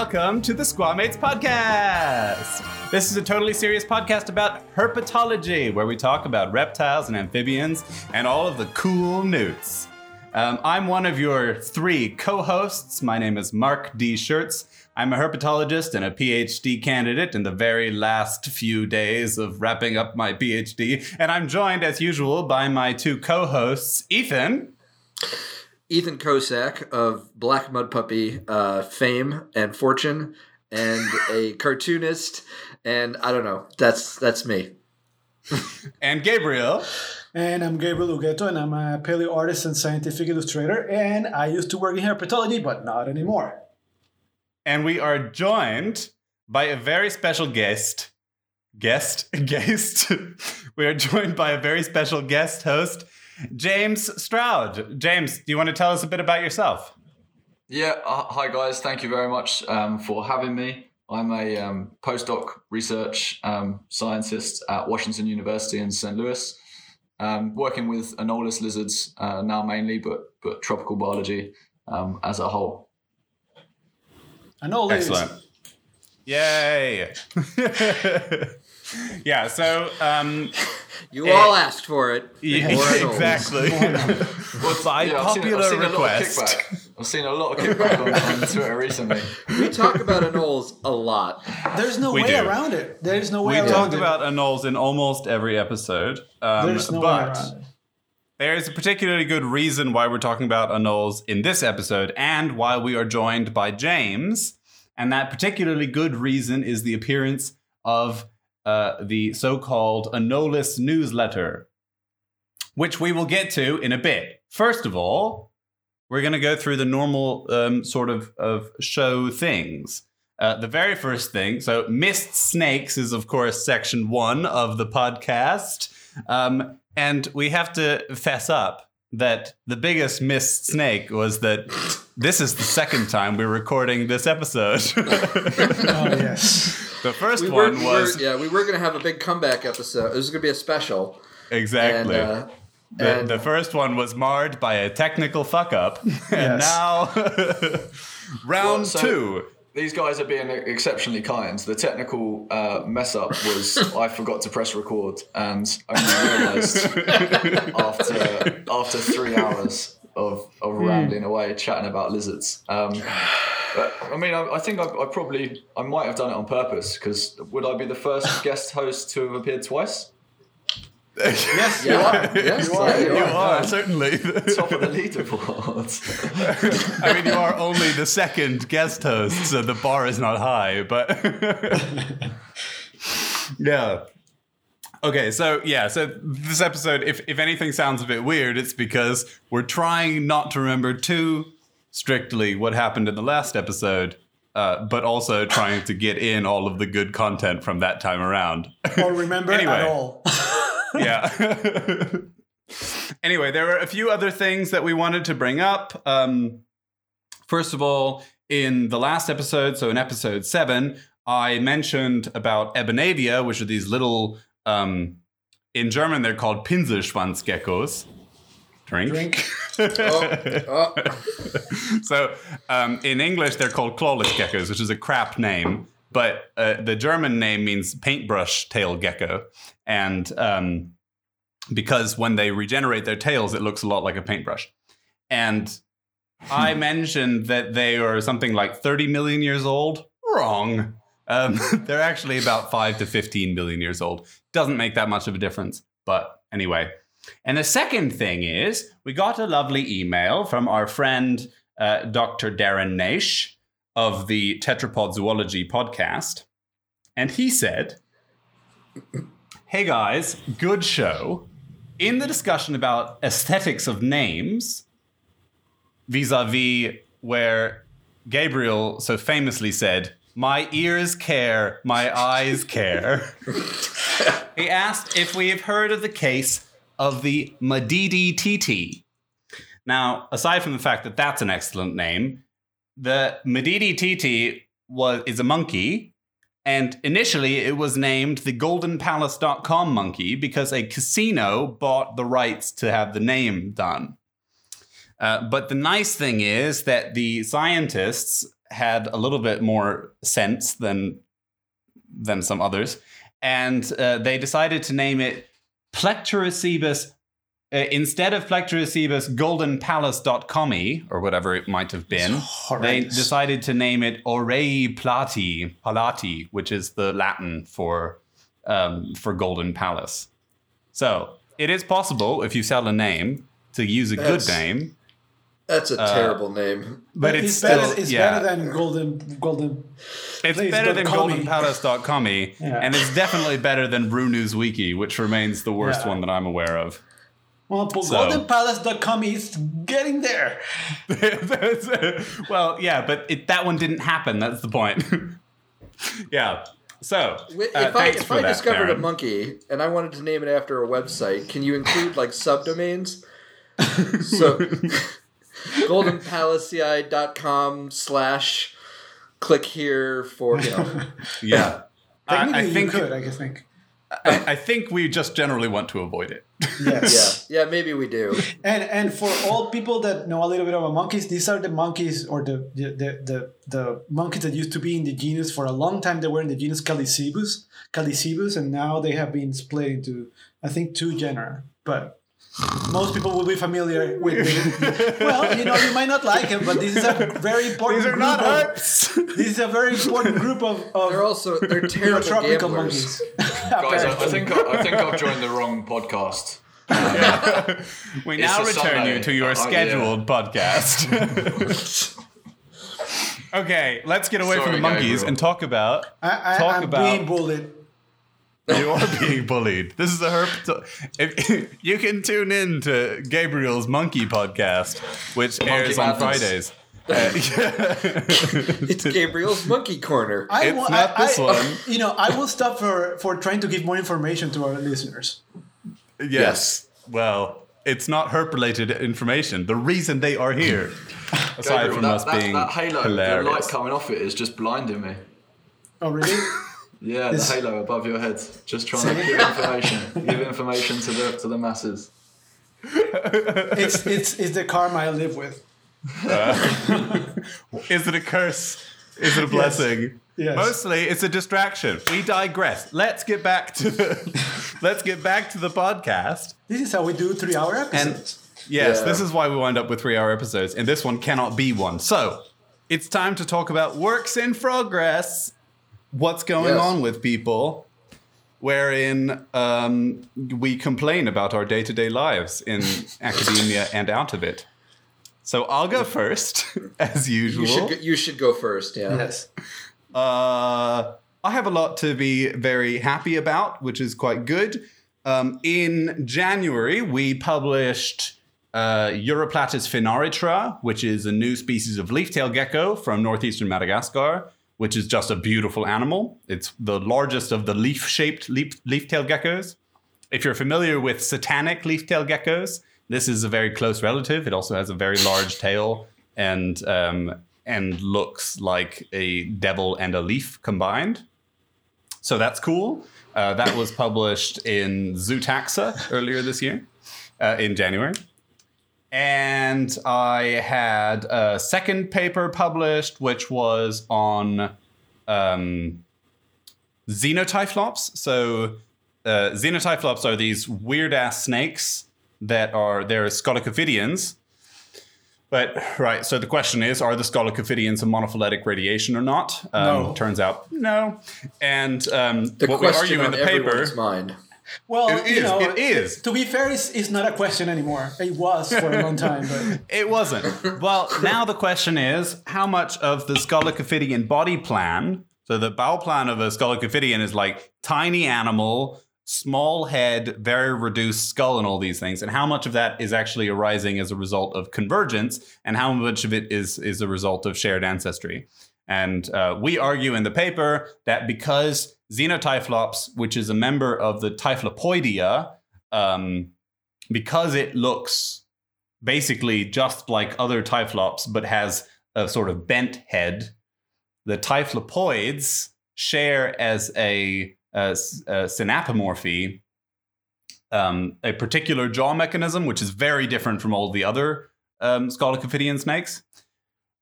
welcome to the Squamates Podcast. This is a totally serious podcast about herpetology, where we talk about reptiles and amphibians and all of the cool newts. Um, I'm one of your three co hosts. My name is Mark D. Scherz. I'm a herpetologist and a PhD candidate in the very last few days of wrapping up my PhD. And I'm joined, as usual, by my two co hosts, Ethan. Ethan Kocak of Black Mud Puppy uh, fame and fortune, and a cartoonist, and I don't know. That's that's me. and Gabriel. And I'm Gabriel Ugueto, and I'm a paleo artist and scientific illustrator. And I used to work in herpetology, but not anymore. And we are joined by a very special guest. Guest? Guest? we are joined by a very special guest host, James Stroud. James, do you want to tell us a bit about yourself? Yeah, uh, hi guys. Thank you very much um, for having me. I'm a um, postdoc research um, scientist at Washington University in St. Louis, um, working with anolis lizards uh, now mainly, but but tropical biology um, as a whole. Anolis. Excellent. Yay! yeah. So. You it, all asked for it. Yeah, exactly. well, by yeah, popular I've seen, I've request. I've seen a lot of kickback on, on, Twitter recently. We talk about anoles a lot. There's no we way do. around it. There's no way we around talk it. about anoles in almost every episode. Um, There's no but way around it. There is a particularly good reason why we're talking about anoles in this episode and why we are joined by James. And that particularly good reason is the appearance of uh, the so called Anolis newsletter, which we will get to in a bit. First of all, we're going to go through the normal um, sort of, of show things. Uh, the very first thing, so Missed Snakes is, of course, section one of the podcast. Um, and we have to fess up that the biggest missed snake was that this is the second time we're recording this episode. oh, yes. The first we were, one was we were, yeah, we were going to have a big comeback episode. It was going to be a special. Exactly. And, uh, the, and- the first one was marred by a technical fuck up, and now round Well, so- two. These guys are being exceptionally kind. The technical uh, mess up was I forgot to press record and only realised after after three hours of, of rambling away chatting about lizards. Um, but, I mean, I, I think I, I probably I might have done it on purpose because would I be the first guest host to have appeared twice? Yes, you are. Yes, You are, yeah, You you are certainly. Top of the leaderboard. I mean, you are only the second guest host, so the bar is not high. But yeah. Okay, so yeah, so this episode, if if anything sounds a bit weird, it's because we're trying not to remember too strictly what happened in the last episode, uh, but also trying to get in all of the good content from that time around. Or remember Anyway. at all. yeah. anyway, there were a few other things that we wanted to bring up. Um, first of all, in the last episode, so in episode seven, I mentioned about Ebenavia, which are these little, um, in German, they're called Pinselschwanzgeckos. Drink. Drink. Oh, oh. so um, in English, they're called clawless geckos, which is a crap name. But uh, the German name means paintbrush tail gecko, and um, because when they regenerate their tails, it looks a lot like a paintbrush. And I mentioned that they are something like 30 million years old. Wrong. Um, they're actually about 5 to 15 billion years old. Doesn't make that much of a difference. But anyway. And the second thing is, we got a lovely email from our friend uh, Dr. Darren Naish of the Tetrapod Zoology podcast. And he said, Hey guys, good show. In the discussion about aesthetics of names, vis a vis where Gabriel so famously said, My ears care, my eyes care. he asked if we have heard of the case of the Madidi Titi. Now, aside from the fact that that's an excellent name, the Madidi Titi was is a monkey, and initially it was named the GoldenPalace.com monkey because a casino bought the rights to have the name done. Uh, but the nice thing is that the scientists had a little bit more sense than than some others, and uh, they decided to name it Plecturocebus. Uh, instead of Plecturocebus goldenpalace.comi or whatever it might have been, they decided to name it Aurei Plati, Palati, which is the Latin for um, for Golden Palace. So it is possible if you sell a name to use a good name, That's a Uh, terrible name. but it's, it's better. still It's yeah, better than golden golden. it's please, better than call me. Yeah. and it's definitely better than Brew News Wiki, which remains the worst Yeah. one that I'm aware of. Well, but So- goldenpalace.com is getting there. Well, yeah, but it, that one didn't happen. That's the point. yeah. So, uh, If I, if for I that, discovered a monkey and I wanted to name it after a website, can you include like subdomains? so goldenpalace.com slash click here for you know Yeah. I, Technically, I think you could. I can think. I, I think we just generally want to avoid it. Yes. yeah yeah maybe we do And and for all people that know a little bit about monkeys, these are the monkeys or the the, the, the, the monkeys that used to be in the genus for a long time. They were in the genus Callicebus, Callicebus, and now they have been split into I think two genera. But most people will be familiar with. The, well, you know, you might not like them, but this is a very important. These are group not of, herps. This is a very important group of, of they're also they're terrible tropical gamblers monkeys. Guys, I, I think I, I think I've joined the wrong podcast. we It's now return Sunday. you to your Oh, yeah. scheduled podcast. okay, let's get away from the monkeys Gabriel. and talk about. I, I, Talk I'm about- being bullied. You are being bullied. This is a herp. To- if, you can tune in to Gabriel's Monkey Podcast, which airs on Madness. Fridays. Uh, it's gabriel's monkey corner I It's wa- not I- this I- one. You know, I will stop for for trying to give more information to our listeners. yes. Well, it's not herp related information. The reason they are here, aside Gabriel, from that, us that, being that halo, the light coming off it is just blinding me. Oh, really? Yeah, It's- the halo above your head, just trying to give information, give information to the to the masses. it's it's it's the karma I live with. Uh, is it a curse? Is it a blessing? Yes. Mostly, it's a distraction. We digress. Let's get back to the, let's get back to the podcast. This is how we do three hour episodes. And Yes, Yeah. this is why we wind up with three-hour episodes, and this one cannot be one. So, it's time to talk about works in progress. What's going Yes. on with people? Wherein um, we complain about our day-to-day lives in academia and out of it. So I'll go first, as usual. you should go, you should go first yeah yes. Uh, I have a lot to be very happy about, which is quite good. Um, in January, we published uh, Uroplatus finaritra, which is a new species of leaf-tailed gecko from northeastern Madagascar, which is just a beautiful animal. It's the largest of the leaf-shaped leaf- leaf-tailed geckos. If you're familiar with satanic leaf-tailed geckos, this is a very close relative. It also has a very large tail and um, and looks like a devil and a leaf combined. So that's cool. Uh, that was published in Zootaxa earlier this year, uh, in January. And I had a second paper published, which was on um, xenotyphlops. So uh, xenotyphlops are these weird ass snakes that are they're scolophidians. But right, so the question is: Are the scolophidians a monophyletic radiation or not? Um, No. Turns out no. And um, the what we question argue in the paper everyone's mind Well, It you know, it is. To be fair, it's, it's not a question anymore. It was for a long time, but It wasn't. Well, now the question is how much of the Scolophidian body plan, so the bow plan of a Scolophidian is like tiny animal, small head, very reduced skull, and all these things, and how much of that is actually arising as a result of convergence, and how much of it is, is a result of shared ancestry. And uh, we argue in the paper that because Xenotyphlops, which is a member of the Typhlopoidea, um, because it looks basically just like other typhlops, but has a sort of bent head. The typhlopoids share as a, a, a synapomorphy um, a particular jaw mechanism, which is very different from all the other um, snakes,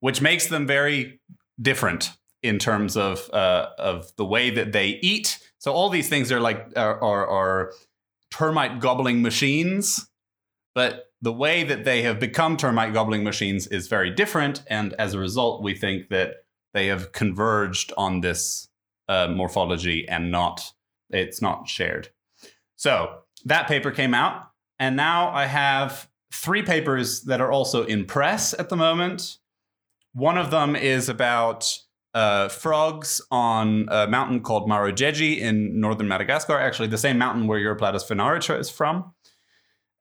which makes them very different in terms of uh, of the way that they eat. So all these things are like are, are, are termite gobbling machines, but the way that they have become termite gobbling machines is very different, and as a result, we think that they have converged on this uh, morphology and not it's not shared. So that paper came out, and now I have three papers that are also in press at the moment. One of them is about uh, frogs on a mountain called Marojejy in northern Madagascar, actually the same mountain where Uroplatus finaritra is from.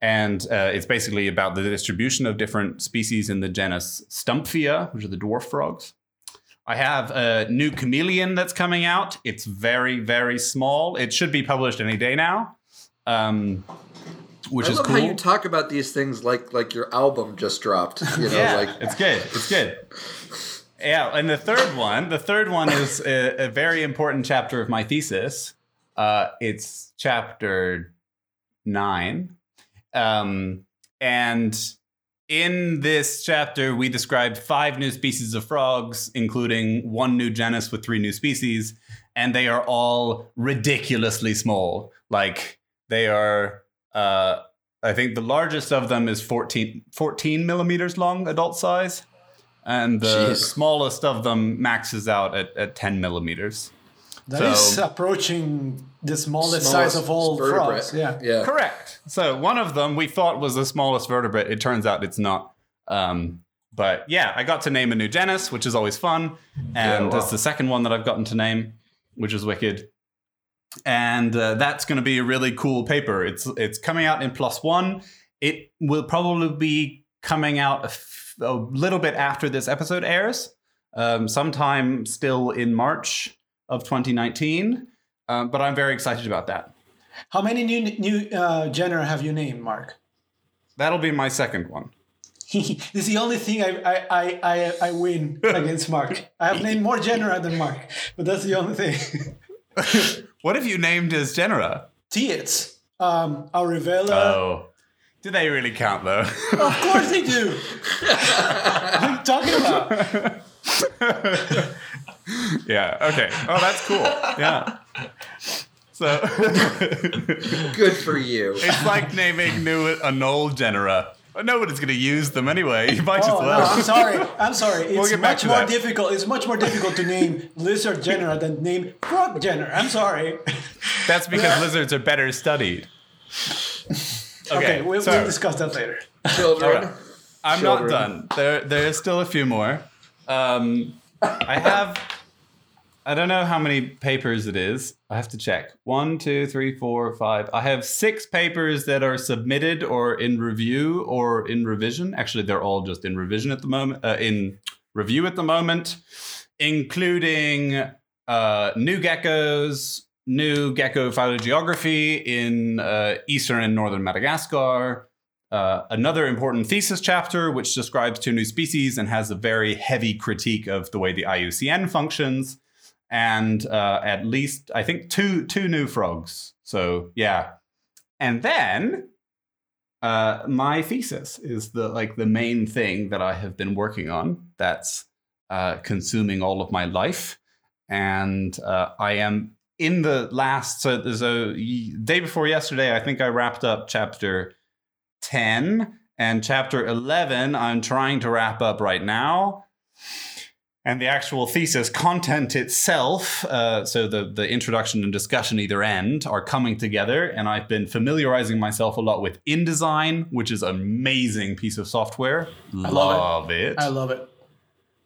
And uh, it's basically about the distribution of different species in the genus Stumpffia, which are the dwarf frogs. I have a new chameleon that's coming out. It's very, very small. It should be published any day now, um, which I is love cool. how you talk about these things like like your album just dropped. You know, yeah, like it's good. It's good. Yeah, and the third one, the third one is a, a very important chapter of my thesis. Uh, it's chapter nine, um, and in this chapter, we described five new species of frogs, including one new genus with three new species, and they are all ridiculously small. Like they are. Uh, I think the largest of them is 14, 14 millimeters long, adult size. And the Jeez. smallest of them maxes out at, at 10 millimeters. That is So- approaching the smallest, smallest size of all vertebrate. frogs. Yeah. yeah. Correct. So one of them we thought was the smallest vertebrate. It turns out it's not. Um, but yeah, I got to name a new genus, which is always fun. And wow. that's the second one that I've gotten to name, which is wicked. And uh, that's going to be a really cool paper. It's it's coming out in PLOS ONE. It will probably be coming out a, f- a little bit after this episode airs, um, sometime still in March of 2019. Um, but I'm very excited about that. How many new new uh, genera have you named, Mark? That'll be my second one. this is the only thing I I, I, I, I win against Mark. I have named more genera than Mark, but that's the only thing. What have you named as genera? Teats, um, Aurivela. Oh. Do they really count though? Of course they do. what are you talking about? yeah. Okay. Oh, that's cool. Yeah. So Good for you. it's like naming new anole genera. Nobody's going to use them anyway. You might as Oh, no, well. I'm sorry. I'm sorry. It's get back much to more that. difficult. It's much more difficult to name lizard genera than name frog genera. I'm sorry. That's because lizards are better studied. Okay. Okay, we'll, so we'll discuss that later. Children. Alright. I'm Children. not done. There, there's still a few more. Um, I have. I don't know how many papers it is. I have to check. One, two, three, four, five. I have six papers that are submitted or in review or in revision. Actually, they're all just in revision at the moment. Uh, in review at the moment, including uh, new geckos, new gecko phylogeography in uh, eastern and northern Madagascar, uh, another important thesis chapter, which describes two new species and has a very heavy critique of the way the IUCN functions, and uh, at least I think two two new frogs. So yeah, and then uh, my thesis is the like the main thing that I have been working on. That's uh, consuming all of my life, and uh, I am in the last. So there's a y- day before yesterday. I think I wrapped up chapter 10 and chapter 11 i'm trying to wrap up right now and the actual thesis content itself uh, so the, the introduction and discussion either end are coming together and i've been familiarizing myself a lot with indesign which is an amazing piece of software I love it. love it, I love it.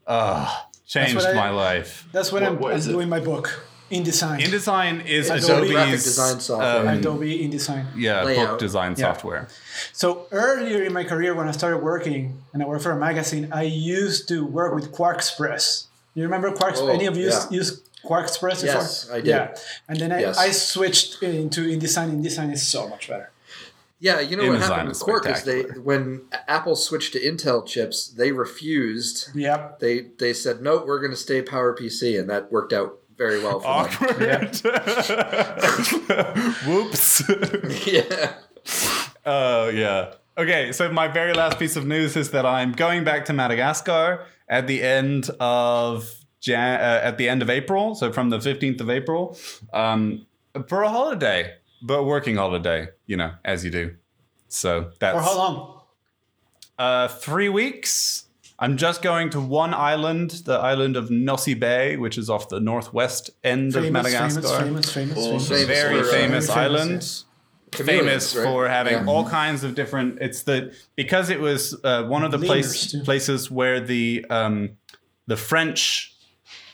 Ugh, changed what I- my life That's what, What- I'm, what I'm doing my book. InDesign. indesign is Adobe adobe's graphic design software. um, Adobe InDesign. yeah Layout. book design Yeah. software So earlier in my career, when I started working and I worked for a magazine, I used to work with QuarkXpress. You remember Quark? Oh, Any of you yeah. use QuarkXpress before? Yes, I did. Yeah, and then I, Yes. I switched into InDesign. InDesign is so much better. Yeah, you know what happened with Quark is they when Apple switched to Intel chips, they refused. Yep. They they said no, we're going to stay PowerPC, and that worked out very well for awkward whoops yeah. Oh, yeah. Okay, so my very last piece of news is that I'm going back to Madagascar at the end of Jan- uh, at the end of April, so from the 15th of April, um, for a holiday, but working holiday, you know, as you do. So that's For how long? uh, three weeks. I'm just going to one island, the island of Nosy Be, which is off the northwest end of Madagascar. famous, famous, famous, famous. Famous Very famous famous, island. Chameleons, famous right? for having Yeah. all kinds of different. It's the because it was uh, one of the place, places where the um, the French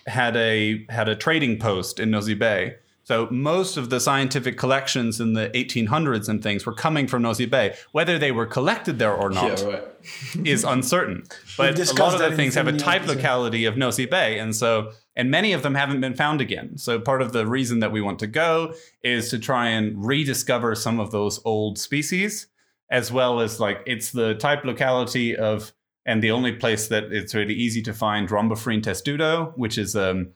had a had a trading post in Nosy Be. So most of the scientific collections in the 1800s and things were coming from Nosy Be. Whether they were collected there or not Yeah, right. is uncertain. But a lot of that the things have a type episode. locality of Nosy Be, and so and many of them haven't been found again. So part of the reason that we want to go is to try and rediscover some of those old species, as well as like it's the type locality of and the only place that it's really easy to find Rhombophryne testudo, which is um,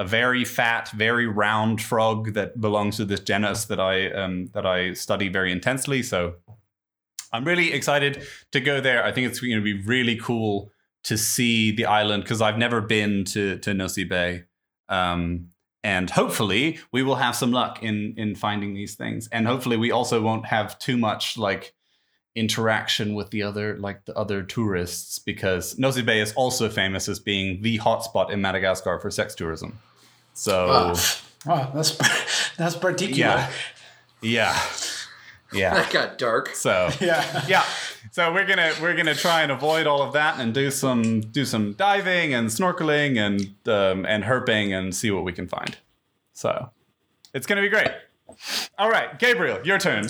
a very fat, very round frog that belongs to this genus that I um, that I study very intensely. So I'm really excited to go there. I think it's going to be really cool to see the island because I've never been to to Nosy Be. Um, and hopefully we will have some luck in in finding these things. And hopefully we also won't have too much like interaction with the other like the other tourists because Nosy Be is also famous as being the hotspot in Madagascar for sex tourism. So Ah. Wow, that's that's particular. yeah. Yeah. Yeah. That got dark. So Yeah. yeah. So we're gonna we're gonna try and avoid all of that and do some do some diving and snorkeling and um, and herping and see what we can find. So it's gonna be great. All right, Gabriel, your turn.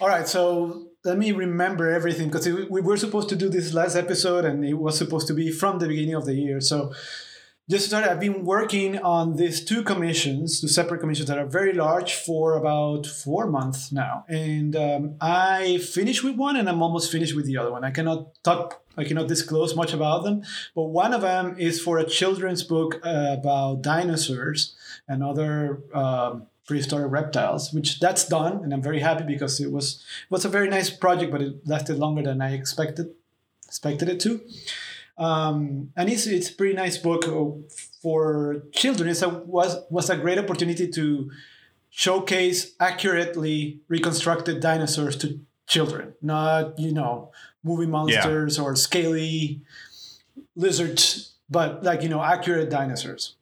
All right, so let me remember everything because we were supposed to do this last episode and it was supposed to be from the beginning of the year. So just started, I've been working on these two commissions, two separate commissions that are very large for about four months now. And um, I finished with one and I'm almost finished with the other one. I cannot talk, I cannot disclose much about them, but one of them is for a children's book uh, about dinosaurs and other um, prehistoric reptiles, which that's done, and I'm very happy because it was it was a very nice project, but it lasted longer than I expected expected it to. Um, and it's it's a pretty nice book uh, for children. It's a was was a great opportunity to showcase accurately reconstructed dinosaurs to children, not you know movie monsters or scaly lizards, but like you know accurate dinosaurs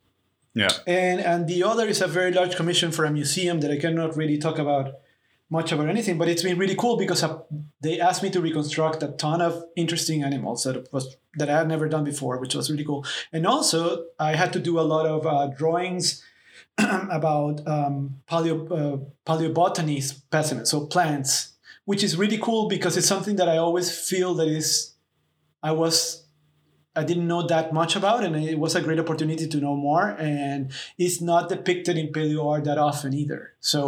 Yeah. and and the other is a very large commission for a museum that I cannot really talk about much about anything, but it's been really cool because they asked me to reconstruct a ton of interesting animals that was that I had never done before, which was really cool. And also, I had to do a lot of uh, drawings about um, paleo uh, paleobotany specimens, so plants, which is really cool because it's something that I always feel that is I was I didn't know that much about, and it was a great opportunity to know more. And it's not depicted in paleo art that often either. So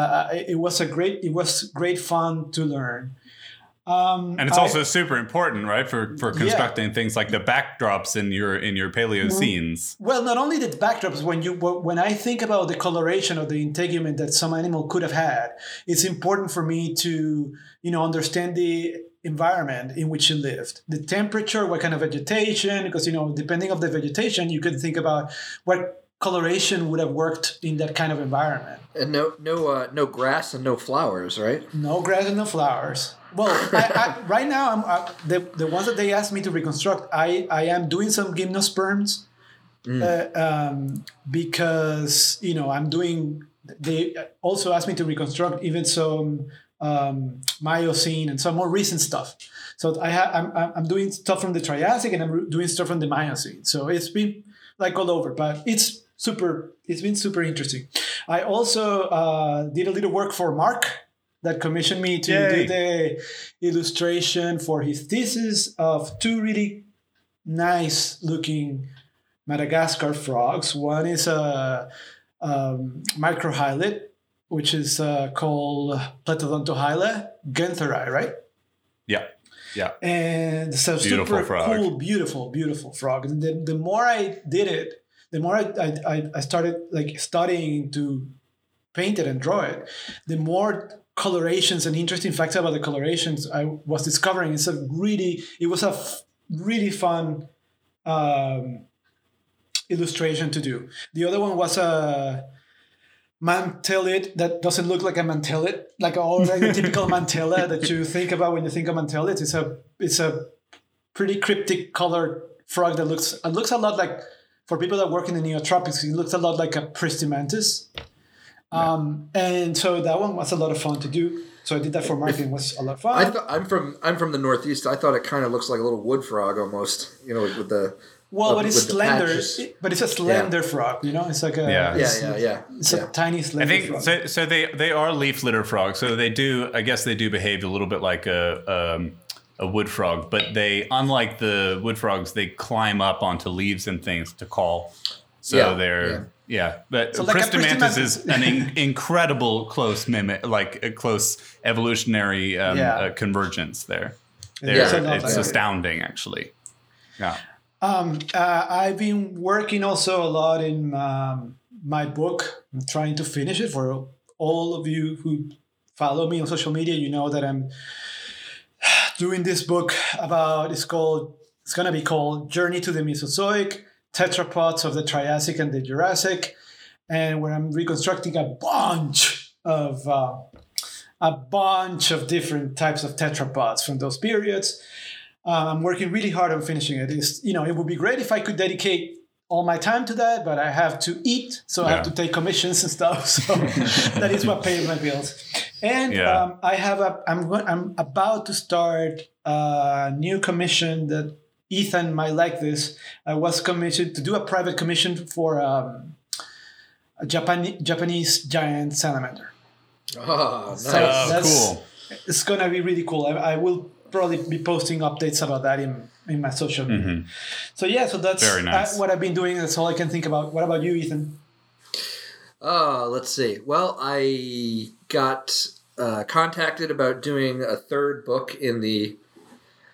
uh, it, was a great, it was great fun to learn. Um, And it's I- also super important, right, for for constructing things like the backdrops in your in your paleo Mm-hmm. scenes. Well, not only the backdrops. When you when I think about the coloration of the integument that some animal could have had, it's important for me to you know understand the environment in which it lived, the temperature, what kind of vegetation. Because you know, depending of the vegetation, you can think about what coloration would have worked in that kind of environment. And no, no, uh, no grass and no flowers, right? No grass and no flowers. Well, I, I, right now, I'm uh, the the ones that they asked me to reconstruct. I I am doing some gymnosperms, uh, um, because you know I'm doing. They also asked me to reconstruct even some um, Miocene and some more recent stuff. So I ha- I'm I'm- doing stuff from the Triassic and I'm doing stuff from the Miocene. So it's been like all over, but it's super. It's been super interesting. I also uh, did a little work for Mark that commissioned me to Yay. do the illustration for his thesis of two really nice looking Madagascar frogs. One is a um, microhylid, which is uh, called Plethodontohyla guentheri, right? Yeah. Yeah. And it's a Beautiful super frog. cool, beautiful, beautiful frog. And the, the more I did it, the more I, I, I- I started like studying to paint it and draw it, the more colorations and interesting facts about the colorations I was discovering. It's a really, it was a f- really fun um, illustration to do. The other one was a mantellid that doesn't look like a mantellid, like all like the typical mantella that you think about when you think of mantellid. It's a it's a pretty cryptic colored frog that looks it looks a lot like for people that work in the neotropics, it looks a lot like a Pristimantis. Um, and so that one was a lot of fun to do. So I did that for marketing. It was a lot of fun. I th- I'm from I'm from the Northeast. I thought it kind of looks like a little wood frog almost. You know, with, with the well, but it's slender. patches. But it's a slender frog. You know, it's like a Yeah. yeah yeah yeah. it's yeah. a tiny I slender think frog. so. So they they are leaf litter frogs. So they do. I guess they do behave a little bit like a um, a wood frog, but they unlike the wood frogs, they climb up onto leaves and things to call. So Yeah, they're yeah. But So like a is an in, incredible close mimic, like a close evolutionary um, Yeah. uh, convergence there. Yeah, They're- it's astounding, actually. Yeah. Um, uh, I've been working also a lot in um, my book. I'm trying to finish it for all of you who follow me on social media. You know that I'm doing this book about. It's called. It's gonna be called Journey to the Mesozoic: Tetrapods of the Triassic and the Jurassic, and where I'm reconstructing a bunch of uh, a bunch of different types of tetrapods from those periods. Uh, I'm working really hard on finishing it. It's, you know, it would be great if I could dedicate all my time to that, but I have to eat, so I have to take commissions and stuff. So that is what pays my bills. And Yeah. um, I have a, I'm, go- I'm about to start a new commission that Ethan might like this. I was commissioned to do a private commission for um, a Japan, Japanese giant salamander. Oh, nice. So Oh, that's- cool. It's gonna be really cool. I, I will probably be posting updates about that in in my social media. So yeah, so that's Mm-hmm. Very nice. uh, what I've been doing. That's all I can think about. What about you, Ethan? Uh, let's see. Well, I got uh, contacted about doing a third book in the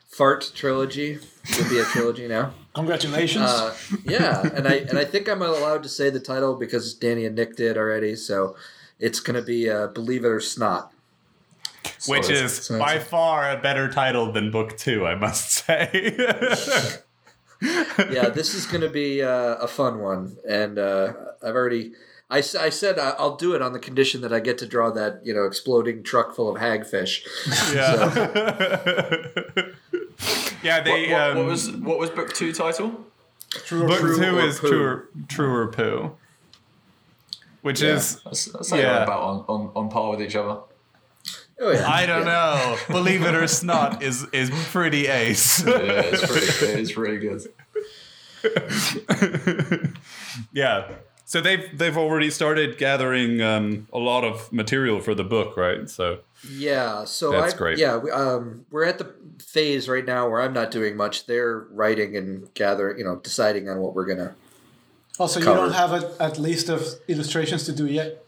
Fart trilogy. Will be a trilogy now. Congratulations. Uh, yeah, and I and I think I'm allowed to say the title because Dani and Nick did already. So it's going to be uh, Believe It or Snot. Which is so by it's- far a better title than book two, I must say. yeah, this is going to be uh, a fun one, and uh, I've already. I, I said I- I'll do it on the condition that I get to draw that you know exploding truck full of hagfish. yeah. yeah, What, they. what, um, what was what was book two title? True or book true? two or is poo? truer, truer poo, which is That's, that's like Yeah. about on, on, on par with each other. Oh yeah, I don't Yeah. know. Believe it or not, is is pretty ace. Yeah, it's pretty, it's really good. yeah. So they've they've already started gathering um, a lot of material for the book, right? So Yeah, so That's I, great. Yeah, we, um, we're at the phase right now where I'm not doing much. They're writing and gathering, you know, deciding on what we're gonna. Also, you don't have a, a list of illustrations to do yet.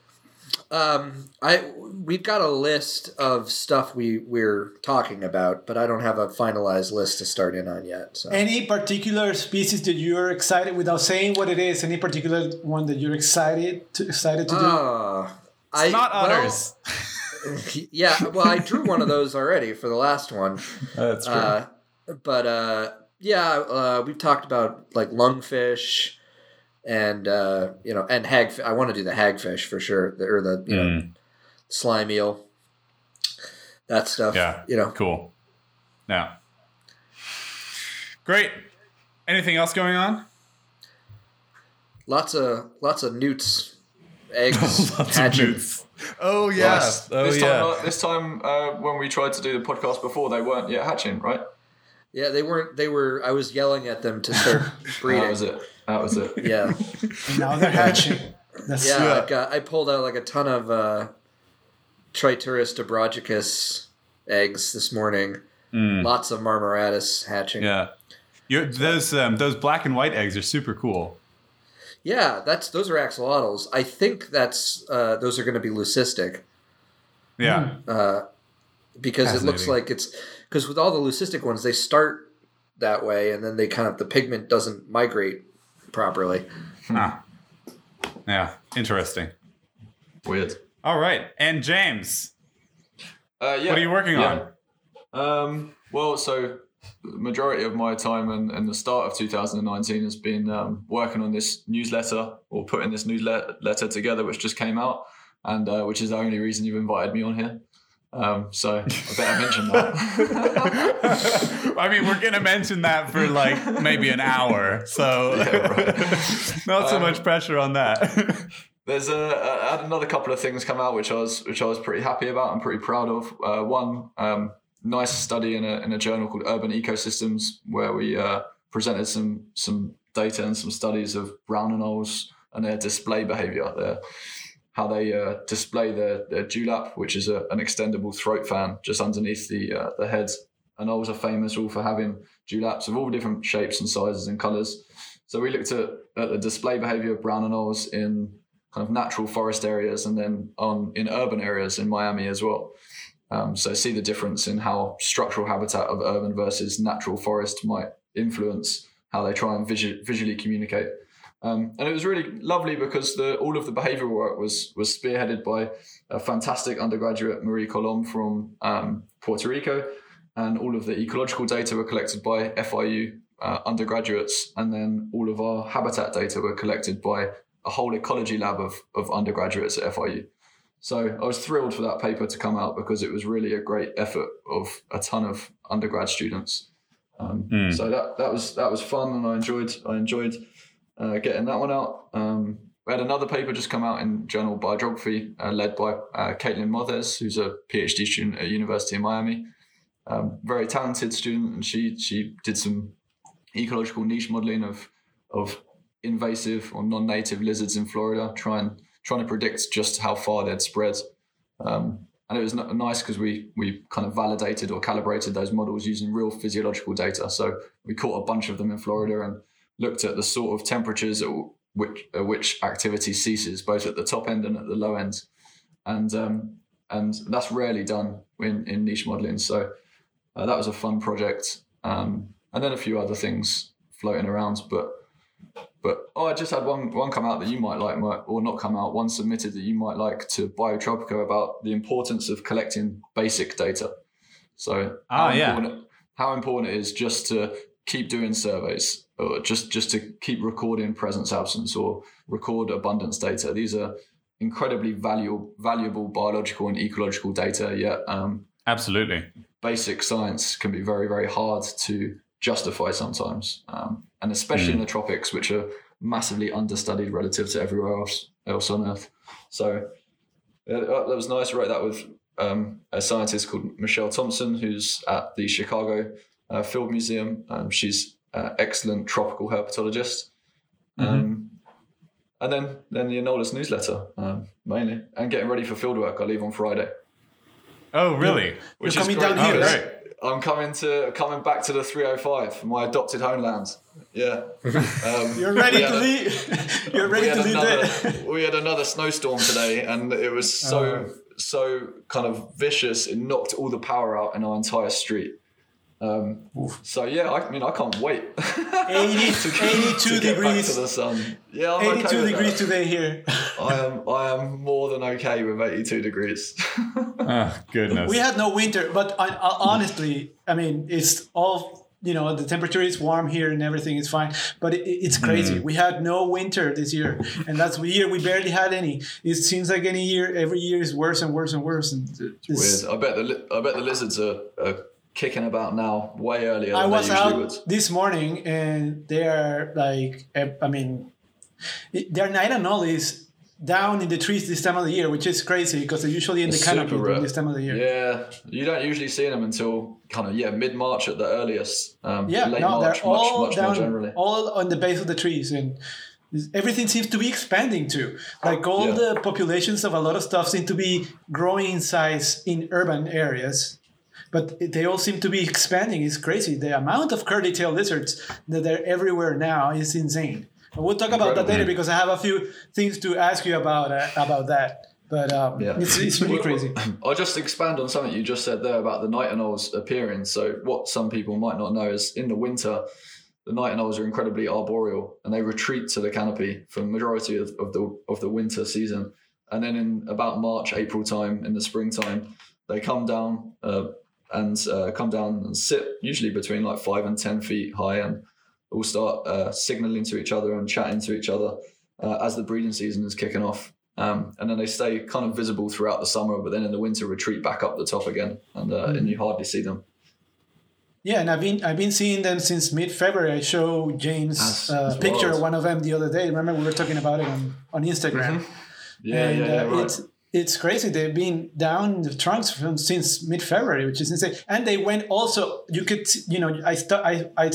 Um, I we've got a list of stuff we we're talking about, but I don't have a finalized list to start in on yet. So Any particular species that you're excited without saying what it is? Any particular one that you're excited to, excited to do? Uh, I, not well, others. yeah, well, I drew one of those already for the last one. That's Uh, but uh, yeah, uh, we've talked about like lungfish and uh, you know and hag. I want to do the hagfish for sure, the, or the you know Mm, slime eel. That stuff. Yeah. You know. cool. Yeah. Great. Anything else going on? Lots of lots of newts, eggs hatching. Oh yeah. Last- oh this yeah. time, uh, this time uh, when we tried to do the podcast before, they weren't yet hatching, right? Yeah, they weren't. They were. I was yelling at them to start breeding. That was it. That was it. Yeah, And now they're hatching. That's yeah. Yeah. I got. I pulled out like a ton of uh, Triturus dobrogicus eggs this morning. Lots of Marmoratus hatching. Mm. Yeah. You're, those um, those black and white eggs are super cool. Yeah, that's those are axolotls. I think that's uh, those are going to be leucistic Yeah. uh, because it looks like it's because with all the leucistic ones they start that way and then they kind of the pigment doesn't migrate properly. Ah. Yeah. Interesting. Weird. All right. And James, Uh, yeah. what are you working yeah. Um, well, so the majority of my time and, and the start of 2019 has been um, working on this newsletter or putting this newsletter together, which just came out, and uh, which is the only reason you've invited me on here. Um, so I better mention that. I mean, we're gonna mention that for like maybe an hour, so Yeah, right. not so Um, much pressure on that. There's a, I had another couple of things come out which I was which I was pretty happy about and pretty proud of. Uh, one um, nice study in a in a journal called Urban Ecosystems where we uh, presented some some data and some studies of brown anoles and their display behavior, their how they uh, display their their dewlap, which is a, an extendable throat fan just underneath the uh, the head. Anoles are famous all for having dewlaps of all different shapes and sizes and colours. So we looked at, at the display behavior of brown anoles in kind of natural forest areas and then on in urban areas in Miami as well. Um, so see the difference in how structural habitat of urban versus natural forest might influence how they try and visu- visually communicate. Um, and it was really lovely because the, all of the behavioural work was was spearheaded by a fantastic undergraduate Marie Colom from um, Puerto Rico, and all of the ecological data were collected by FIU uh, undergraduates, and then all of our habitat data were collected by a whole ecology lab of, of undergraduates at FIU. So I was thrilled for that paper to come out because it was really a great effort of a ton of undergrad students. Um, Mm. So that that was that was fun, and I enjoyed I enjoyed uh, getting that one out. Um, we had another paper just come out in Journal Biogeography, uh, led by uh, Caitlin Mothes, who's a PhD student at University of Miami. Um, very talented student, and she she did some ecological niche modeling of of invasive or non-native lizards in Florida, trying trying to predict just how far they'd spread. Um, and it was nice because we we kind of validated or calibrated those models using real physiological data. So we caught a bunch of them in Florida and looked at the sort of temperatures at which at which activity ceases, both at the top end and at the low end, and um, and that's rarely done in, in niche modeling. So uh, that was a fun project, um, and then a few other things floating around, but. But oh, I just had one one come out that you might like, or not come out. One submitted that you might like to Biotropica about the importance of collecting basic data. So Ah, how yeah. important, how important it is just to keep doing surveys, just just to keep recording presence absence or record abundance data. These are incredibly valuable valuable biological and ecological data. Yet um, Absolutely. basic science can be very very hard to justify sometimes, um, and especially in the tropics, which are massively understudied relative to everywhere else else on Earth. So yeah, that was nice. I wrote that with um, a scientist called Michelle Thompson, who's at the Chicago uh, Field Museum. Um, she's an excellent tropical herpetologist. Um, and then then the Anolis newsletter um, mainly, and getting ready for fieldwork. I leave on Friday. Oh, really? Which You're is coming great down here, news. right? I'm coming to coming back to the 305, my adopted homeland. Yeah. Um, You're ready to leave. You're we ready had to leave another, we had another snowstorm today, and it was so Oh. so kind of vicious. It knocked all the power out in our entire street. Um, so yeah, I mean, I can't wait. 80, to 82 get back to degrees. the sun. Yeah, I'm 82 okay degrees that. today here. I am I am more than okay with 82 degrees. Oh, goodness. We had no winter, but I, I, honestly, I mean, it's all you know. The temperature is warm here and everything is fine, but it, it's crazy. We had no winter this year, and that's the year we barely had any. It seems like any year, every year is worse and worse and worse. And it's, Weird. I bet the I bet the lizards are, are kicking about now way earlier than I was out would. this morning, and they are like, eh, I mean, their knight anoles down in the trees this time of the year, which is crazy because they're usually in the canopy this time of the year. Yeah, you don't usually see them until kind of yeah mid March at the earliest. Um, Yeah, late no, March, they're all much much more down, generally. all on the base of the trees, and everything seems to be expanding too. Like all Yeah. the populations of a lot of stuff seem to be growing in size in urban areas, but they all seem to be expanding. It's crazy. The amount of curly-tailed lizards that are everywhere now is insane. And we'll talk about that Incredible. later because I have a few things to ask you about uh, about that. But um, Yeah. it's, it's really crazy. I'll just expand on something you just said there about the knight anoles appearing. So, what some people might not know is in the winter, the knight anoles are incredibly arboreal and they retreat to the canopy for the majority of, of the of the winter season. And then in about March, April time, in the springtime, they come down uh, and uh, come down and sit usually between like five and ten feet high and all start uh, signaling to each other and chatting to each other uh, as the breeding season is kicking off. Um, and then they stay kind of visible throughout the summer, but then in the winter retreat back up the top again, and uh, and you hardly see them. Yeah, and I've been I've been seeing them since mid February. I showed James uh, picture of one of them the other day. Remember we were talking about it on, on Instagram. Yeah, and yeah, yeah, uh, right. it's it's crazy. They've been down the trunks from since mid February, which is insane. And they went also. You could see- you know I st- I I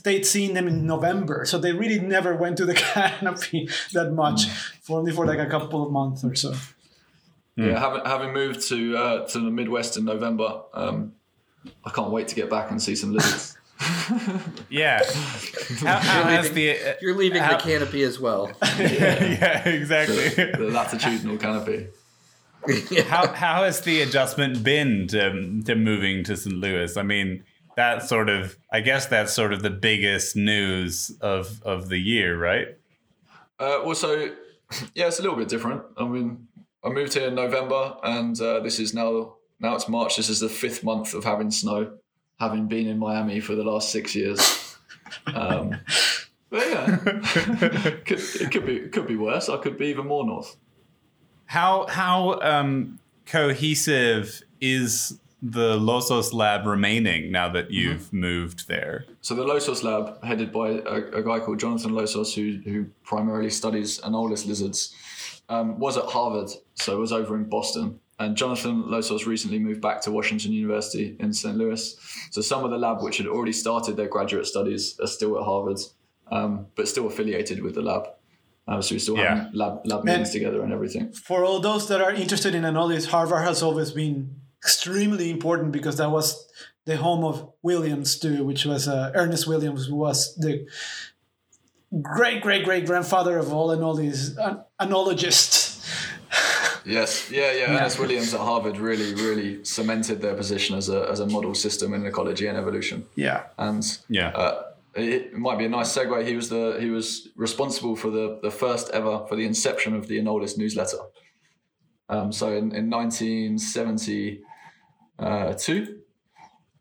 stayed seeing them in November, so they really never went to the canopy that much, for only for like a couple of months or so. Yeah, having having moved to uh, to the Midwest in November, um, I can't wait to get back and see some lizards. Yeah. How, how has leaving- the uh, You're leaving how- the canopy as well. yeah exactly. the latitudinal canopy. how how has the adjustment been to to moving to St. Louis? I mean, that sort of I guess that's sort of the biggest news of of the year, right? Uh, also, yeah, it's a little bit different. I mean, I moved here in November, and uh, this is now now it's March. This is the fifth month of having snow, having been in Miami for the last six years. Um, but yeah, could, it could be it could be worse. I could be even more north. How how um, cohesive is the Losos lab remaining now that you've moved there? So the Losos lab, headed by a, a guy called Jonathan Losos, who who primarily studies anolis lizards, um, was at Harvard, so was over in Boston. And Jonathan Losos recently moved back to Washington University in St. Louis. So some of the lab, which had already started their graduate studies, are still at Harvard, um, but still affiliated with the lab. Uh, so we still Yeah. have lab lab meetings together and everything. For all those that are interested in Anolis, Harvard has always been extremely important because that was the home of Williams too, which was uh, Ernest Williams, who was the great great great grandfather of all Anolis an- anologists. Yes, yeah, yeah. Ernest Williams at Harvard really, really cemented their position as a as a model system in ecology and evolution. Yeah. And Yeah. uh, it might be a nice segue. He was the he was responsible for the the first ever for the inception of the Anolis newsletter. Um, so in in 1972,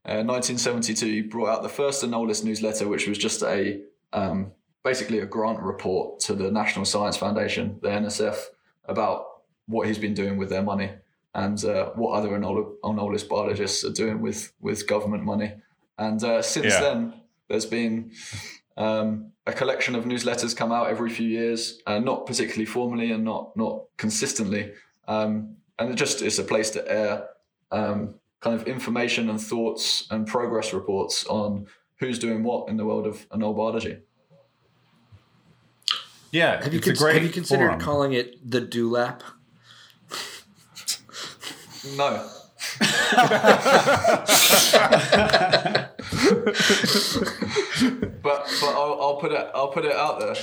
uh, 1972, he brought out the first Anolis newsletter, which was just a um, basically a grant report to the National Science Foundation, the NSF, about what he's been doing with their money and uh, what other Anol- Anolis biologists are doing with with government money. And uh, since Yeah. then, there's been um, a collection of newsletters come out every few years, uh, not particularly formally and not not consistently. Um, and it just is a place to air um, kind of information and thoughts and progress reports on who's doing what in the world of anole biology. Yeah. Have you, it's a cons- great have you considered forum. calling it the dewlap? No, but but I'll, I'll put it I'll put it out there.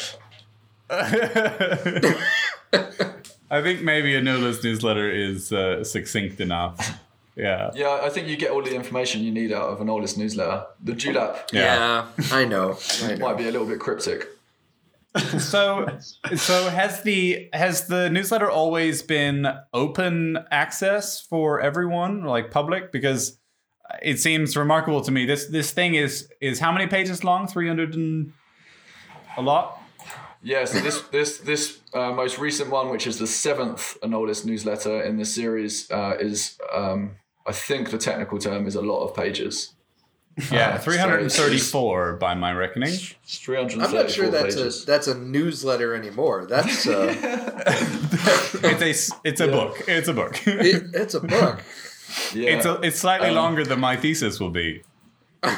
I think maybe a Nulis newsletter is uh, succinct enough. Yeah. Yeah, I think you get all the information you need out of an Olis newsletter. The Julap Yeah. I know. I know. might be a little bit cryptic. So, so has the has the newsletter always been open access for everyone, like public? Because it seems remarkable to me. This this thing is is how many pages long? Three hundred and a lot. Yeah, so this this this uh, most recent one, which is the seventh Anolis newsletter in this series, uh, is um, I think the technical term is a lot of pages. Yeah, Uh, three hundred and thirty-four by my reckoning. It's 334 I'm not sure that's pages. a that's a newsletter anymore. That's uh, It's a it's a book. It's a book. it, it's a book. yeah. It's a, it's slightly Um, longer than my thesis will be.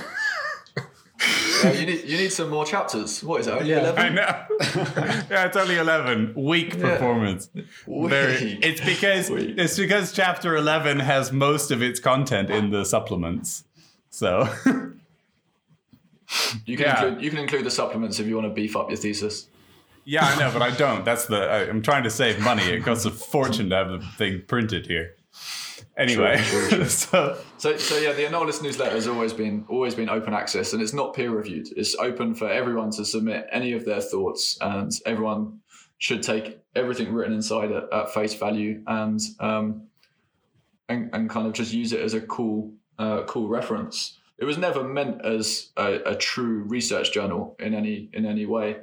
Yeah, you need you need some more chapters. What is it? Only Yeah. 11? I know. yeah, it's only eleven. Weak performance. Very. It's because Weak. it's because chapter eleven has most of its content in the supplements. So You can Yeah. include you can include the supplements if you want to beef up your thesis. yeah, I know, but I don't. That's the. I, I'm trying to save money. It costs a fortune to have the thing printed here. Anyway, Sure, sure, sure. so So, so yeah, the Anolis newsletter has always been always been open access, and it's not peer reviewed. It's open for everyone to submit any of their thoughts, and everyone should take everything written inside at, at face value, and um, and and kind of just use it as a cool uh, cool reference. It was never meant as a, a true research journal in any in any way.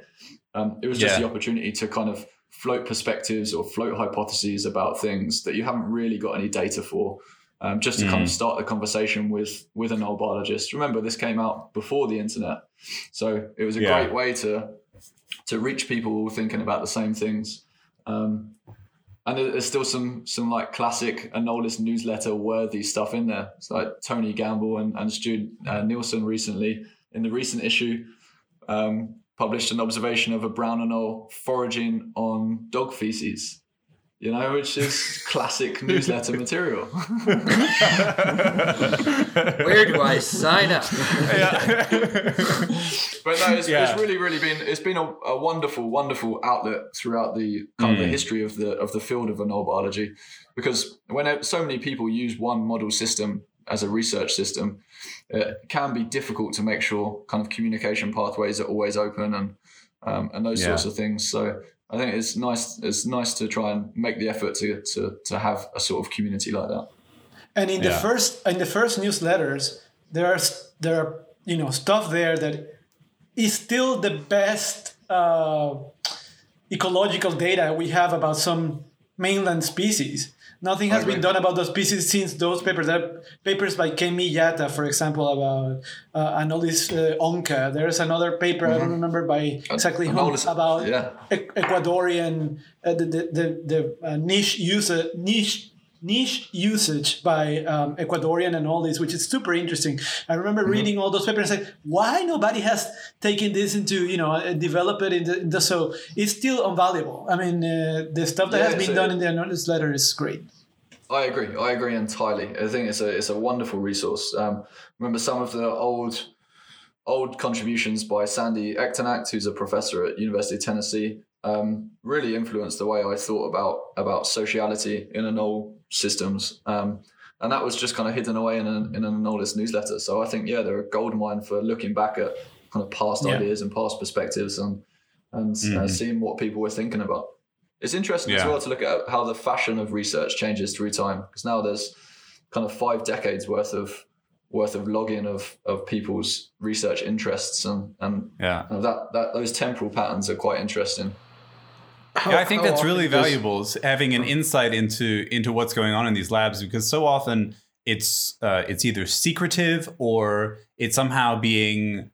Um, it was just Yeah. the opportunity to kind of float perspectives or float hypotheses about things that you haven't really got any data for. Um, just to kind of start the conversation with with an old biologist. Remember, this came out before the internet, so it was a Yeah. great way to to reach people all thinking about the same things. Um, and there's still some some like classic Anolis newsletter worthy stuff in there. It's like Tony Gamble and, and Stu uh, Nielsen recently in the recent issue um, published an observation of a brown anole foraging on dog feces. You know, which is classic newsletter material. Where do I sign up? But no, it's, Yeah. it's really, really been it's been a, a wonderful, wonderful outlet throughout the kind of the Mm. history of the of the field of anole biology, because when it- so many people use one model system as a research system, it can be difficult to make sure kind of communication pathways are always open and um, and those Yeah. sorts of things. So I think it's nice it's nice to try and make the effort to to to have a sort of community like that. And in the Yeah. first in the first newsletters, there are there are you know stuff there that is still the best uh, ecological data we have about some mainland species. Nothing has been done about those pieces since those papers. There are papers by Kemi Yata, for example, about uh, Anolis uh, onca. There's another paper I don't remember by exactly who about yeah. E- Ecuadorian uh, the the the, the uh, niche user niche niche usage by um, Ecuadorian and all this, which is super interesting. I remember Mm-hmm. reading all those papers and say, why nobody has taken this into you know uh, develop it into, the so it's still invaluable. I mean, uh, the stuff that Yeah, has been so- done in the anonymous letter is great. I agree. I agree entirely. I think it's a it's a wonderful resource. Um, remember some of the old old contributions by Sandy Echternacht, who's a professor at University of Tennessee, um, really influenced the way I thought about about sociality in anole systems. Um, and that was just kind of hidden away in an in an Anolis newsletter. So I think yeah, they're a gold mine for looking back at kind of past Yeah. ideas and past perspectives and and uh, Mhm. seeing what people were thinking about. It's interesting as well to look at how the fashion of research changes through time because now there's kind of five decades worth of worth of logging of of people's research interests and and yeah. that that those temporal patterns are quite interesting. How- yeah, I think that's really valuable is having an insight into into what's going on in these labs because so often it's uh, it's either secretive or it's somehow being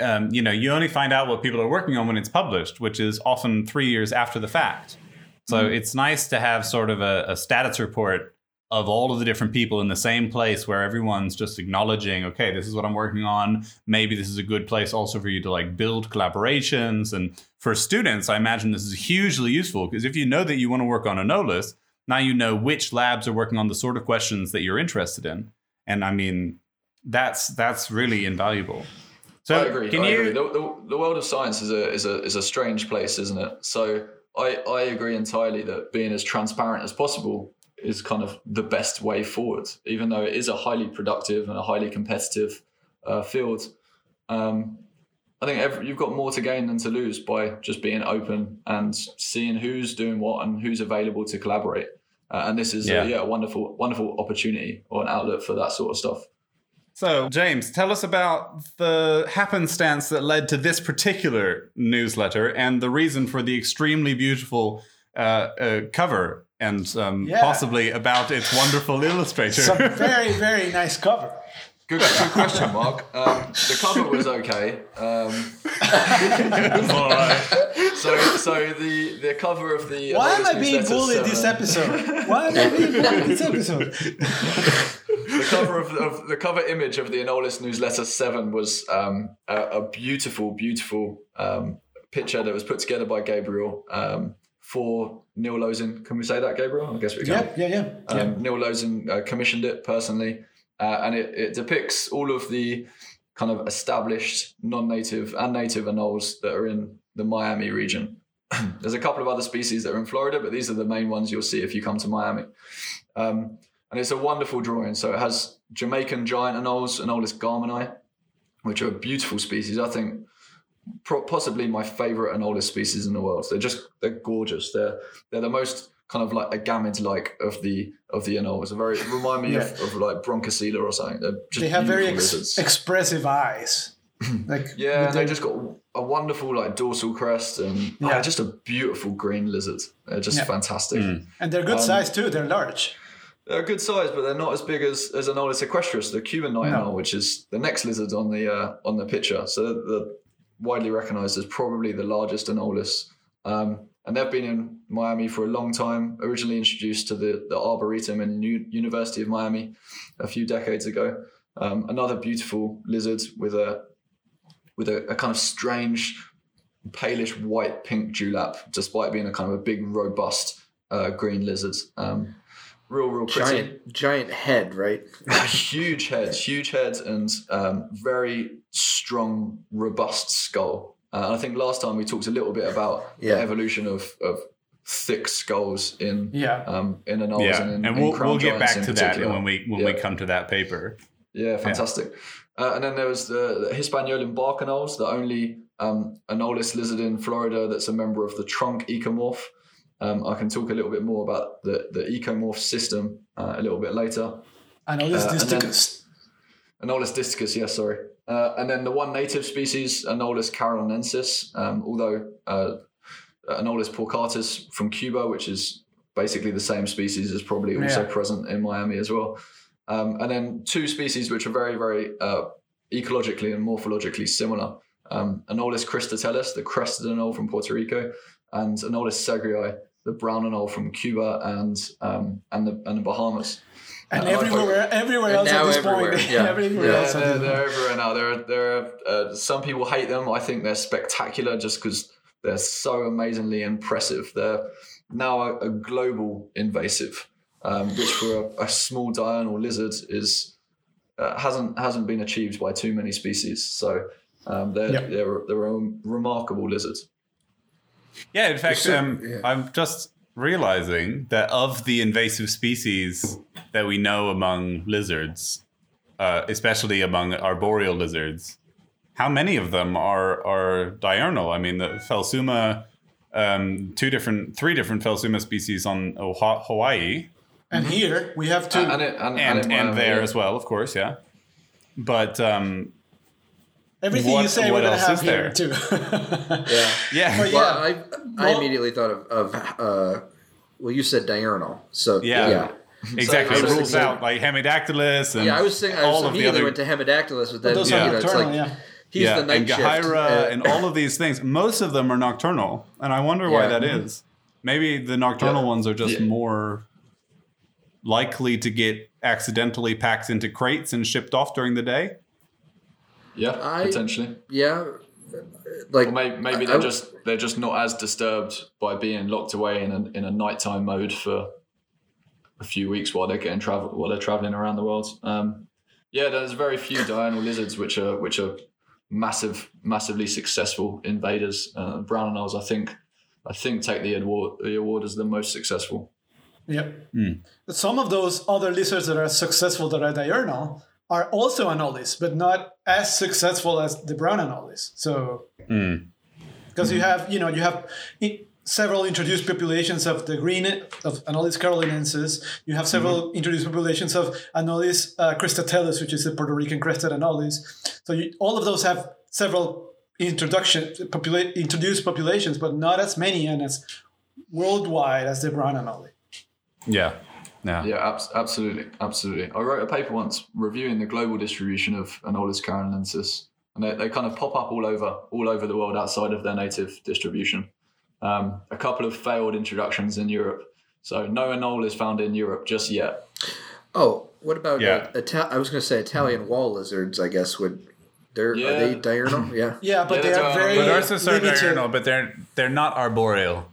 um, you know you only find out what people are working on when it's published, which is often three years after the fact. So it's nice to have sort of a, a status report of all of the different people in the same place where everyone's just acknowledging, okay, this is what I'm working on. Maybe this is a good place also for you to like build collaborations. And for students, I imagine this is hugely useful because if you know that you want to work on a no list, now you know which labs are working on the sort of questions that you're interested in. And I mean, that's that's really invaluable. So I agree. can I you agree. The, the, the world of science is a is a is a strange place, isn't it? So I I agree entirely that being as transparent as possible is kind of the best way forward, even though it is a highly productive and a highly competitive uh, field. Um, I think every, you've got more to gain than to lose by just being open and seeing who's doing what and who's available to collaborate. Uh, and this is Yeah. a, yeah, a wonderful wonderful opportunity or an outlet for that sort of stuff. So, James, tell us about the happenstance that led to this particular newsletter and the reason for the extremely beautiful cover and um, Yeah. possibly about its wonderful illustrator. It's a very very nice cover. Good, good question, Mark. Um, the cover was okay. Um, All right. so, so the the cover of the Why am Anolis I being newsletter bullied this episode? Why am I being bullied this episode? the cover of, of the cover image of the Anolis newsletter seven was um, a, a beautiful, beautiful um, picture that was put together by Gabriel um, for Neil Losin. Can we say that, Gabriel? I guess we can. Yeah, yeah, yeah. yeah. Um, Neil Losin uh, commissioned it personally, uh, and it, it depicts all of the kind of established non-native and native anoles that are in the Miami region. There's a couple of other species that are in Florida, but these are the main ones you'll see if you come to Miami. Um, and it's a wonderful drawing. So it has Jamaican giant anoles, Anolis garmani, which are a beautiful species. I think possibly my favorite and oldest species in the world. They're just they're gorgeous. They're they're the most kind of like agamid like of the of the anoles. A very remind me Yeah. of, of like Bronchosela or something. They're just they have very ex- expressive eyes. like Yeah, they just got a wonderful like dorsal crest and Yeah. yeah, just a beautiful green lizard. They're just Yeah. fantastic. and they're good um, size too. They're large. They're a good size, but they're not as big as, as Anolis equestris, the Cuban knight No. owl, which is the next lizard on the uh, on the picture. So they're, they're widely recognised as probably the largest Anolis. Um, and they've been in Miami for a long time. Originally introduced to the, the Arboretum in U- University of Miami a few decades ago. Um, another beautiful lizard with a with a, a kind of strange palish white pink dewlap, despite being a kind of a big robust uh, green lizard. Um, real, real pretty. Giant, giant head, right? huge head, huge head, and um, very strong, robust skull. Uh, I think last time we talked a little bit about Yeah. the evolution of, of thick skulls in Yeah. um, in anoles yeah, and in, and in we'll crown we'll get back to that when we when we come to that paper. Yeah, fantastic. Uh, and then there was the, the Hispaniolan bark anoles, the only um, anolis lizard in Florida that's a member of the trunk ecomorph. Um, I can talk a little bit more about the, the ecomorph system uh, a little bit later. Know Uh, then- distichus. Anolis distichus, yes, sorry. Uh, and then the one native species, Anolis carolinensis, um, although uh, Anolis porcatus from Cuba, which is basically the same species, is probably also Yeah. present in Miami as well. Um, and then two species which are very, very uh, ecologically and morphologically similar. Um, Anolis cristatellus, the crested anole from Puerto Rico, and Anolis sagrei, the brown anole from Cuba and um, and the and the Bahamas. And Uh, I everywhere, everywhere else at this everywhere, point. yeah. everywhere Yeah, else at they're, they're everywhere now. There, there are uh, some people hate them. I think they're spectacular just because they're so amazingly impressive. They're now a, a global invasive, um, which for a, a small diurnal lizard is uh, hasn't hasn't been achieved by too many species. So um, they're, Yep. they're they're a remarkable lizards. Yeah, in fact, um, yeah. I'm just realizing that of the invasive species that we know among lizards, uh, especially among arboreal lizards, how many of them are are diurnal? I mean, the Phelsuma, um, two different, three different Phelsuma species on Hawaii, And here we have two. And, and, it, and, and in and there yeah. as well, of course, yeah. But um, Everything what- you say, what we're gonna else have is here there? too. Yeah. yeah, Well, Well, I, I Well- immediately thought of, of uh, well, you said diurnal, so Yeah. yeah, exactly. I it rules thinking- out like Hemidactylus and yeah. I was thinking, I all was of the immediately other went to Hemidactylus, but then Those you are know, it's like yeah. he's yeah, the night and shift. Gehyra uh, and all of these things. Most of them are nocturnal, and I wonder why Yeah. that is. Maybe the nocturnal Yeah. ones are just Yeah. more likely to get accidentally packed into crates and shipped off during the day. Yeah, I- potentially. yeah, like Or maybe, maybe I- they're I- just they're just not as disturbed by being locked away in a in a nighttime mode for a few weeks while they're getting travel while they're traveling around the world. Um, yeah, there's very few diurnal lizards which are which are massive, massively successful invaders. Uh, brown anoles, I think, I think take the award the award as the most successful. Yep. But Some of those other lizards that are successful that are diurnal are also anolis, but not as successful as the brown anolis. So, Hmm. because you have, you know, you have several introduced populations of the green of Anolis carolinensis. You have several introduced populations of Anolis uh, cristatellus, which is the Puerto Rican crested anolis. So you, all of those have several introduction popula- introduced populations, but not as many and as worldwide as the brown anolis. Yeah, yeah, Yeah, abs- absolutely, absolutely. I wrote a paper once reviewing the global distribution of Anolis carolinensis, and they, they kind of pop up all over all over the world outside of their native distribution. Um, a couple of failed introductions in Europe, so no anole is found in Europe just yet. oh, what about Yeah. uh, Ita- I was going to say Italian wall lizards. I guess would they're Yeah. are they diurnal? Yeah. Yeah, but Yeah, they are all. very but ours are limited. diurnal, but they're they're not arboreal.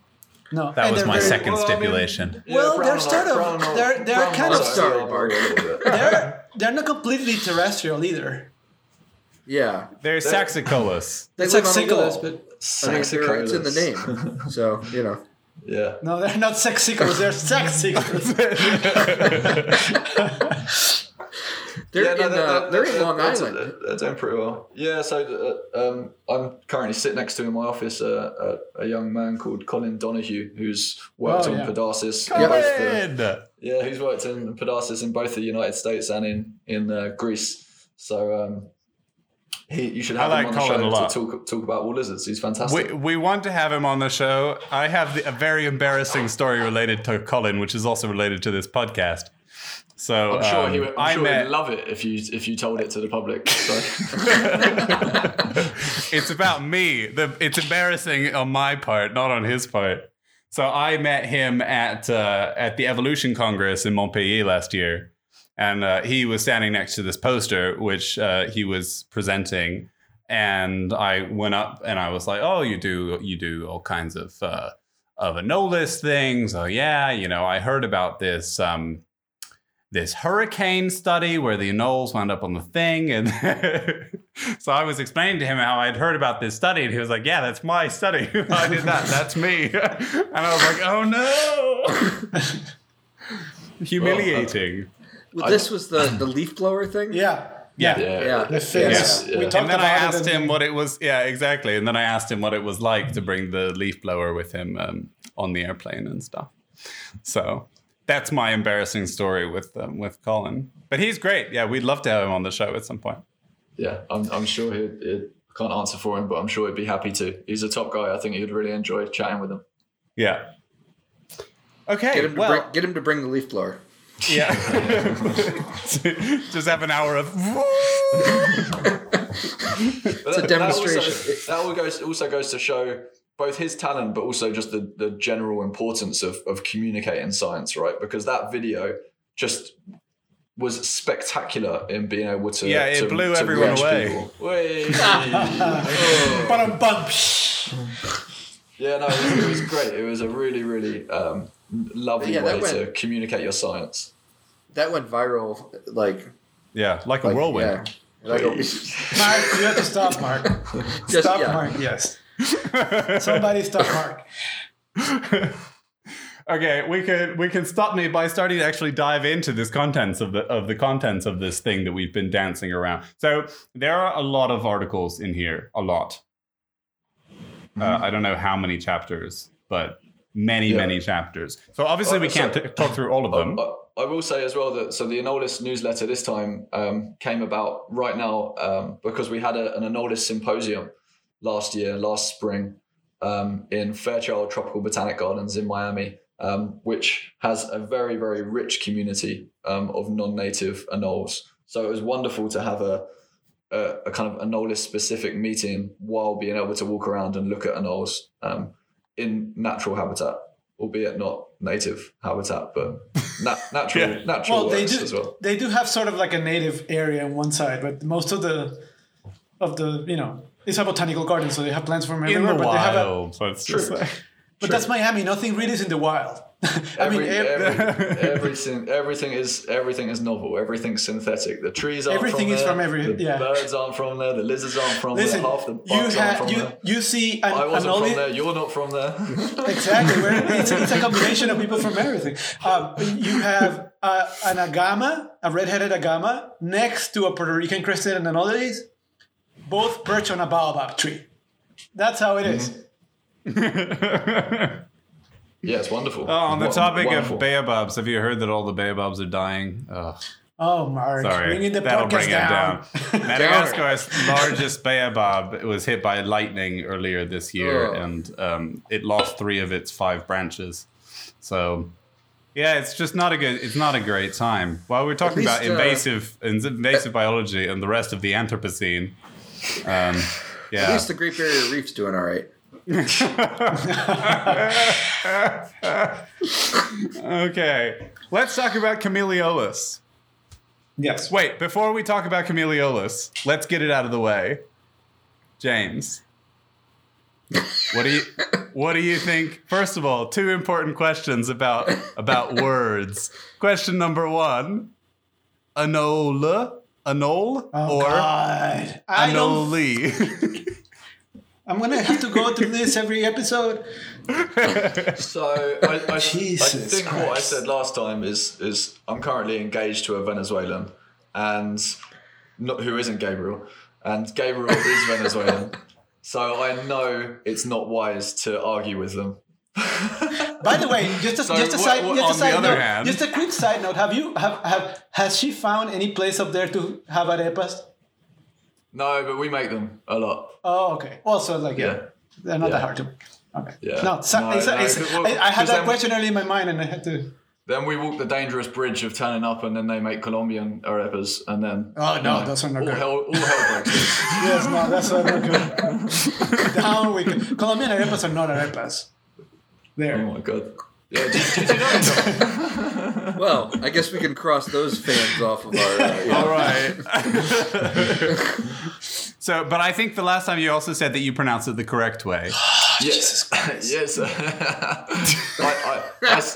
No, That and was my very- second Well, I mean- stipulation. Well, brown they're sort of- they're- they're kind of- anoles are Sorry, arboreal Mark. a little bit. They're they're not completely terrestrial either. Yeah. They're saxicolous. They It's saxicolous, like on a wall. cichlids, but I mean, it's in the name. So, you know. Yeah. no, they're not sexicles. They're sexicles. They're Yeah, no, in they're- uh, they're- they're in they're Long they're, Island. They're, they're doing pretty well. Yeah, so uh, um, I'm currently sitting next to in my office uh, a, a young man called Colin Donihue, who's worked Oh, on yeah. Podarcis. in both the- Colin! yeah, who's worked in Podarcis in both the United States and in in uh, Greece. So um, he, you should I have like him on Colin the show to talk talk about war lizards. He's fantastic. We, we want to have him on the show. I have the, a very embarrassing story related to Colin, which is also related to this podcast. So I'm sure um, he would. I'm sure met. he'd love it if you if you told it to the public. So. it's about me. The, it's embarrassing on my part, not on his part. So I met him at uh, at the Evolution Congress in Montpellier last year, and uh, he was standing next to this poster which uh, he was presenting, and I went up and I was like, "Oh, you do you do all kinds of uh, of anolis things? Oh yeah, you know, I heard about this." Um, this hurricane study where the anoles wound up on the thing and so i was explaining to him how i'd heard about this study and he was like yeah that's my study i did that that's me and i was like oh no humiliating Well, this was the the leaf blower thing. Yeah. yeah. Yeah, Yeah. The face. Yes, We yeah. and then I about it asked him then- what it was. Yeah, exactly. And then I asked him what it was like to bring the leaf blower with him um, on the airplane and stuff. So that's my embarrassing story with um, with Colin. But he's great. Yeah, we'd love to have him on the show at some point. Yeah, I'm, I'm sure he'd, he'd. Can't answer for him, but I'm sure he'd be happy to. He's a top guy. I think he'd really enjoy chatting with him. Yeah. Okay. Get him to well, bring, get him to bring the leaf blower. yeah. Just have an hour of. It's a demonstration. That also, that all goes, also goes to show both his talent, but also just the, the general importance of, of communicating science, right? Because that video just was spectacular in being able to. Yeah, it to- blew to everyone reach away. people. Way. Ba-dum-bum. yeah, no, it was, it was great. It was a really, really um, lovely Yeah, that way to communicate your science. That went viral. Like, Yeah, like a like whirlwind. Yeah. Like a- Mark, you have to stop, Mark. Just- stop, yeah. Mark. Yes. Somebody stop, Mark. okay, we could we can stop me by starting to actually dive into this contents of the of the contents of this thing that we've been dancing around. So there are a lot of articles in here, a lot. Uh, I don't know how many chapters, but many Yeah. many chapters. So obviously Oh, we can't so- t- talk through all of them. I, I will say as well that so the Anolis newsletter this time um, came about right now um, because we had a, an Anolis symposium last year, last spring, um, in Fairchild Tropical Botanic Gardens in Miami, um, which has a very very rich community um, of non-native anoles. So it was wonderful to have a a, a kind of Anolis specific meeting while being able to walk around and look at anoles um, in natural habitat, albeit not native habitat, but na- natural Yeah. natural Well, they do. as well. They do have sort of like a native area on one side, but most of the of the you know it's a botanical garden, so they have plants from in everywhere. the but they have a, wild, let's just True. but that's Miami. Nothing really is in the wild. I Every, mean, every, everything, everything is everything is novel. Everything's synthetic. The trees aren't Everything from is there. from every- The yeah. birds aren't from there. The lizards aren't from listen, there. Half the you bugs aren't from you there. you see an, I wasn't from there. You're not from there. Exactly. We're, it's, it's a combination of people from everything. Um, you have uh, an agama, a red-headed agama, next to a Puerto Rican crested anomalies, both perch on a baobab tree. That's how it is. yeah, it's wonderful. Oh, on the Wo- topic wonderful. of baobabs, have you heard that all the baobabs are dying? Ugh. Oh, Mark, Sorry, bringing the that'll podcast bring down. it down. Madagascar's largest baobab was hit by lightning earlier this year, Ugh. and um, it lost three of its five branches. So, yeah, it's just not a good. It's not a great time. While we're talking about least, uh, invasive invasive biology and the rest of the Anthropocene, um, At least the Great Barrier Reef's doing all right. okay. Let's talk about Chamaeleolis. Yes. Wait, before we talk about Chamaeleolis, let's get it out of the way. James, what do you what do you think? First of all, two important questions about about words. Question number one: Anola, anole, Oh, or God. I don't, anole? I'm going to have to go through this every episode. So I, I, I Jesus think what I said last time is is I'm currently engaged to a Venezuelan, and not, who isn't Gabriel, and Gabriel is Venezuelan. So I know it's not wise to argue with them. By the way, just a, just a side, what- just a side note, hand- just a quick side note. Have you have, have has she found any place up there to have arepas? No, but we make them a lot. Oh, okay. Also, like yeah, Yeah. they're not Yeah. that hard to make. Okay. Yeah. No, so, No, it's, no, it's, well, I, I had that question early in my mind, and I had to. Then we walk the dangerous bridge of turning up, and then they make Colombian arepas, and then Oh, no, know, those not all good. hell, all hell breaks loose. Yes, no, that's not good. Down we go. Colombian arepas are not arepas. Oh my god. Yeah, did, did you know? Well, I guess we can cross those fans off of our. Uh, yeah. All right. so, but I think the last time you also said that you pronounced it the correct way. Jesus. Yes, yes.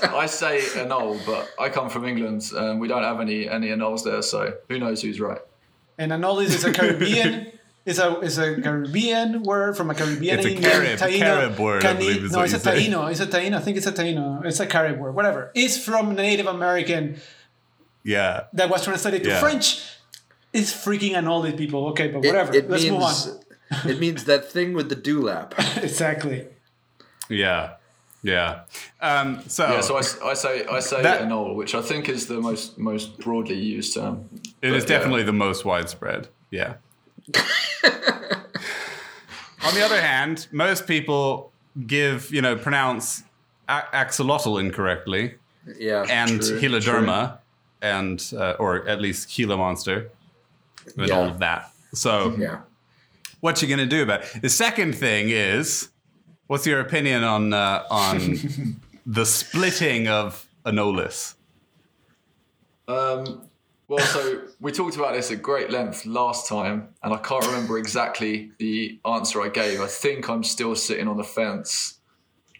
I, say anole, but I come from England, and we don't have any any anoles there, so who knows who's right? And anolis is a Caribbean. Is a is a Caribbean word from a Caribbean It's a Indian Carib- Carib word, I believe is no, it's a say. Taino. It's a Taino. I think it's a Taino. It's a Carib word. Whatever. It's from Native American Yeah. that was translated to Yeah. French. It's freaking anoli, people. Okay, but whatever. It, Let's move on. it means that thing with the dewlap. exactly. Yeah. Yeah. Um, so, Yeah, so I, s- I say I say That- anole, which I think is the most most broadly used term. it is But, yeah. definitely the most widespread. Yeah. On the other hand, most people give, you know, pronounce a- axolotl incorrectly Yeah. and true, Heloderma and, uh, or at least Gila monster and Yeah. all of that. So. Yeah. what you gonna do about it? The second thing is, what's your opinion on uh, on the splitting of Anolis? Um, well, so we talked about this at great length last time, and I can't remember exactly the answer I gave. I think I'm still sitting on the fence,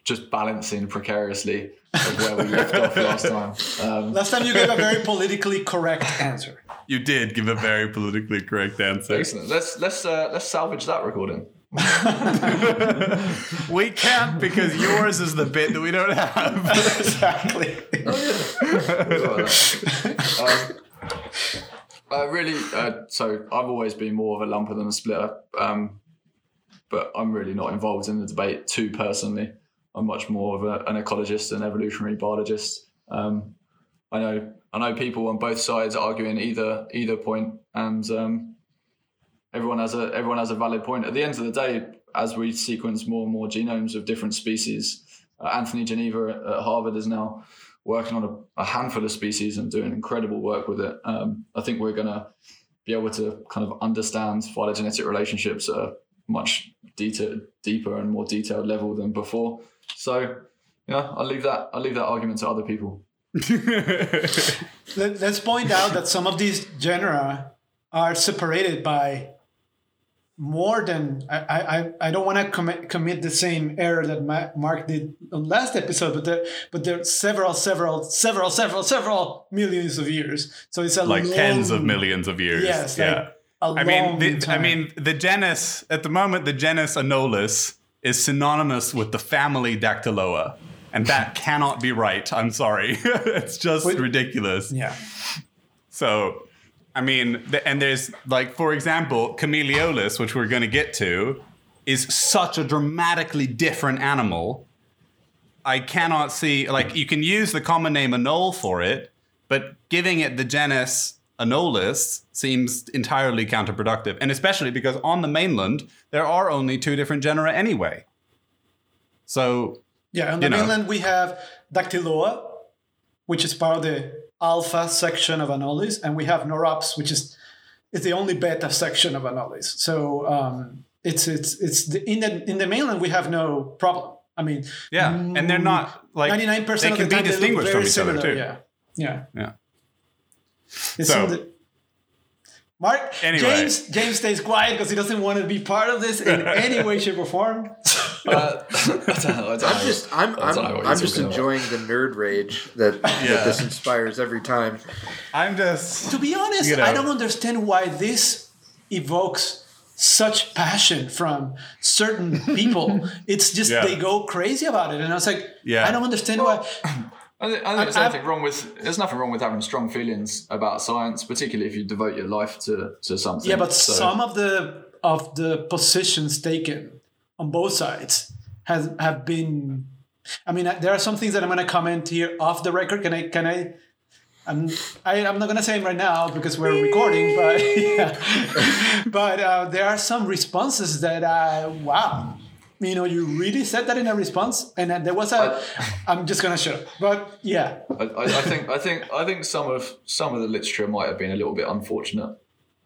just balancing precariously of where we left off last time. Um, Last time you gave a very politically correct answer. You did give a very politically correct answer. excellent. Let's let's uh, let's salvage that recording. We can't because yours is the bit that we don't have. exactly. um, uh, really, uh, so I've always been more of a lumper than a splitter, um, but I'm really not involved in the debate too personally. I'm much more of a, an ecologist and evolutionary biologist. Um, I know I know people on both sides arguing either either point, and um, everyone has a everyone has a valid point. At the end of the day, as we sequence more and more genomes of different species, uh, Anthony Geneva at, at Harvard is now working on a, a handful of species and doing incredible work with it. Um, I think we're going to be able to kind of understand phylogenetic relationships at a much deta- deeper and more detailed level than before. So, yeah, I'll leave that. I'll leave that argument to other people. Let, us point out that some of these genera are separated by more than I I, I don't want to commit commit the same error that Ma- Mark did on last episode, but there but there are several several several several several millions of years. So it's a like long, tens of millions of years. Yes, yeah. like I mean, the, I mean, the genus at the moment, the genus Anolis is synonymous with the family Dactyloa, and that cannot be right. I'm sorry, it's just Wait. ridiculous. yeah. So, I mean, th- and there's like, for example, Chamaeleolis, which we're going to get to, is such a dramatically different animal. I cannot see, like, you can use the common name Anole for it, but giving it the genus Anolis seems entirely counterproductive. And especially because on the mainland, there are only two different genera anyway. So, Yeah, on the know. mainland we have Dactyloa, which is part of the alpha section of Anolis, and we have Norops, which is is the only beta section of Anolis. So um, it's it's it's the, in the in the mainland we have no problem. I mean, yeah. And they're not like. ninety nine percent they of can the be time they look distinguished very from each other, similar. too. Yeah, yeah. Yeah. It's So- the- Mark Anyway. James James stays quiet because he doesn't want to be part of this in any way, shape, or form. Uh, I don't know, I don't I'm just I'm I I'm, don't know what I'm just talking about. enjoying the nerd rage that, Yeah. that this inspires every time. I'm just. to be honest, You know. I don't understand why this evokes such passion from certain people. it's just Yeah. they go crazy about it, and I was like, Yeah. I don't understand why. I think, I think there's I- nothing wrong with there's nothing wrong with having strong feelings about science, particularly if you devote your life to, to something. Yeah, but So- some of the of the positions taken on both sides has have been. I mean, there are some things that I'm going to comment here off the record. Can I? Can I? I'm I, I'm not going to say them right now because we're recording, but yeah. but uh, there are some responses that I wow. You know, you really said that in a response, and there was a. I'm just gonna shut up. But yeah, I, I, I think I think I think some of some of the literature might have been a little bit unfortunate.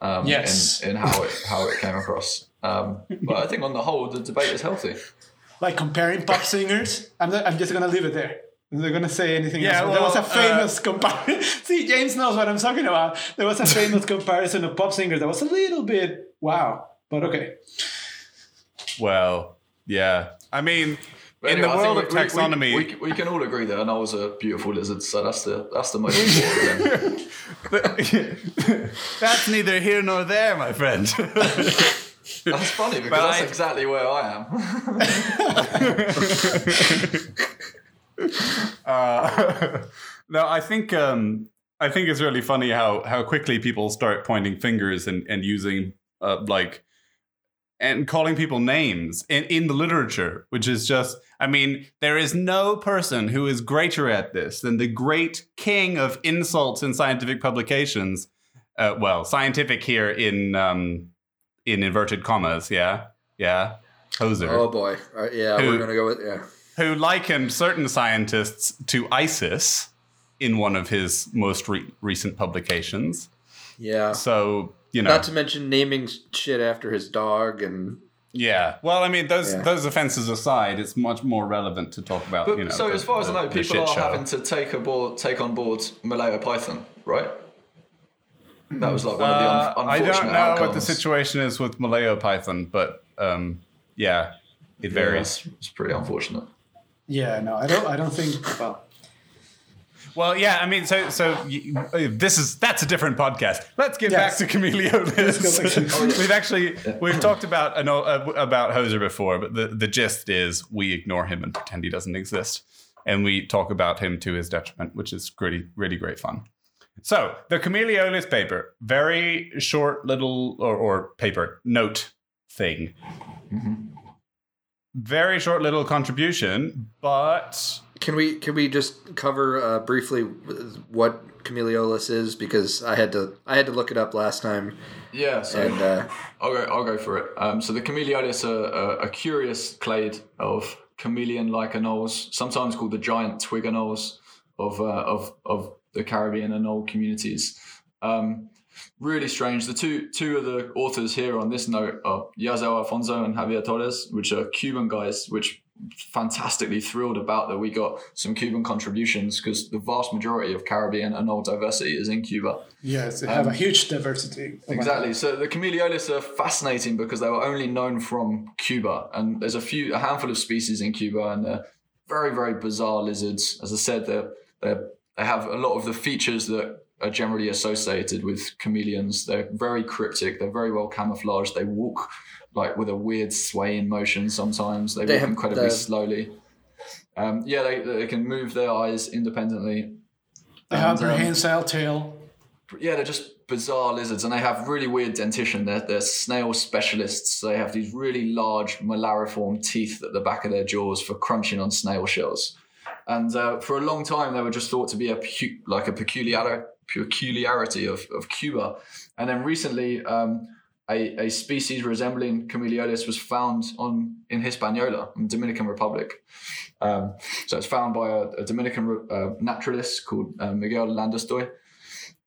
Um, Yes. in, in how it how it came across. Um, but I think on the whole, the debate is healthy. like comparing pop singers. I'm not, I'm just gonna leave it there. I'm not gonna say anything Yeah, else. there was a well, famous comparison. See, James knows what I'm talking about. There was a famous comparison of pop singers that was a little bit wow, but okay. Well, yeah. I mean, But in anyway, the world of taxonomy, we, we, we can all agree that an was a beautiful lizard, so that's the that's the most important that's neither here nor there, my friend. That's funny because But that's I- exactly where I am. Uh, no, I think um, I think it's really funny how how quickly people start pointing fingers and and using uh, like and calling people names in, in the literature, which is just I mean, there is no person who is greater at this than the great king of insults in scientific publications. Uh, well, scientific here in um, in inverted commas, yeah, yeah, Hoser Oh boy. Right, yeah, Who- we're gonna go with yeah. who likened certain scientists to ISIS in one of his most re- recent publications. Yeah. So, you know, Not to mention naming shit after his dog and yeah. Well, I mean, those Yeah. those offenses aside, it's much more relevant to talk about. But you know, so the- as far as I know, people are show. having to take aboard take on board Malayopython, right? That was like one of the Uh, un- I don't know what the situation is with Malayopython, but um, yeah, it varies. it's, it's pretty unfortunate. Yeah, no, I don't. I don't think. Well, Well, yeah, I mean, so so this is that's a different podcast. Let's get Yes. back to Chamaeleolis. go back to- we've actually we've talked about an, uh, about Hoser before, but the the gist is we ignore him and pretend he doesn't exist, and we talk about him to his detriment, which is really really great fun. So the Chamaeleolis paper, very short little or, or paper note thing. Very short little contribution, but can we can we just cover uh, briefly what Chamaeleolis is because I had to I had to look it up last time Yeah, so and uh, I'll go. I'll go for it. Um, so the Chamaeleolis are a, a curious clade of chameleon-like anoles, sometimes called the giant twig anoles of uh, of of the Caribbean anole communities. Um, really strange. The two two of the authors here on this note are Yasel Alfonso and Javier Torres, which are Cuban guys, which fantastically thrilled about that we got some Cuban contributions because the vast majority of Caribbean anole diversity is in Cuba. yes, they have a um, huge diversity. Exactly. So the Chamaeleolis are fascinating because they were only known from Cuba, and there's a few, a handful of species in Cuba, and they're very, very bizarre lizards. As I said, they they have a lot of the features that are generally associated with chameleons. They're very cryptic. They're very well camouflaged. They walk like with a weird swaying motion. Sometimes they, They walk have incredibly slowly. Um, yeah, they, they can move their eyes independently. They have And, um, prehensile tail. yeah, they're just bizarre lizards, and they have really weird dentition. They're, they're snail specialists. They have these really large molariform teeth at the back of their jaws for crunching on snail shells. And uh, for a long time, they were just thought to be a pecu- like a peculiar peculiarity of, of Cuba. And then recently, um, a, a species resembling Chamaeleolis was found on in Hispaniola, in Dominican Republic. Um, so it's found by a, a Dominican uh, naturalist called uh, Miguel Landestoy.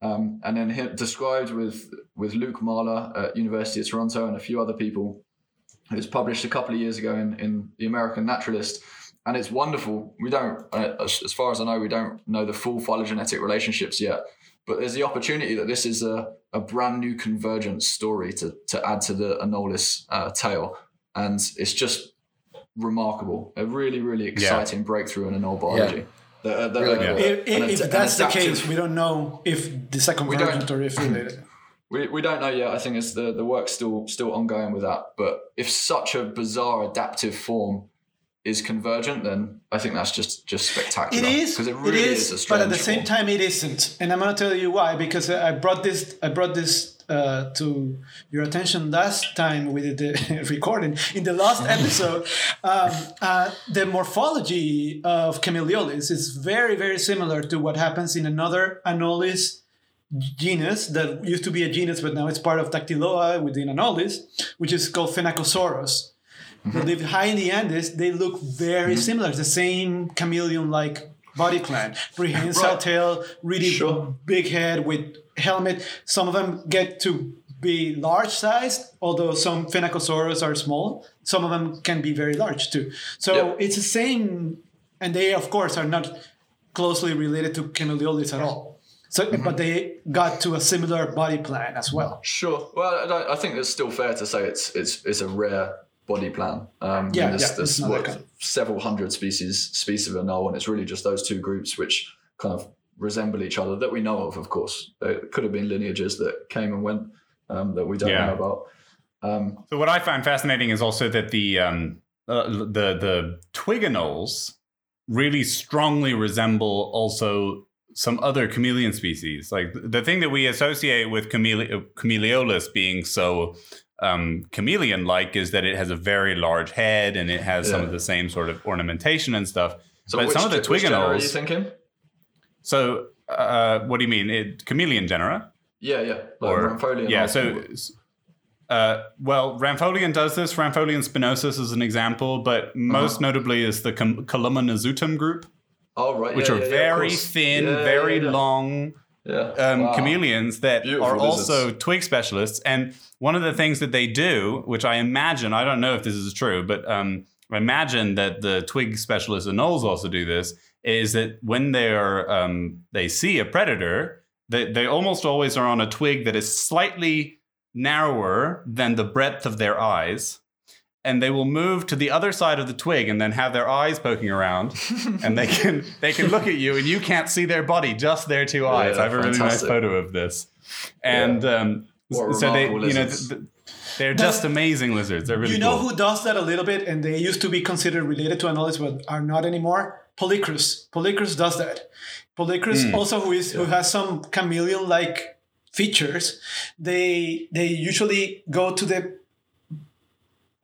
Um, and then he, described with with Luke Mahler at University of Toronto and a few other people. It was published a couple of years ago in, in the American Naturalist, and it's wonderful. We don't, uh, as far as I know, we don't know the full phylogenetic relationships yet, but there's the opportunity that this is a, a brand new convergence story to to add to the Anolis uh, tale, and it's just remarkable. A really really exciting breakthrough in anole biology. The- uh, the- Really uh. If, an if ad- an that's the case, we don't know if the second We don't- convergent or if related. We, we don't know yet. I think it's the, the work's still still ongoing with that. But if such a bizarre adaptive form is convergent, then I think that's just just spectacular. It is. because it really it is, is, but at the same time, it isn't. And I'm gonna tell you why. Because I brought this. I brought this uh, to your attention last time we did the recording. In the last episode, um, uh, the morphology of Chamaeleolis is very, very similar to what happens in another Anolis genus that used to be a genus, but now it's part of Dactyloa within Anolis, which is called Phenacosaurus. Live mm-hmm. high in the Andes. They look very mm-hmm. similar. It's the same chameleon-like body plan. Prehensile Right. tail, really Sure. big head with helmet. Some of them get to be large sized, although some Phenacosaurus are small. Some of them can be very large too. So Yep. it's the same, and they of course are not closely related to Chamaeleolis at all. So, mm-hmm. but they got to a similar body plan as well. Sure. Well, I, I think it's still fair to say it's it's it's a rare body plan. Um, Yeah, there's, yeah, there's it's what, that kind. several hundred species species of Anolis, and it's really just those two groups which kind of resemble each other that we know of. Of course, there could have been lineages that came and went um, that we don't Yeah. know about. Um, So what I find fascinating is also that the um, uh, the the twiganoles really strongly resemble also some other chameleon species. Like the thing that we associate with chamele- Chamaeleolis being so um, chameleon-like is that it has a very large head and it has some of the same sort of ornamentation and stuff. so but which, some of the which genera are you thinking? So uh, what do you mean? It, chameleon genera? Yeah, yeah. Like or yeah so uh, well Rhampholeon does this Rhampholeon spinosus is an example but most Uh-huh. notably is the Com- Calumma nasutum group oh right, which yeah, are yeah, yeah, very thin Yeah, very yeah, yeah. long Yeah. um, Wow. chameleons that Beautiful are also twig specialists and one of the things that they do which i imagine i don't know if this is true but um, I imagine that the twig specialists and knolls also do this is that when they're um, they see a predator they, they almost always are on a twig that is slightly narrower than the breadth of their eyes and they will move to the other side of the twig and then have their eyes poking around and they can they can look at you and you can't see their body just their two eyes Yeah, i have a really nice photo of this and um, so they you know lizards. th- th- they're just amazing lizards they're really you know cool. who does that a little bit, and they used to be considered related to Anolis, but are not anymore? Polychrus. Polychrus does that. Polychrus Hmm. also, who is who has some chameleon-like features. They they usually go to the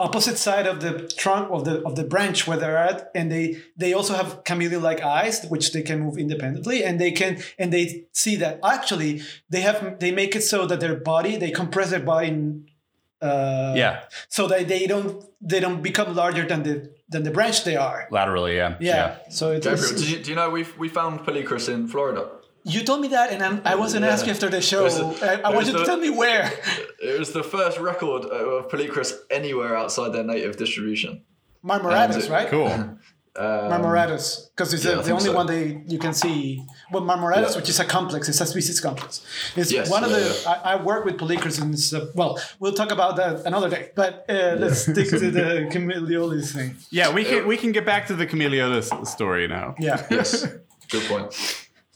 opposite side of the trunk of the of the branch where they're at, and they they also have chameleon-like eyes, which they can move independently, and they can and they see that actually they have they make it so that their body they compress their body. In, uh, yeah so that they don't they don't become larger than the than the branch they are. laterally yeah Yeah. So it's, Gabriel, it's- do you, do you know we we found Polychrus in Florida? You told me that, and I'm, I wasn't Yeah. asking after the show. It was I, I want was you to tell me where. It was the first record of Polychrus anywhere outside their native distribution. Marmoratus, right? cool Um, Marmoratus, because it's yeah, I the, the only so. one they you can see. Well, Marmoratus, Yeah. which is a complex, it's a species complex. It's Yes, one of yeah, the. I, I work with Polychrus, and it's, uh, well, we'll talk about that another day. But uh, let's stick to the Chamaeleolis thing. yeah we can we can get back to the Chamaeleolis story now Yeah. Yes, good point.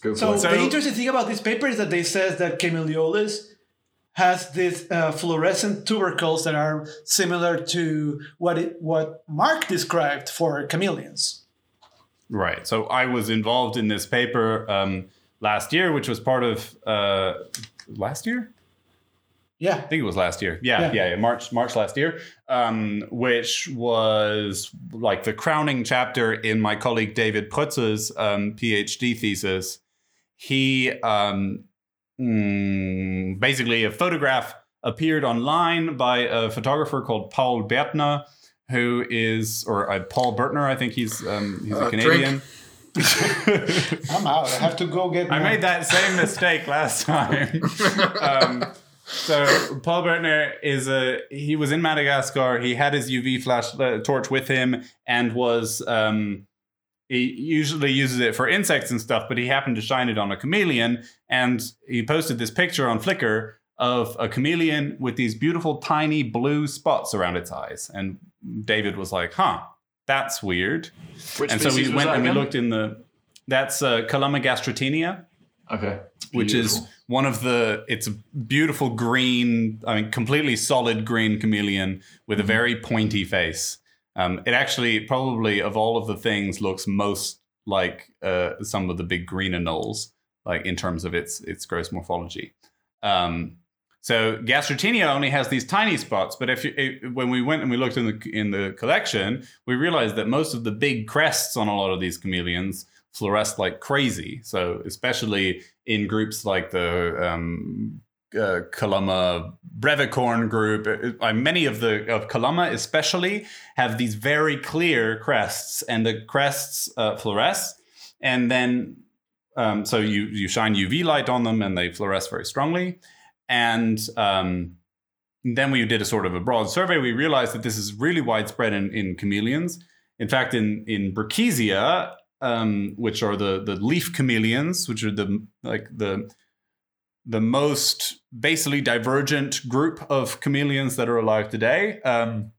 Good So, point. the interesting thing about this paper is that they says that Chamaeleolis has these uh, fluorescent tubercles that are similar to what it, what Mark described for chameleons. Right. So I was involved in this paper um, last year, which was part of uh, last year. Yeah. I think it was last year. Yeah, Yeah. yeah, yeah, March, March last year, um, which was like the crowning chapter in my colleague David Prötzel's um, PhD thesis. He um, mm, basically a photograph appeared online by a photographer called Paul Bertner, who is or uh, Paul Bertner, I think he's um, he's a Uh, Canadian. I'm out. I have to go get. I made that same mistake last time. um, so Paul Bertner is a he was in Madagascar. He had his UV flash uh, torch with him and was um, he usually uses it for insects and stuff, but he happened to shine it on a chameleon, and he posted this picture on Flickr of a chameleon with these beautiful tiny blue spots around its eyes. And David was like, "Huh, that's weird." Which and so we went and we looked in the that's uh, Calumma gastrotaenia Okay. which is one of the it's a beautiful green i mean completely solid green chameleon with a Mm-hmm. very pointy face Um, it actually probably of all of the things looks most like uh, some of the big green anoles, like in terms of its its gross morphology. Um, so Gastrotaenia only has these tiny spots, but if you, it, when we went and we looked in the in the collection, we realized that most of the big crests on a lot of these chameleons fluoresce like crazy. So especially in groups like the um, uh, brevicorn group, uh, uh, many of the of Calumma especially have these very clear crests, and the crests uh, fluoresce, and then um, so you you shine UV light on them, and they fluoresce very strongly, and um, then we did a sort of a broad survey. We realized that this is really widespread in, in chameleons. In fact, in in Brookesia, um, which are the the leaf chameleons, which are the like the the most basically divergent group of chameleons that are alive today. Um,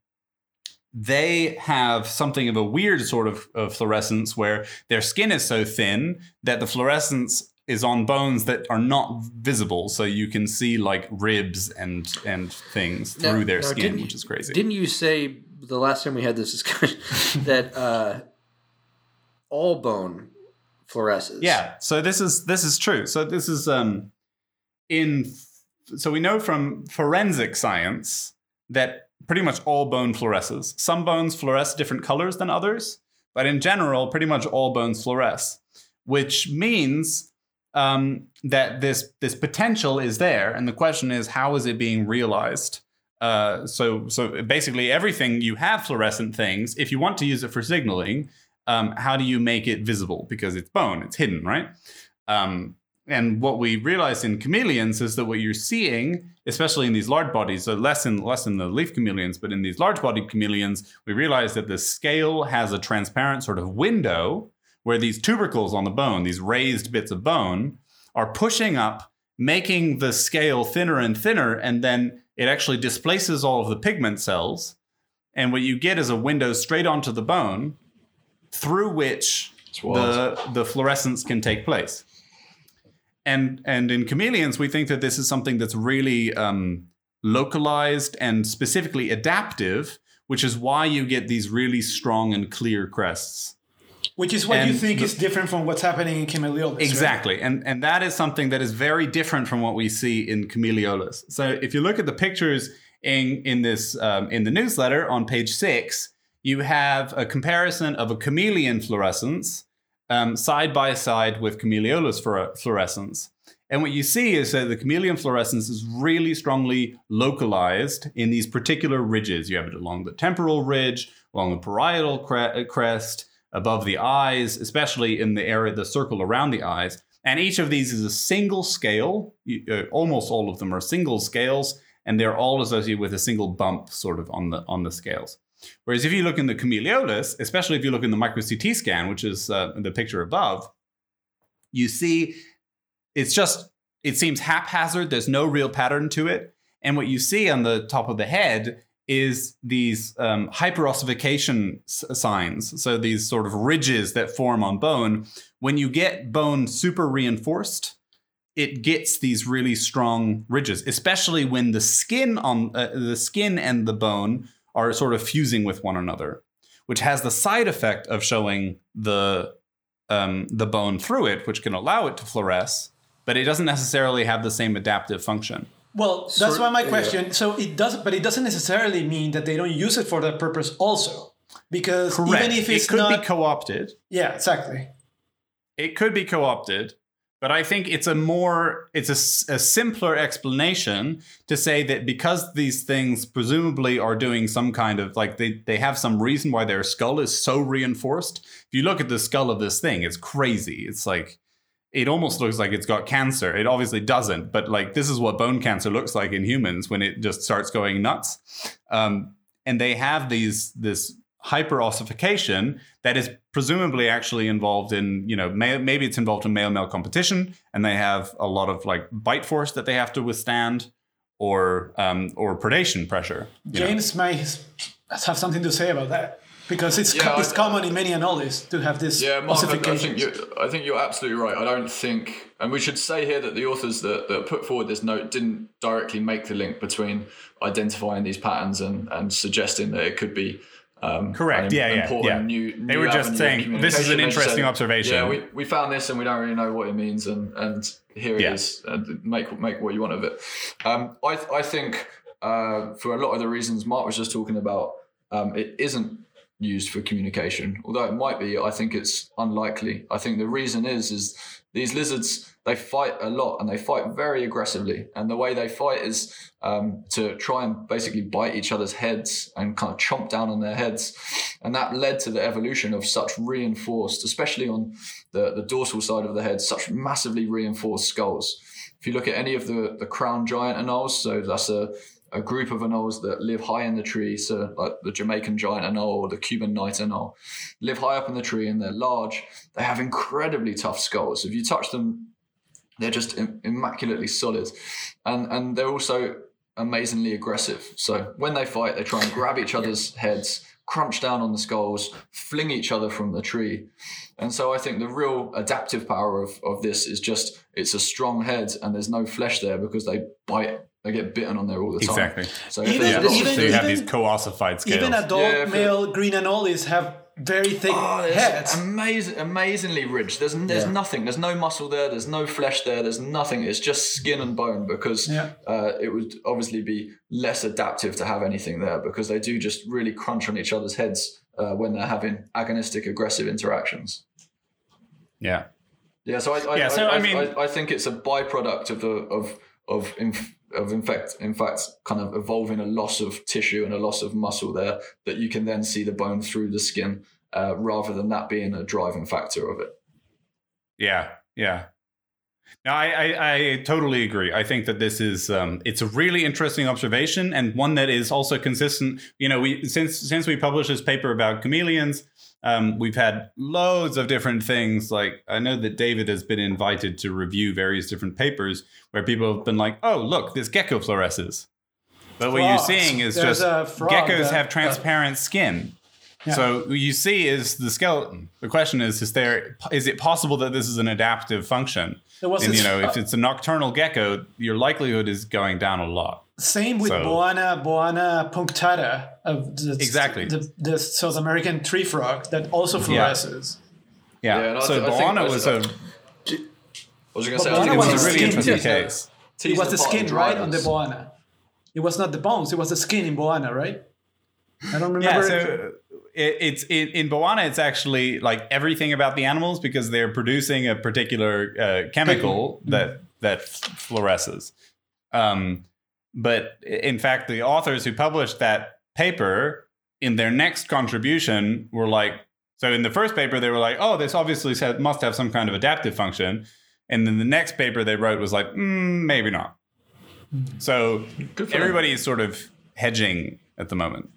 they have something of a weird sort of, of fluorescence where their skin is so thin that the fluorescence is on bones that are not visible, so you can see like ribs and and things through Now- their now, skin, which is crazy. Didn't you say the last time we had this discussion that uh, all bone fluoresces? Yeah. So this is this is true. So this is um in so we know from forensic science that pretty much all bone fluoresces. Some bones fluoresce different colors than others, but in general, pretty much all bones fluoresce, which means um, that this this potential is there, and the question is how is it being realized? Uh, so so basically, everything you have fluorescent things. If you want to use it for signaling, um, how do you make it visible? Because it's bone, it's hidden, right? Um, and what we realized in chameleons is that what you're seeing, especially in these large bodies, so less in less in the leaf chameleons, but in these large bodied chameleons, we realized that the scale has a transparent sort of window where these tubercles on the bone, these raised bits of bone, are pushing up, making the scale thinner and thinner, and then it actually displaces all of the pigment cells. And what you get is a window straight onto the bone through which the, the fluorescence can take place. And, and in chameleons, we think that this is something that's really um, localized and specifically adaptive, which is why you get these really strong and clear crests. Which is what you think the- is different from what's happening in Chamaeleolis. right? Exactly. And and that is something that is very different from what we see in Chamaeleolis. So if you look at the pictures in in this um, in the newsletter on page six, you have a comparison of a chameleon fluorescence um, side by side with fluor- fluorescence. And what you see is that the chameleon fluorescence is really strongly localized in these particular ridges. You have it along the temporal ridge, along the parietal cre- crest, above the eyes, especially in the area, the circle around the eyes. And each of these is a single scale. You- uh, almost all of them are single scales, and they're all associated with a single bump, sort of on the on the scales. Whereas if you look in the Chamaeleolis, especially if you look in the micro CT scan, which is uh, the picture above, you see it's just it seems haphazard. There's no real pattern to it, and what you see on the top of the head is these um, hyperossification s- signs. So these sort of ridges that form on bone. When you get bone super reinforced, it gets these really strong ridges, especially when the skin on uh, the skin and the bone are sort of fusing with one another, which has the side effect of showing the um, the bone through it, which can allow it to fluoresce, but it doesn't necessarily have the same adaptive function. Well, that's Sort- why my yeah. question. So it doesn't, but it doesn't necessarily mean that they don't use it for that purpose also, because even if it's it could not, be co-opted. yeah, exactly. It could be co-opted, but I think it's a more it's a a, simpler explanation to say that because these things presumably are doing some kind of like they they have some reason why their skull is so reinforced. If you look at the skull of this thing, it's crazy. It's like it almost looks like it's got cancer. It obviously doesn't, but like this is what bone cancer looks like in humans when it just starts going nuts. Um, and they have these this hyperossification that is presumably actually involved in you know may, maybe it's involved in male male competition, and they have a lot of like bite force that they have to withstand, or um, or predation pressure. you know. James may have something to say about that because it's Yeah, co- it's I- common in many anoles to have this Yeah, Mark, I, I think ossification. you I think you're absolutely right. I don't think, and we should say here that the authors that, that put forward this note didn't directly make the link between identifying these patterns and, and suggesting that it could be Um, Correct. Yeah, yeah, yeah. New, They were just saying, this is an communication. They just interesting said, observation. Yeah, we, we found this and we don't really know what it means, and and here Yeah. it is. And make make what you want of it. Um, I I think uh, for a lot of the reasons Mark was just talking about, um, it isn't used for communication. Although it might be, I think it's unlikely. I think the reason is is these lizards they fight a lot and they fight very aggressively. And the way they fight is um, to try and basically bite each other's heads and kind of chomp down on their heads. And that led to the evolution of such reinforced, especially on the, the dorsal side of the head, such massively reinforced skulls. If you look at any of the, the crown giant anoles, so that's a, a group of anoles that live high in the tree, so like the Jamaican giant anole or the Cuban knight anole, live high up in the tree and they're large. They have incredibly tough skulls. If you touch them, they're just immaculately solid, and and they're also amazingly aggressive. So when they fight, they try and grab each other's heads, crunch down on the skulls, fling each other from the tree. And so I think the real adaptive power of, of this is just it's a strong head and there's no flesh there because they bite, they get bitten on there all the time. Exactly. So if Even- there's Yeah. a lot of even- so you have even- these co-ossified scales. Even adult Yeah, if it- male green anoles have very thick Oh, it's heads. amazing, amazingly rich. There's there's Yeah. nothing. There's no muscle there. There's no flesh there. There's nothing. It's just skin and bone because Yeah. uh, it would obviously be less adaptive to have anything there because they do just really crunch on each other's heads uh, when they're having agonistic, aggressive interactions. yeah. Yeah, so I, I, Yeah, so, I, I mean- I, I think it's a byproduct of the of of inf- of in fact in fact kind of evolving a loss of tissue and a loss of muscle there that you can then see the bone through the skin uh, rather than that being a driving factor of it. Yeah, yeah. No, I, I, I totally agree. I think that this is um, it's a really interesting observation and one that is also consistent. You know, we since since we published this paper about chameleons, um, we've had loads of different things. Like I know that David has been invited to review various different papers where people have been like, "Oh, look, this gecko fluoresces." But what you're seeing is There's just geckos that- have transparent skin. Yeah. So what you see is the skeleton. The question is: Is there? Is it possible that this is an adaptive function? There was And you know, if it's a nocturnal gecko, your likelihood is going down a lot. Same with So- Boana Boana punctata of the, Exactly. the, the South American tree frog that also fluoresces. Yeah. Yeah, and I so th- I Boana that's- was a, I was going to say, But I think Boana it was was a the really skin interesting too. case. It was the skin, right, on the Boana. It was not the bones; it was the skin in Boana, right? I don't Yeah. remember. So it, it's in, in Boana, it's actually like everything about the animals because they're producing a particular uh, chemical that that fluoresces. Um, but in fact, the authors who published that paper in their next contribution were like, so in the first paper they were like, oh, this obviously must have some kind of adaptive function, and then the next paper they wrote was like, mm, maybe not. So for them. everybody is sort of hedging at the moment.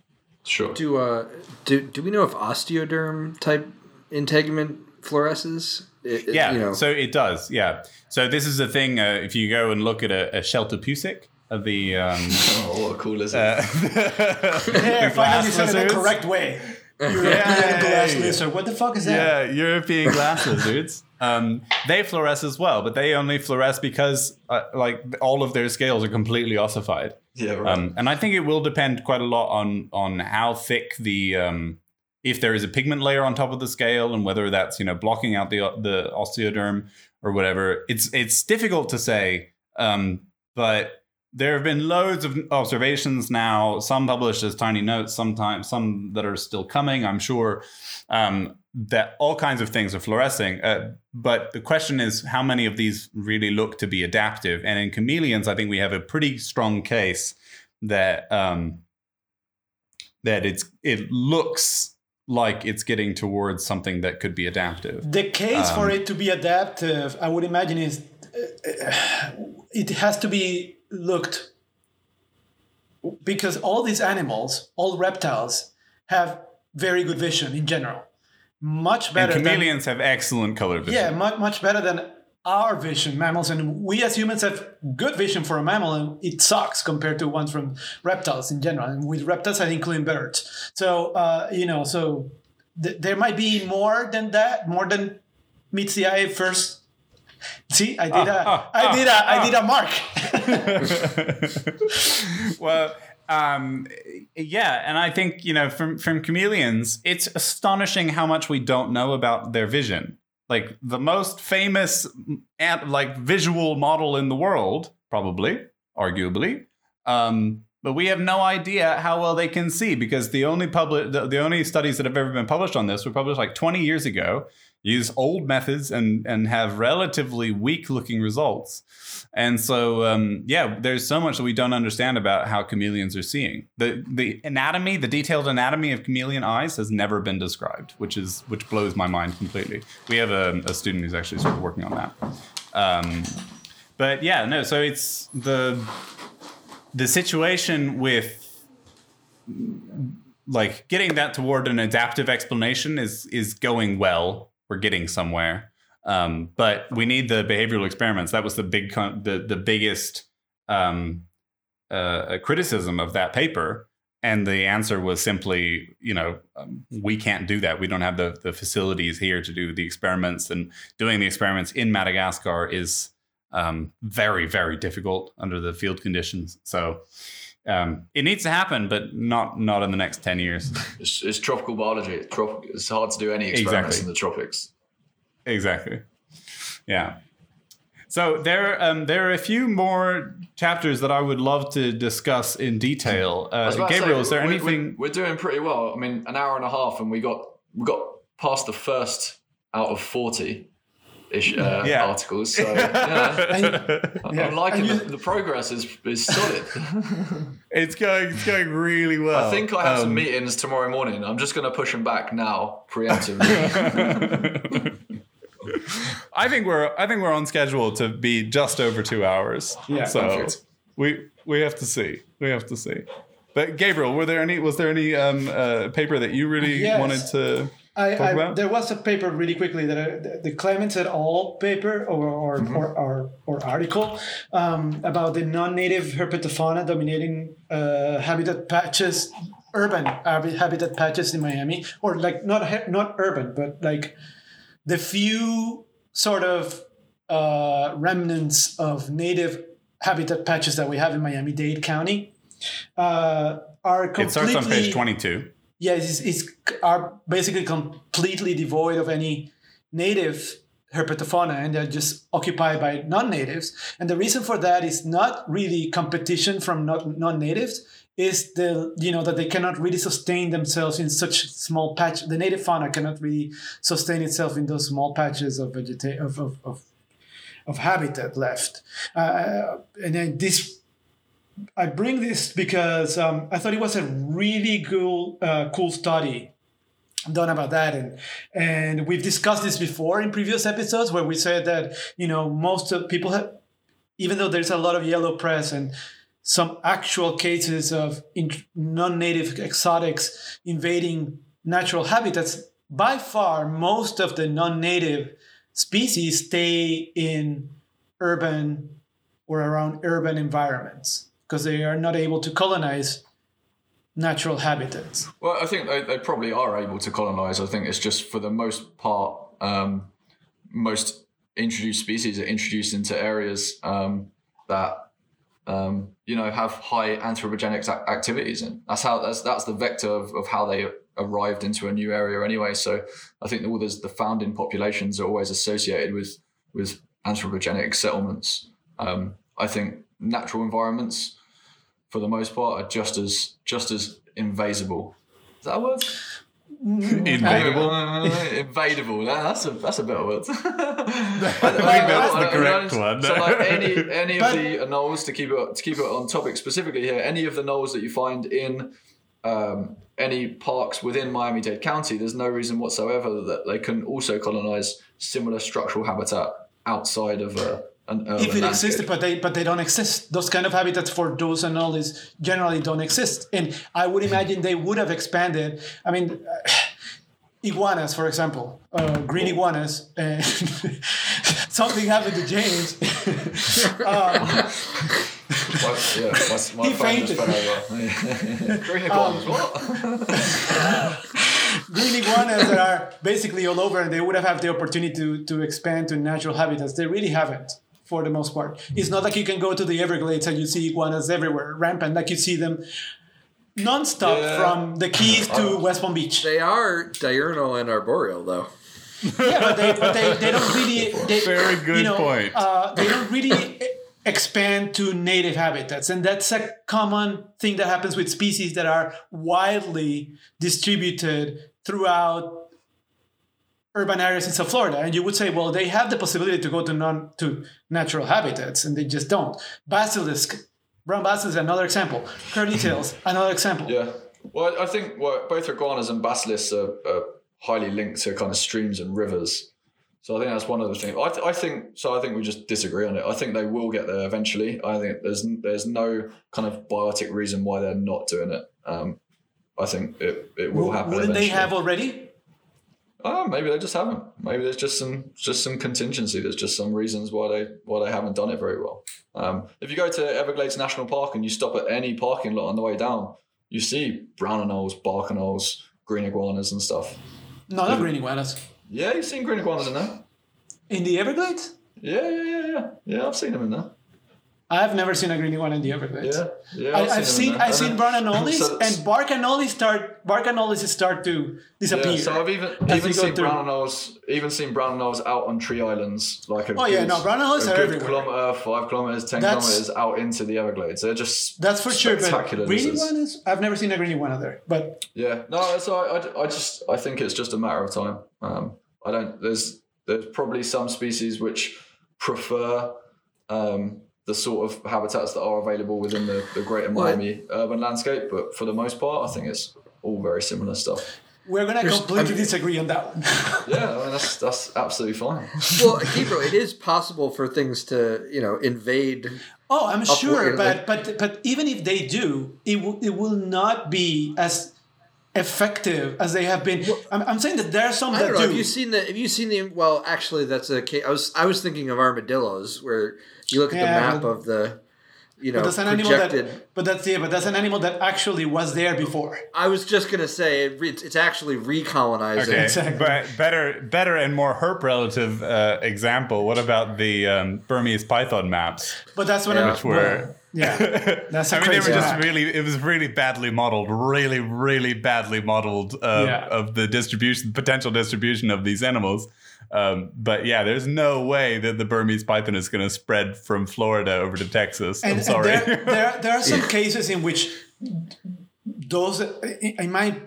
Sure. Do uh do do we know if osteoderm type integument fluoresces? It- it- Yeah, you know, so it does. Yeah, so this is a thing. Uh, if you go and look at a, a sheltopusik of the, um, Oh, what a cool lizard. uh, yeah, the finally glass said it the lizards. correct way. European Yeah. glass lizard. What the fuck is that? Yeah, European glass lizards. Um, they fluoresce as well, but they only fluoresce because, uh, like, all of their scales are completely ossified. Yeah, right. Um, and I think it will depend quite a lot on on how thick the um, if there is a pigment layer on top of the scale and whether that's you know blocking out the the osteoderm or whatever. It's it's difficult to say, um, but there have been loads of observations now. Some published as tiny notes, sometimes some that are still coming. I'm sure um, that all kinds of things are fluorescing. Uh, but the question is, how many of these really look to be adaptive? And in chameleons, I think we have a pretty strong case that um, that it's it looks like it's getting towards something that could be adaptive. The case for Um, it to be adaptive, I would imagine, is uh, it has to be looked because all these animals, all reptiles, have very good vision in general. Much And better than chameleons have excellent color vision. yeah, much much better than our vision, mammals, and we as humans have good vision for a mammal, and it sucks compared to ones from reptiles in general. And with reptiles, I include birds. So uh, you know, so th- there might be more than that, more than meets the eye first. See, I did a, I did a, I did a mark. well, um, yeah, and I think you know from from chameleons, it's astonishing how much we don't know about their vision. Like the most famous, like visual model in the world, probably, arguably, um, but we have no idea how well they can see because the only public, the, the only studies that have ever been published on this were published like 20 years ago, use old methods and and have relatively weak looking results. And so, um, yeah, there's so much that we don't understand about how chameleons are seeing. the The anatomy, the detailed anatomy of chameleon eyes, has never been described, which is which blows my mind completely. We have a, a student who's actually sort of working on that. Um, but yeah, no. So it's the the situation with like getting that toward an adaptive explanation is is going well. We're getting somewhere. Um, but we need the behavioral experiments. That was the big, the the biggest um, uh, criticism of that paper, and the answer was simply, you know, um, we can't do that. We don't have the the facilities here to do the experiments, and doing the experiments in Madagascar is um, very very difficult under the field conditions. So. Um, it needs to happen, but not not in the next ten years. It's, it's tropical biology. It's, trop- it's hard to do any experiments Exactly. in the tropics. Exactly. Yeah. So there, um, there are a few more chapters that I would love to discuss in detail. Uh, to say, Gabriel, is there we- we- anything? We're doing pretty well. I mean, an hour and a half, and we got we got past the first out of forty ish uh, Yeah. articles. So yeah, I'm Yeah. liking you- the, the progress is is solid. it's going, it's going really well. I think I have some Um, meetings tomorrow morning. I'm just going to push them back now preemptively. I think we're, I think we're on schedule to be just over two hours. Yeah. So Perfect. we, we have to see. We have to see. But Gabriel, were there any? Was there any um, uh, paper that you really Yes. wanted to? I, I, there was a paper really quickly that I, the, the Clements et al. paper or or, Mm-hmm. or, or, or article um, about the non-native herpetofauna dominating uh, habitat patches, urban habitat patches in Miami, or like not not urban, but like the few sort of uh, remnants of native habitat patches that we have in Miami-Dade County uh, are completely It starts on page twenty-two. Yeah, it's, it's are basically completely devoid of any native herpetofauna and they're just occupied by non-natives. And the reason for that is not really competition from non-natives, is the you know that they cannot really sustain themselves in such small patch. The native fauna cannot really sustain itself in those small patches of vegeta- of, of, of, of habitat left. Uh, and then this I bring this because um, I thought it was a really cool, uh, cool study done about that, and and we've discussed this before in previous episodes where we said that you know most of people have, even though there's a lot of yellow press and some actual cases of non-native exotics invading natural habitats, by far most of the non-native species stay in urban or around urban environments because they are not able to colonize natural habitats. Well, I think they, they probably are able to colonize. I think it's just for the most part, um, most introduced species are introduced into areas um, that um, you know have high anthropogenic ac- activities, and that's how that's that's the vector of, of how they arrived into a new area anyway. So I think all those the founding populations are always associated with with anthropogenic settlements. Um, I think natural environments, for the most part, are just as just as invasible. Is that a word? Invadable. Uh, invadable. That- That's a that's a better word. I think that's the correct one. So like any any of the anoles to keep it to keep it on topic specifically here, any of the anoles that you find in um, any parks within Miami Dade County, there's no reason whatsoever that they can also colonize similar structural habitat outside of a, an urban if it existed, but they but they don't exist. Those kind of habitats for those and all generally don't exist. And I would imagine they would have expanded. I mean, uh, iguanas, for example, uh, green iguanas, and something happened to James. um, My, yeah, my, my He fainted. Green iguanas, what? green iguanas that are basically all over, and they would have had the opportunity to, to expand to natural habitats. They really haven't, for the most part. It's not like you can go to the Everglades and you see iguanas everywhere, rampant, like you see them nonstop Yeah. from the Keys to West Palm Beach. They are diurnal and arboreal, though. yeah, but they, but they, they don't really. They, Very good you know, point. Uh, they don't really expand to native habitats, and that's a common thing that happens with species that are widely distributed throughout urban areas in South Florida. And you would say, well, they have the possibility to go to non to natural habitats, and they just don't. Basilisk, brown basilisk, another example. Curly tails, another example. Yeah. Well, I think well, both iguanas and basilisks are, are highly linked to kind of streams and rivers. So I think that's one of the things. I, th- I think so. I think we just disagree on it. I think they will get there eventually. I think there's there's no kind of biotic reason why they're not doing it. Um, I think it, it will happen. Wouldn't they have already? Oh, maybe they just haven't. Maybe there's just some just some contingency. There's just some reasons why they why they haven't done it very well. Um, if you go to Everglades National Park and you stop at any parking lot on the way down, you see brown anoles, bark anoles, green iguanas and stuff. No, not green iguanas. Yeah, you've seen green iguanas in there. In the Everglades? Yeah, yeah, yeah, yeah. Yeah, I've seen them in there. I've never seen a green one in the Everglades. Yeah, yeah. I, I've them seen. I've seen And brown anoles so- and bark anoles start bark anoles start to disappear. Yeah, so I've even even seen brown anoles, even seen brown anoles out on tree islands, like a Oh, yeah, good- no, brown anoles are everywhere. kilometer, five kilometers, ten That's- kilometers out into the Everglades. They're just That's for sure. But spectacular green lizards. iguanas, I've never seen a green iguana there. But Yeah, no, so I, I, I just I think it's just a matter of time. Um, I don't. There's there's probably some species which prefer um, the sort of habitats that are available within the, the greater Well, Miami urban landscape, but for the most part, I think it's all very similar stuff. we're gonna completely I mean- disagree on that one. Yeah, I mean that's that's absolutely fine. Well, Gabriel, it is possible for things to, you know, invade. oh, I'm sure, Upward, but like- but but even if they do, it will it will not be as effective as they have been. I'm, I'm saying that there are some I that don't know. do. Have you seen the? Have you seen the? Well, actually, that's a case. I was I was thinking of armadillos, where you look at Yeah, the map of the, you know, that's an animal projected. that, but that's yeah, but that's an animal that actually was there before. I was just gonna say it, re- it's actually recolonizing. Okay, Exactly. but better, better and more herp relative uh, example. What about the um, Burmese python maps? But that's what Yeah. I'm. Which were, well, yeah, that's a I mean, they crazy were just map. really. It was really badly modeled, really, really badly modeled uh, Yeah. of the distribution, potential distribution of these animals. Um, but yeah, there's no way that the Burmese python is going to spread from Florida over to Texas. And, I'm sorry. there, there, there are some cases in which those, in my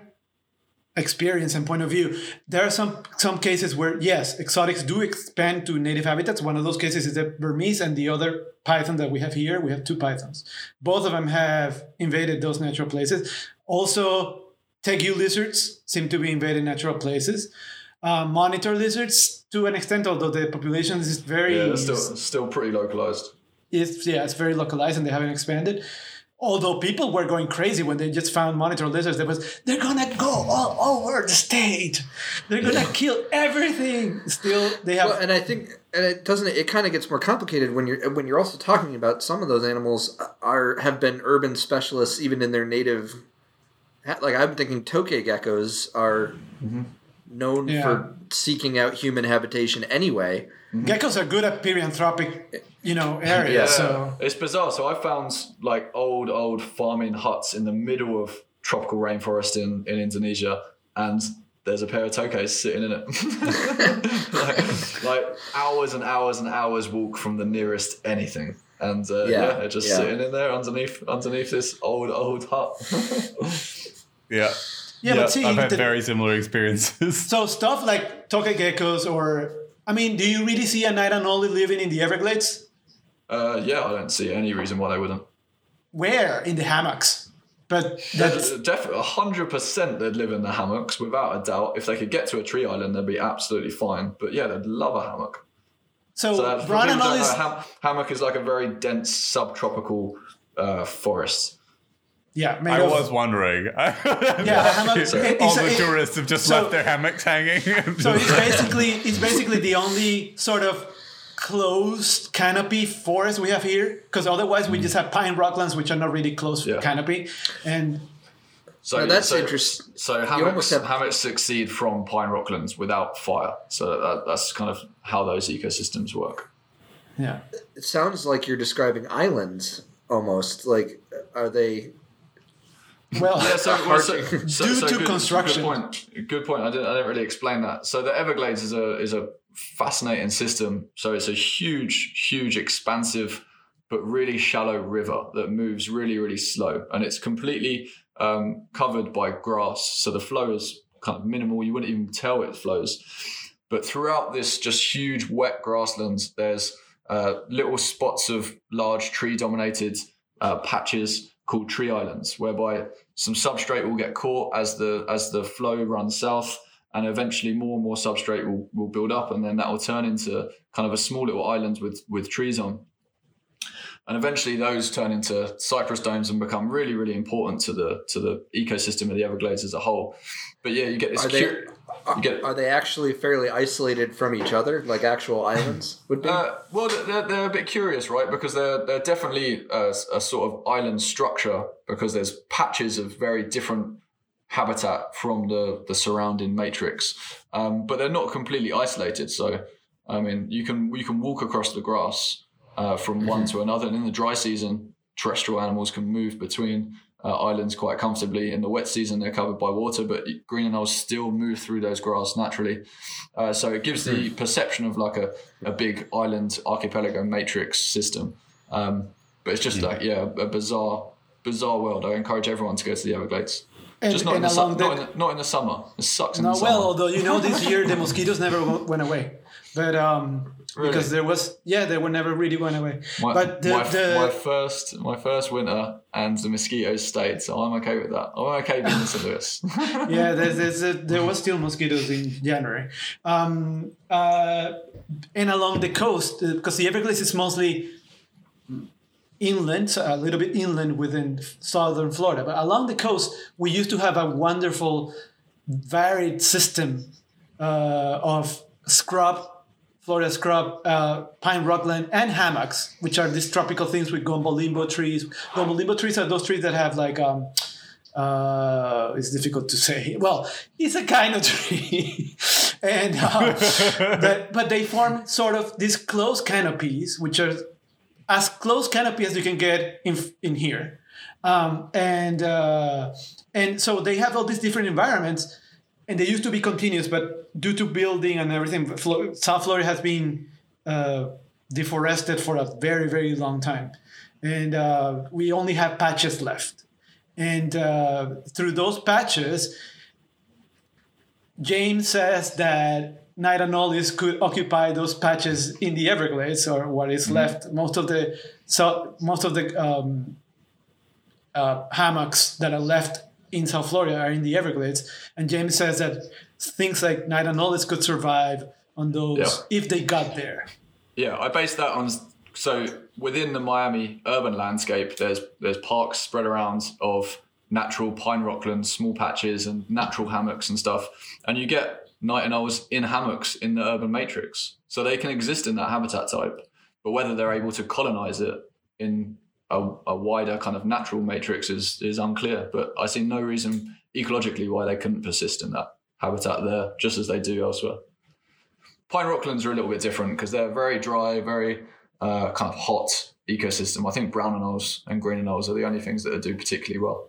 experience and point of view, there are some some cases where yes, exotics do expand to native habitats. One of those cases is the Burmese, and the other python that we have here, we have two pythons. Both of them have invaded those natural places. Also, tegu lizards seem to be invading natural places. Uh, monitor lizards to an extent, although the population is very Yeah, still still pretty localized. it's yeah, it's very localized and they haven't expanded. Although people were going crazy when they just found monitor lizards, they was they're gonna go all over the state. They're gonna kill everything. Still, they have Well, and I think, and it doesn't. It kind of gets more complicated when you're when you're also talking about some of those animals are have been urban specialists even in their native. Like I'm thinking, tokay geckos are known Yeah. for seeking out human habitation anyway. geckos are good at perianthropic, you know, areas. Yeah. So It's bizarre. So I found like old, old farming huts in the middle of tropical rainforest in, in Indonesia, and there's a pair of tokays sitting in it. like, like hours and hours and hours walk from the nearest anything. And uh, yeah, Yeah, they're just yeah. sitting in there underneath underneath this old old hut. yeah. Yeah, but see, I've had the- very similar experiences. so stuff like tokay geckos, or I mean, do you really see a knight anole living in the Everglades? uh, yeah, I don't see any reason why they wouldn't. Where in the hammocks? But that's Definitely, hundred percent, they'd live in the hammocks without a doubt. If they could get to a tree island, they'd be absolutely fine. But yeah, they'd love a hammock. so, So that, for brown people who is ham- hammock is like a very dense subtropical uh, forest. Yeah. Made I of, was wondering. yeah. A hammock, all it's the it- tourists have just so- left their hammocks hanging. So it's basically it's basically the only sort of closed canopy forest we have here because otherwise we just have pine rocklands which are not really closed Yeah. canopy and So Now, that's so, interesting. So almost hammocks, have- hammocks succeed from pine rocklands without fire. So that, that's kind of how those ecosystems work. yeah It sounds like you're describing islands almost. Like, are they? Well, Yeah, so, well, so, Arching. so, Due so to good, construction. Good point. Good point. I didn't, I didn't really explain that. So the Everglades is a is a fascinating system. So it's a huge, huge, expansive, but really shallow river that moves really, really slow, and it's completely um, covered by grass. So the flow is kind of minimal. You wouldn't even tell it flows. But throughout this just huge wet grasslands, there's uh, little spots of large tree dominated uh, patches called tree islands, whereby some substrate will get caught as the as the flow runs south, and eventually more and more substrate will, will build up, and then that will turn into kind of a small little island with with trees on. And eventually, those turn into cypress domes and become really, really important to the to the ecosystem of the Everglades as a whole. But yeah, you get this. Are they cute- you get are they actually fairly isolated from each other, like actual islands would be? Uh, well, they're, they're a bit curious, right? Because they're they're definitely a, a sort of island structure because there's patches of very different habitat from the the surrounding matrix, um, but they're not completely isolated. So, I mean, you can you can walk across the grass uh, from one to another, and in the dry season, terrestrial animals can move between. Uh, islands quite comfortably. In the wet season, they're covered by water, but green anoles still move through those grass naturally. Uh, so it gives the perception of like a, a big island archipelago matrix system. Um, but it's just like, yeah, a bizarre, bizarre world. I encourage everyone to go to the Everglades. and, just not, in the, su- along not, in the, not in the summer. It sucks in no, the summer. well, although you know this year the mosquitoes never went away, but um, because there was yeah they were never really went away. my, but the, my, the my first my first winter and the mosquitoes stayed, so I'm okay with that. I'm okay being in St. Louis. yeah, there's, there's a, there was still mosquitoes in January. Um, uh, and along the coast, because the Everglades is mostly inland, so a little bit inland within southern Florida. But along the coast, we used to have a wonderful, varied system uh, of scrub, Florida scrub, uh, pine rockland, and hammocks, which are these tropical things with gumbo limbo trees. Gumbo limbo trees are those trees that have like um, uh, it's difficult to say. Well, it's a kind of tree, and uh, but, but they form sort of these close canopies, which are as close canopy as you can get in in here, um, and uh, and so they have all these different environments, and they used to be continuous, but due to building and everything, Flo- South Florida has been uh, deforested for a very very long time, and uh, we only have patches left. And uh, through those patches, James says that knight anoles could occupy those patches in the Everglades, or what is left. Most of the so most of the um, uh, hammocks that are left in South Florida are in the Everglades. And James says that things like night and anoles could survive on those Yeah. if they got there. Yeah, I based that on so within the Miami urban landscape, there's there's parks spread around of natural pine rocklands, small patches, and natural hammocks and stuff, and you get night and owls in hammocks in the urban matrix, so they can exist in that habitat type. But whether they're able to colonize it in a, a wider kind of natural matrix is is unclear. But I see no reason ecologically why they couldn't persist in that habitat there, just as they do elsewhere. Pine Rocklands are a little bit different because they're very dry, very uh, kind of hot ecosystem. I think brown anoles and green anoles are the only things that do particularly well.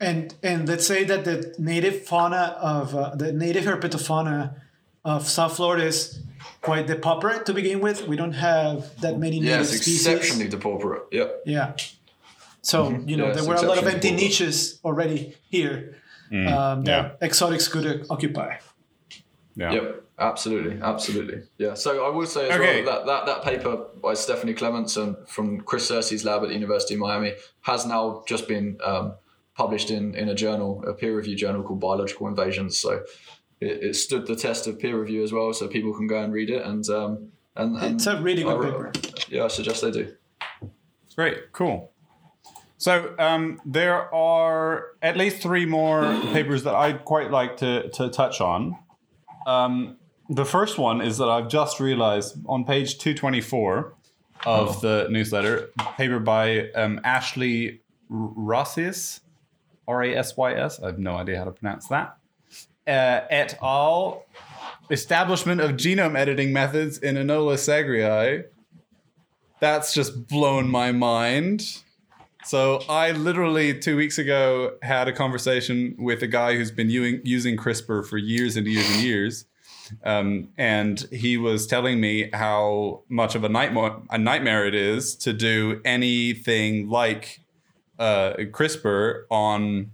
And and let's say that the native fauna of uh, the native herpetofauna of South Florida is quite depauperate to begin with. We don't have that many Yeah, native it's species. exceptionally depauperate. Yep. Yeah. So you know Yeah, there were a lot of empty exceptionally niches already here um, that exotics could uh, occupy. Yeah. Yep. Absolutely. Absolutely. Yeah. So I will say as Okay. well that, that that paper by Stephanie Clements and from Chris Searcy's lab at the University of Miami has now just been um, published in in a journal, a peer reviewed journal called Biological Invasions. So it, it stood the test of peer review as well, so people can go and read it and um, and, and It's a really good I- paper. Yeah, I suggest they do. Great, cool. So um, there are at least three more papers that I'd quite like to, to touch on. Um, the first one is that I've just realized on page 224 of the newsletter, paper by um, Ashley Rasys, R A S Y S. I have no idea how to pronounce that. Uh, et al. Establishment of genome editing methods in Anolis sagrei. That's just blown my mind. So I literally two weeks ago had a conversation with a guy who's been using, using CRISPR for years and years and years. Um, and he was telling me how much of a nightmare a nightmare it is to do anything like uh, CRISPR on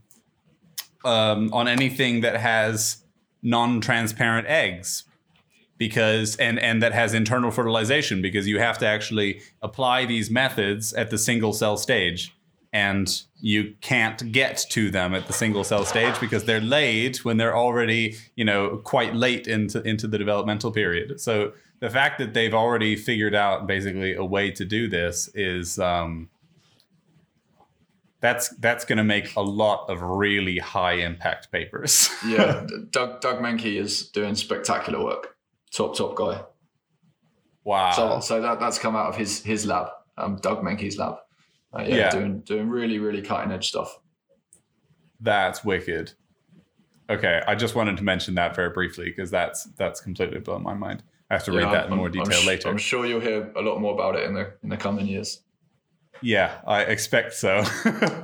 um, on anything that has non-transparent eggs because and and that has internal fertilization because you have to actually apply these methods at the single cell stage and you can't get to them at the single cell stage because they're laid when they're already you know quite late into into the developmental period. So the fact that they've already figured out basically a way to do this is um, that's that's going to make a lot of really high impact papers yeah, Doug Doug Menke is doing spectacular work. Top top guy. wow So so that that's come out of his his lab, um, Doug Menke's lab. Uh, yeah, Yeah. doing doing really really cutting edge stuff. That's wicked. Okay, I just wanted to mention that very briefly because that's that's completely blown my mind. I have to read that in I'm- more I'm detail sh- later. I'm sure you'll hear a lot more about it in the in the coming years. Yeah, I expect so.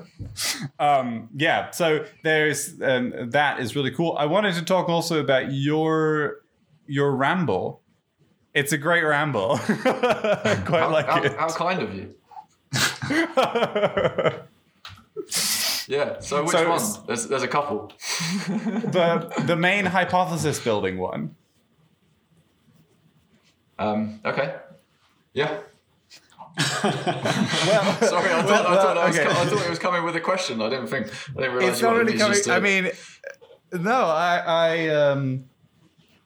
um, yeah, so there's um, that is really cool. I wanted to talk also about your your ramble. It's a great ramble. I quite How, like how, it. how kind of you. Yeah. So which So one? There's there's a couple. the the main hypothesis building one. Um, okay. Yeah. Well, Sorry, I thought, well, I, thought was okay. I thought it was coming with a question. I didn't think. I didn't realize it's not really coming. to- I mean, no, I, I, um,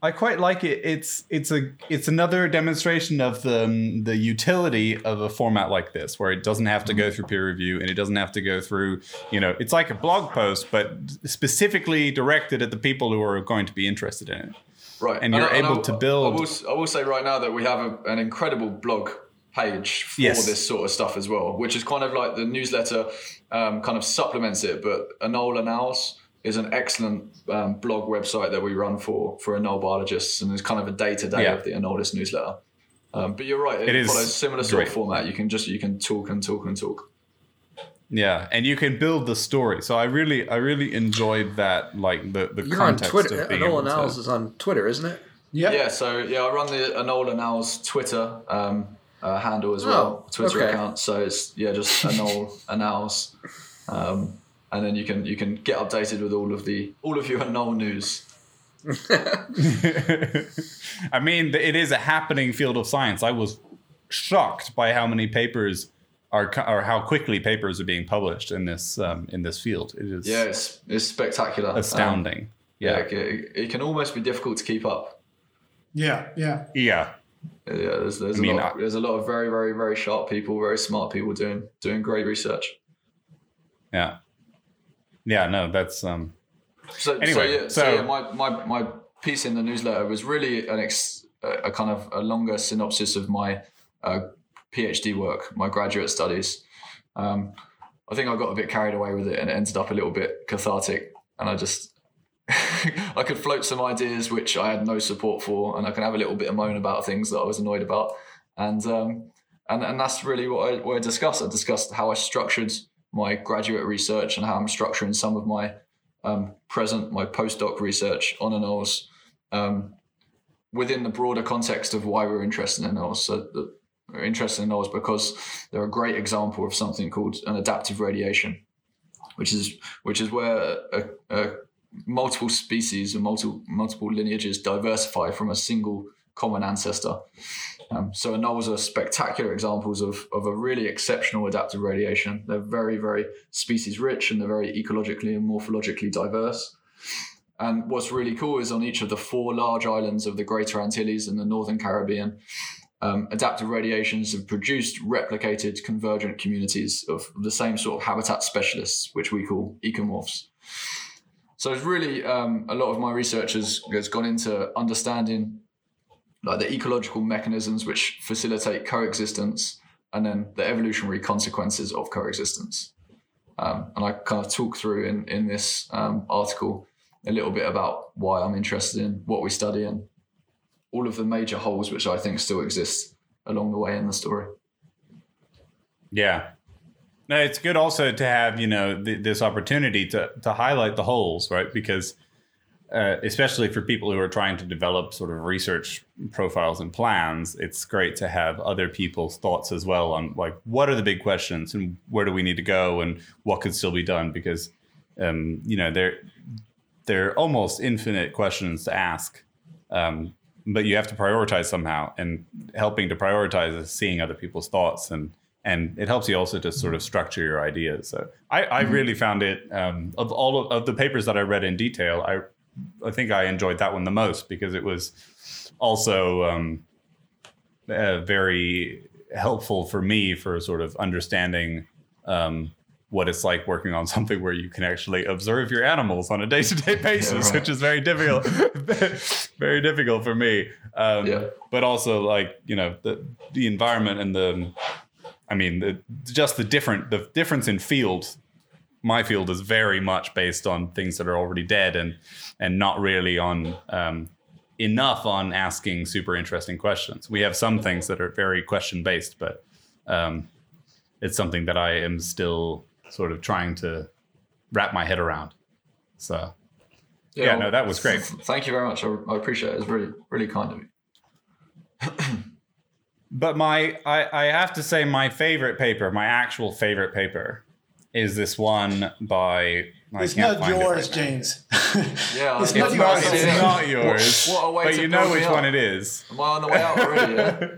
I quite like it. It's it's a it's another demonstration of the um, the utility of a format like this, where it doesn't have to Mm-hmm. go through peer review and it doesn't have to go through. You know, it's like a blog post, but specifically directed at the people who are going to be interested in it. right, and you're I- able I- to build- I will, I will say right now that we have a, an incredible blog page for Yes. this sort of stuff as well, which is kind of like the newsletter um, kind of supplements it. But Anole Annals is an excellent um, blog website that we run for for anole biologists, and it's kind of a day to day of the Anolis newsletter. Um, but you're right; it, It is follows similar sort great. of format. You can just you can talk and talk and talk. Yeah, and you can build the story. So I really, I really enjoyed that, like the the You're on context Twitter. of being Anola able to- is on Twitter, isn't it? Yeah. Yeah, so yeah, I run the Anole Annals Twitter um, uh, handle as Oh, well, Twitter okay. account. So it's yeah, just Anole Annals, um, and then you can you can get updated with all of the all of your anole news. I mean, it is a happening field of science. I was shocked by how many papers are, or how quickly papers are being published in this um, in this field. It is Yeah, it's, it's spectacular, Um, astounding. yeah, yeah, it, it can almost be difficult to keep up. Yeah, yeah. yeah, Yeah, there's, there's, I mean, a lot, I- there's a lot of very very very sharp people, very smart people doing doing great research. yeah, yeah. No, that's um, So, so, Anyway, yeah, so, so- yeah, my, my, my piece in the newsletter was really an ex, a, a kind of a longer synopsis of my uh, PhD work, my graduate studies. Um, I think I got a bit carried away with it and it ended up a little bit cathartic. And I just, I could float some ideas which I had no support for, and I can have a little bit of moan about things that I was annoyed about. And um, and, and that's really what I, what I discussed. I discussed how I structured my graduate research and how I'm structuring some of my um, present, my postdoc research on anoles um, within the broader context of why we're interested in anoles. So the, we're interested in anoles because they're a great example of something called an adaptive radiation, which is which is where a, a multiple species and multiple multiple lineages diversify from a single common ancestor. Um, so anoles are spectacular examples of, of a really exceptional adaptive radiation. They're very, very species rich and they're very ecologically and morphologically diverse. And what's really cool is on each of the four large islands of the Greater Antilles and the Northern Caribbean, um, adaptive radiations have produced replicated convergent communities of the same sort of habitat specialists, which we call ecomorphs. So it's really um, a lot of my research has, has gone into understanding like the ecological mechanisms which facilitate coexistence and then the evolutionary consequences of coexistence. Um, and I kind of talk through in, in this um, article a little bit about why I'm interested in what we study and all of the major holes which I think still exist along the way in the story. yeah, No, it's good also to have you know th- this opportunity to to highlight the holes, right? Because uh, especially for people who are trying to develop sort of research profiles and plans, it's great to have other people's thoughts as well on like what are the big questions and where do we need to go and what could still be done because um, you know they're they're almost infinite questions to ask. Um, but you have to prioritize somehow, and helping to prioritize is seeing other people's thoughts and and it helps you also to sort of structure your ideas. So I, I mm-hmm. really found it um, of all of, of, the papers that I read in detail. I I think I enjoyed that one the most because it was also um, uh, very helpful for me for sort of understanding um, what it's like working on something where you can actually observe your animals on a day-to-day basis, yeah, right. which is very difficult, very difficult for me. Um, yeah. But also, like you know, the the environment and the, I mean, the, just the different the difference in field. My field is very much based on things that are already dead and and not really on um, enough on asking super interesting questions. We have some things that are very question based, but um, it's something that I am still sort of trying to wrap my head around. So, yeah, yeah well, no, that was great. Thank you very much. I, I appreciate it. It's really, really kind of you. but my, I, I have to say, my favorite paper, my actual favorite paper, is this one by. I it's not yours, it James. yeah, it's, not, yours. It's not yours. What, what a way but you know which one it is. Am I on the way out already? Yeah?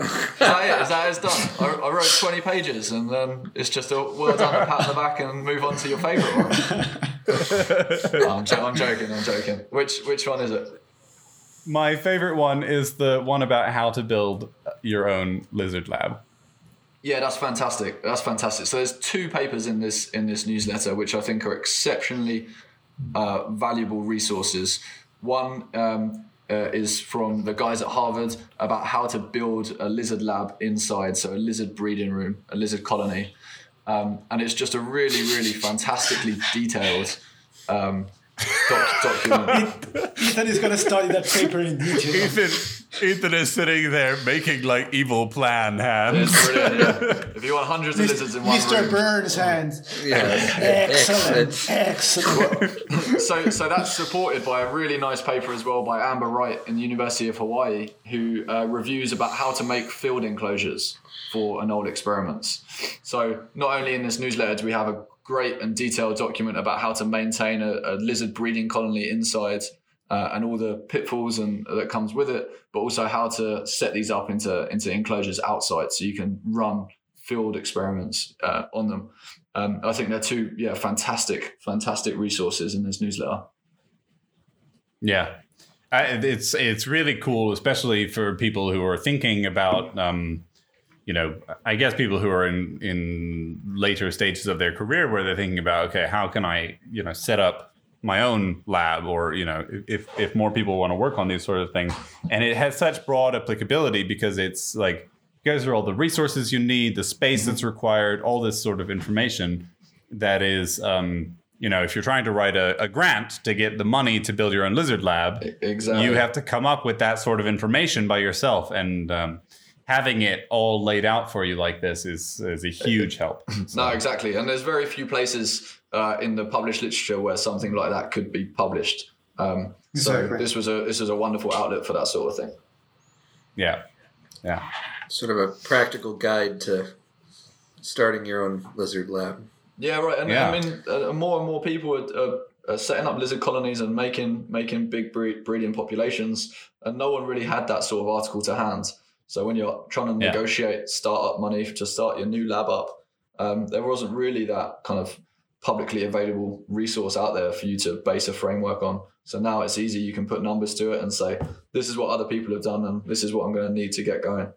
Is that it? Is that it's done? I, I, wrote 20 pages and then it's just a well done, a pat on the back and move on to your favourite one. I'm, jo- I'm joking, I'm joking. Which, which one is it? My favourite one is the one about how to build your own lizard lab. Yeah, that's fantastic. That's fantastic. So there's two papers in this in this newsletter which I think are exceptionally uh, valuable resources. One um, uh, is from the guys at Harvard about how to build a lizard lab inside, so a lizard breeding room, a lizard colony. Um, and it's just a really, really fantastically detailed um, doc- document. Ethan is going to study that paper in detail. Ethan, Ethan is sitting there making like evil plan hands. It's brilliant, yeah. If you want hundreds of lizards in one Mr. room. Burns hands. Yeah. Excellent. Excellent. so, so that's supported by a really nice paper as well by Amber Wright in the University of Hawaii, who uh, reviews about how to make field enclosures for anole experiments. So not only in this newsletter do we have a great and detailed document about how to maintain a, a lizard breeding colony inside uh, and all the pitfalls and that comes with it, but also how to set these up into into enclosures outside so you can run field experiments uh, on them. Um, I think they're two yeah fantastic fantastic resources in this newsletter. Yeah, it's it's really cool, especially for people who are thinking about. Um, you know, I guess people who are in in later stages of their career where they're thinking about, okay, how can I, you know, set up my own lab or you know if if more people want to work on these sort of things and it has such broad applicability because it's like you guys are all the resources you need the space that's required all this sort of information that is um, you know if you're trying to write a, a, grant to get the money to build your own lizard lab exactly. you have to come up with that sort of information by yourself and um, having it all laid out for you like this is is a huge help so. no exactly and there's very few places uh, in the published literature where something like that could be published. Um, so this was a this is a wonderful outlet for that sort of thing. Yeah, yeah. Sort of a practical guide to starting your own lizard lab. Yeah, right. And yeah. I mean, uh, more and more people are, are, setting up lizard colonies and making making big breed, breeding populations, and no one really had that sort of article to hand. So when you're trying to yeah. negotiate startup money to start your new lab up, um, there wasn't really that kind of publicly available resource out there for you to base a framework on. So now it's easy. You can put numbers to it and say, this is what other people have done and this is what I'm going to need to get going.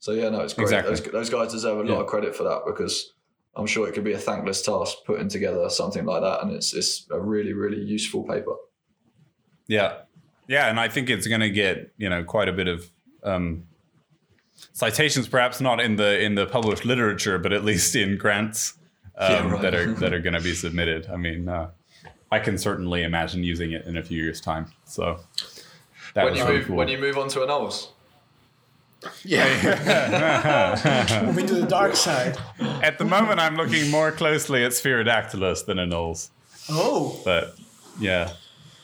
So yeah, no, it's great. Exactly. Those, those, guys deserve a lot yeah. of credit for that because I'm sure it could be a thankless task putting together something like that. And it's, it's a really, really useful paper. Yeah. Yeah. And I think it's going to get, you know, quite a bit of, um, citations perhaps not in the in the published literature but at least in grants um, yeah, right. that are that are going to be submitted. I mean, uh, I can certainly imagine using it in a few years' time. So when you move cool. when you move on to anoles. Yeah. Moving to the dark side. At the moment, I'm looking more closely at Sphaerodactylus than anoles. Oh, But yeah,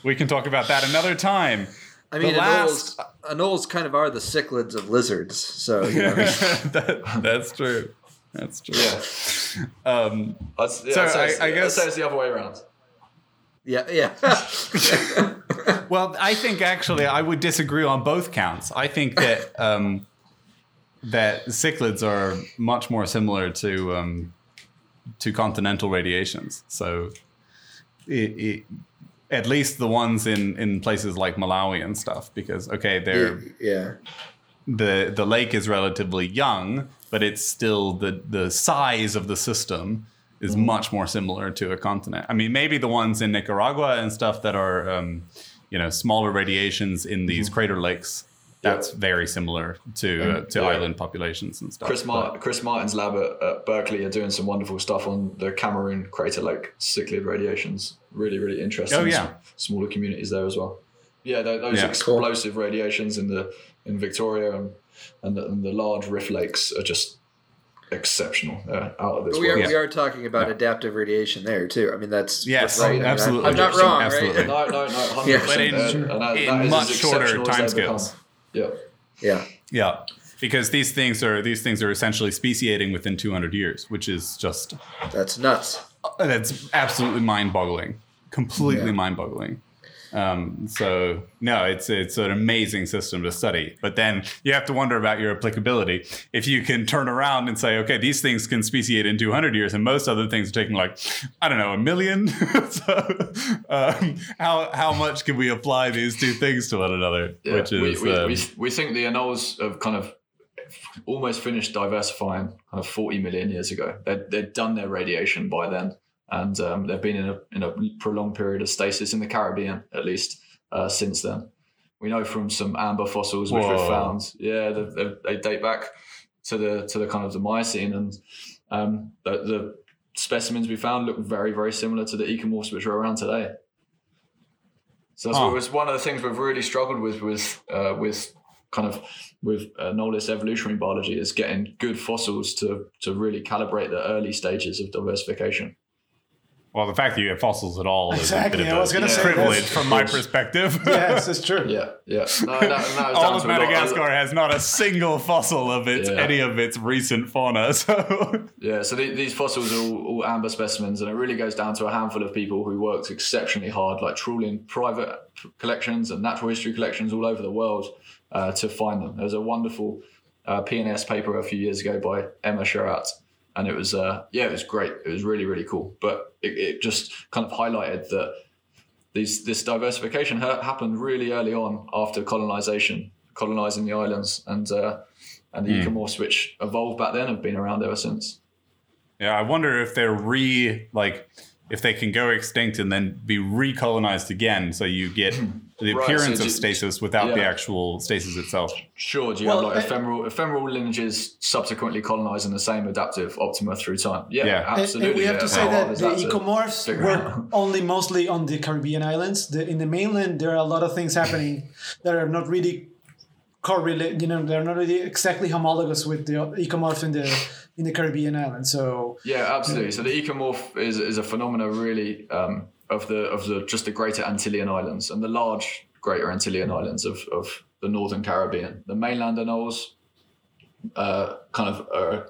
we can talk about that another time. I mean, The anoles, last- anoles kind of are the cichlids of lizards. So, you know. that, that's true. That's true. Yeah. Um, I'd, yeah, So I'd say I- it's- I I'd guess- say it's the other way around. yeah, yeah. well, I think actually I would disagree on both counts. I think that um, that cichlids are much more similar to um, to continental radiations. So, it, it, at least the ones in in places like Malawi and stuff, because okay, they're yeah. the the lake is relatively young, but it's still the the size of the system is much more similar to a continent. I mean, maybe the ones in Nicaragua and stuff that are um, you know smaller radiations in these crater lakes. That's very similar to uh, to Yeah. island populations and stuff. Chris, Mar- Chris Martin's lab at, at Berkeley are doing some wonderful stuff on the Cameroon Crater Lake cichlid radiations. Really, really interesting. Oh, yeah. S- smaller communities there as well. Yeah, tho- those Yeah. explosive radiations in the in Victoria and and the, and the large rift lakes are just exceptional. They're out of this But we are, world. we are talking about adaptive radiation there, too. I mean, that's Yes, right. I mean, I'm- absolutely. I'm, not wrong, Absolutely. right? No, no, no, hundred Yeah. percent. But in- and that, in that is much as shorter time as they become. timescales. Yeah, Yeah. Yeah, because these things are these things are essentially speciating within 200 years, which is just That's nuts. That's absolutely mind-boggling, completely Yeah. mind-boggling. Um, so no, it's it's an amazing system to study, but then you have to wonder about your applicability. If you can turn around and say, okay, these things can speciate in 200 years, and most other things are taking like I don't know a million. so um, how how much can we apply these two things to one another? Yeah, Which is we, um, we, we think the anoles have kind of almost finished diversifying kind of 40 million years ago. They'd, they'd done their radiation by then, and um, they've been in a, in a prolonged period of stasis in the Caribbean, at least, uh, since then. We know from some amber fossils which Whoa. we've found, yeah, they, they, they date back to the to the kind of the Miocene, and um, the, the specimens we found look very very similar to the ecomorphs which are around today. So that's Huh. was one of the things we've really struggled with with uh, with kind of with uh, knowledge evolutionary biology is getting good fossils to to really calibrate the early stages of diversification. Well, the fact that you have fossils at all Exactly, is a bit of was a gonna say privilege from my perspective. yes, it's true. Yeah, yeah. No, no, no, all of to a lot- Madagascar has not a single fossil of its Yeah. any of its recent fauna. So Yeah, so the, these fossils are all, all amber specimens, and it really goes down to a handful of people who worked exceptionally hard, like trawling private collections and natural history collections all over the world uh, to find them. There's a wonderful uh, PNAS paper a few years ago by Emma Sherratt, and it was uh, yeah, it was great. It was really really cool, but it, it just kind of highlighted that these this diversification ha- happened really early on after colonization, colonizing the islands, and uh, and the ecomorphs which evolved back then have been around ever since. yeah, I wonder if they're re like if they can go extinct and then be recolonized again, so you get the Right, appearance so of stasis without the actual stasis itself. Sure, do you Well, have like uh, ephemeral ephemeral lineages subsequently colonizing the same adaptive optima through time? Yeah, Yeah. Absolutely. And we have yeah. to say How that the to ecomorphs work only mostly on the Caribbean islands. The, in the mainland, there are a lot of things happening that are not really correlate. You know, they're not really exactly homologous with the ecomorphs in the in the Caribbean islands. So Yeah, absolutely. So the ecomorph is, is a phenomena really um, of the of the just the Greater Antillean Islands and the large Greater Antillean Islands of, of the Northern Caribbean. The mainland anoles uh, kind of are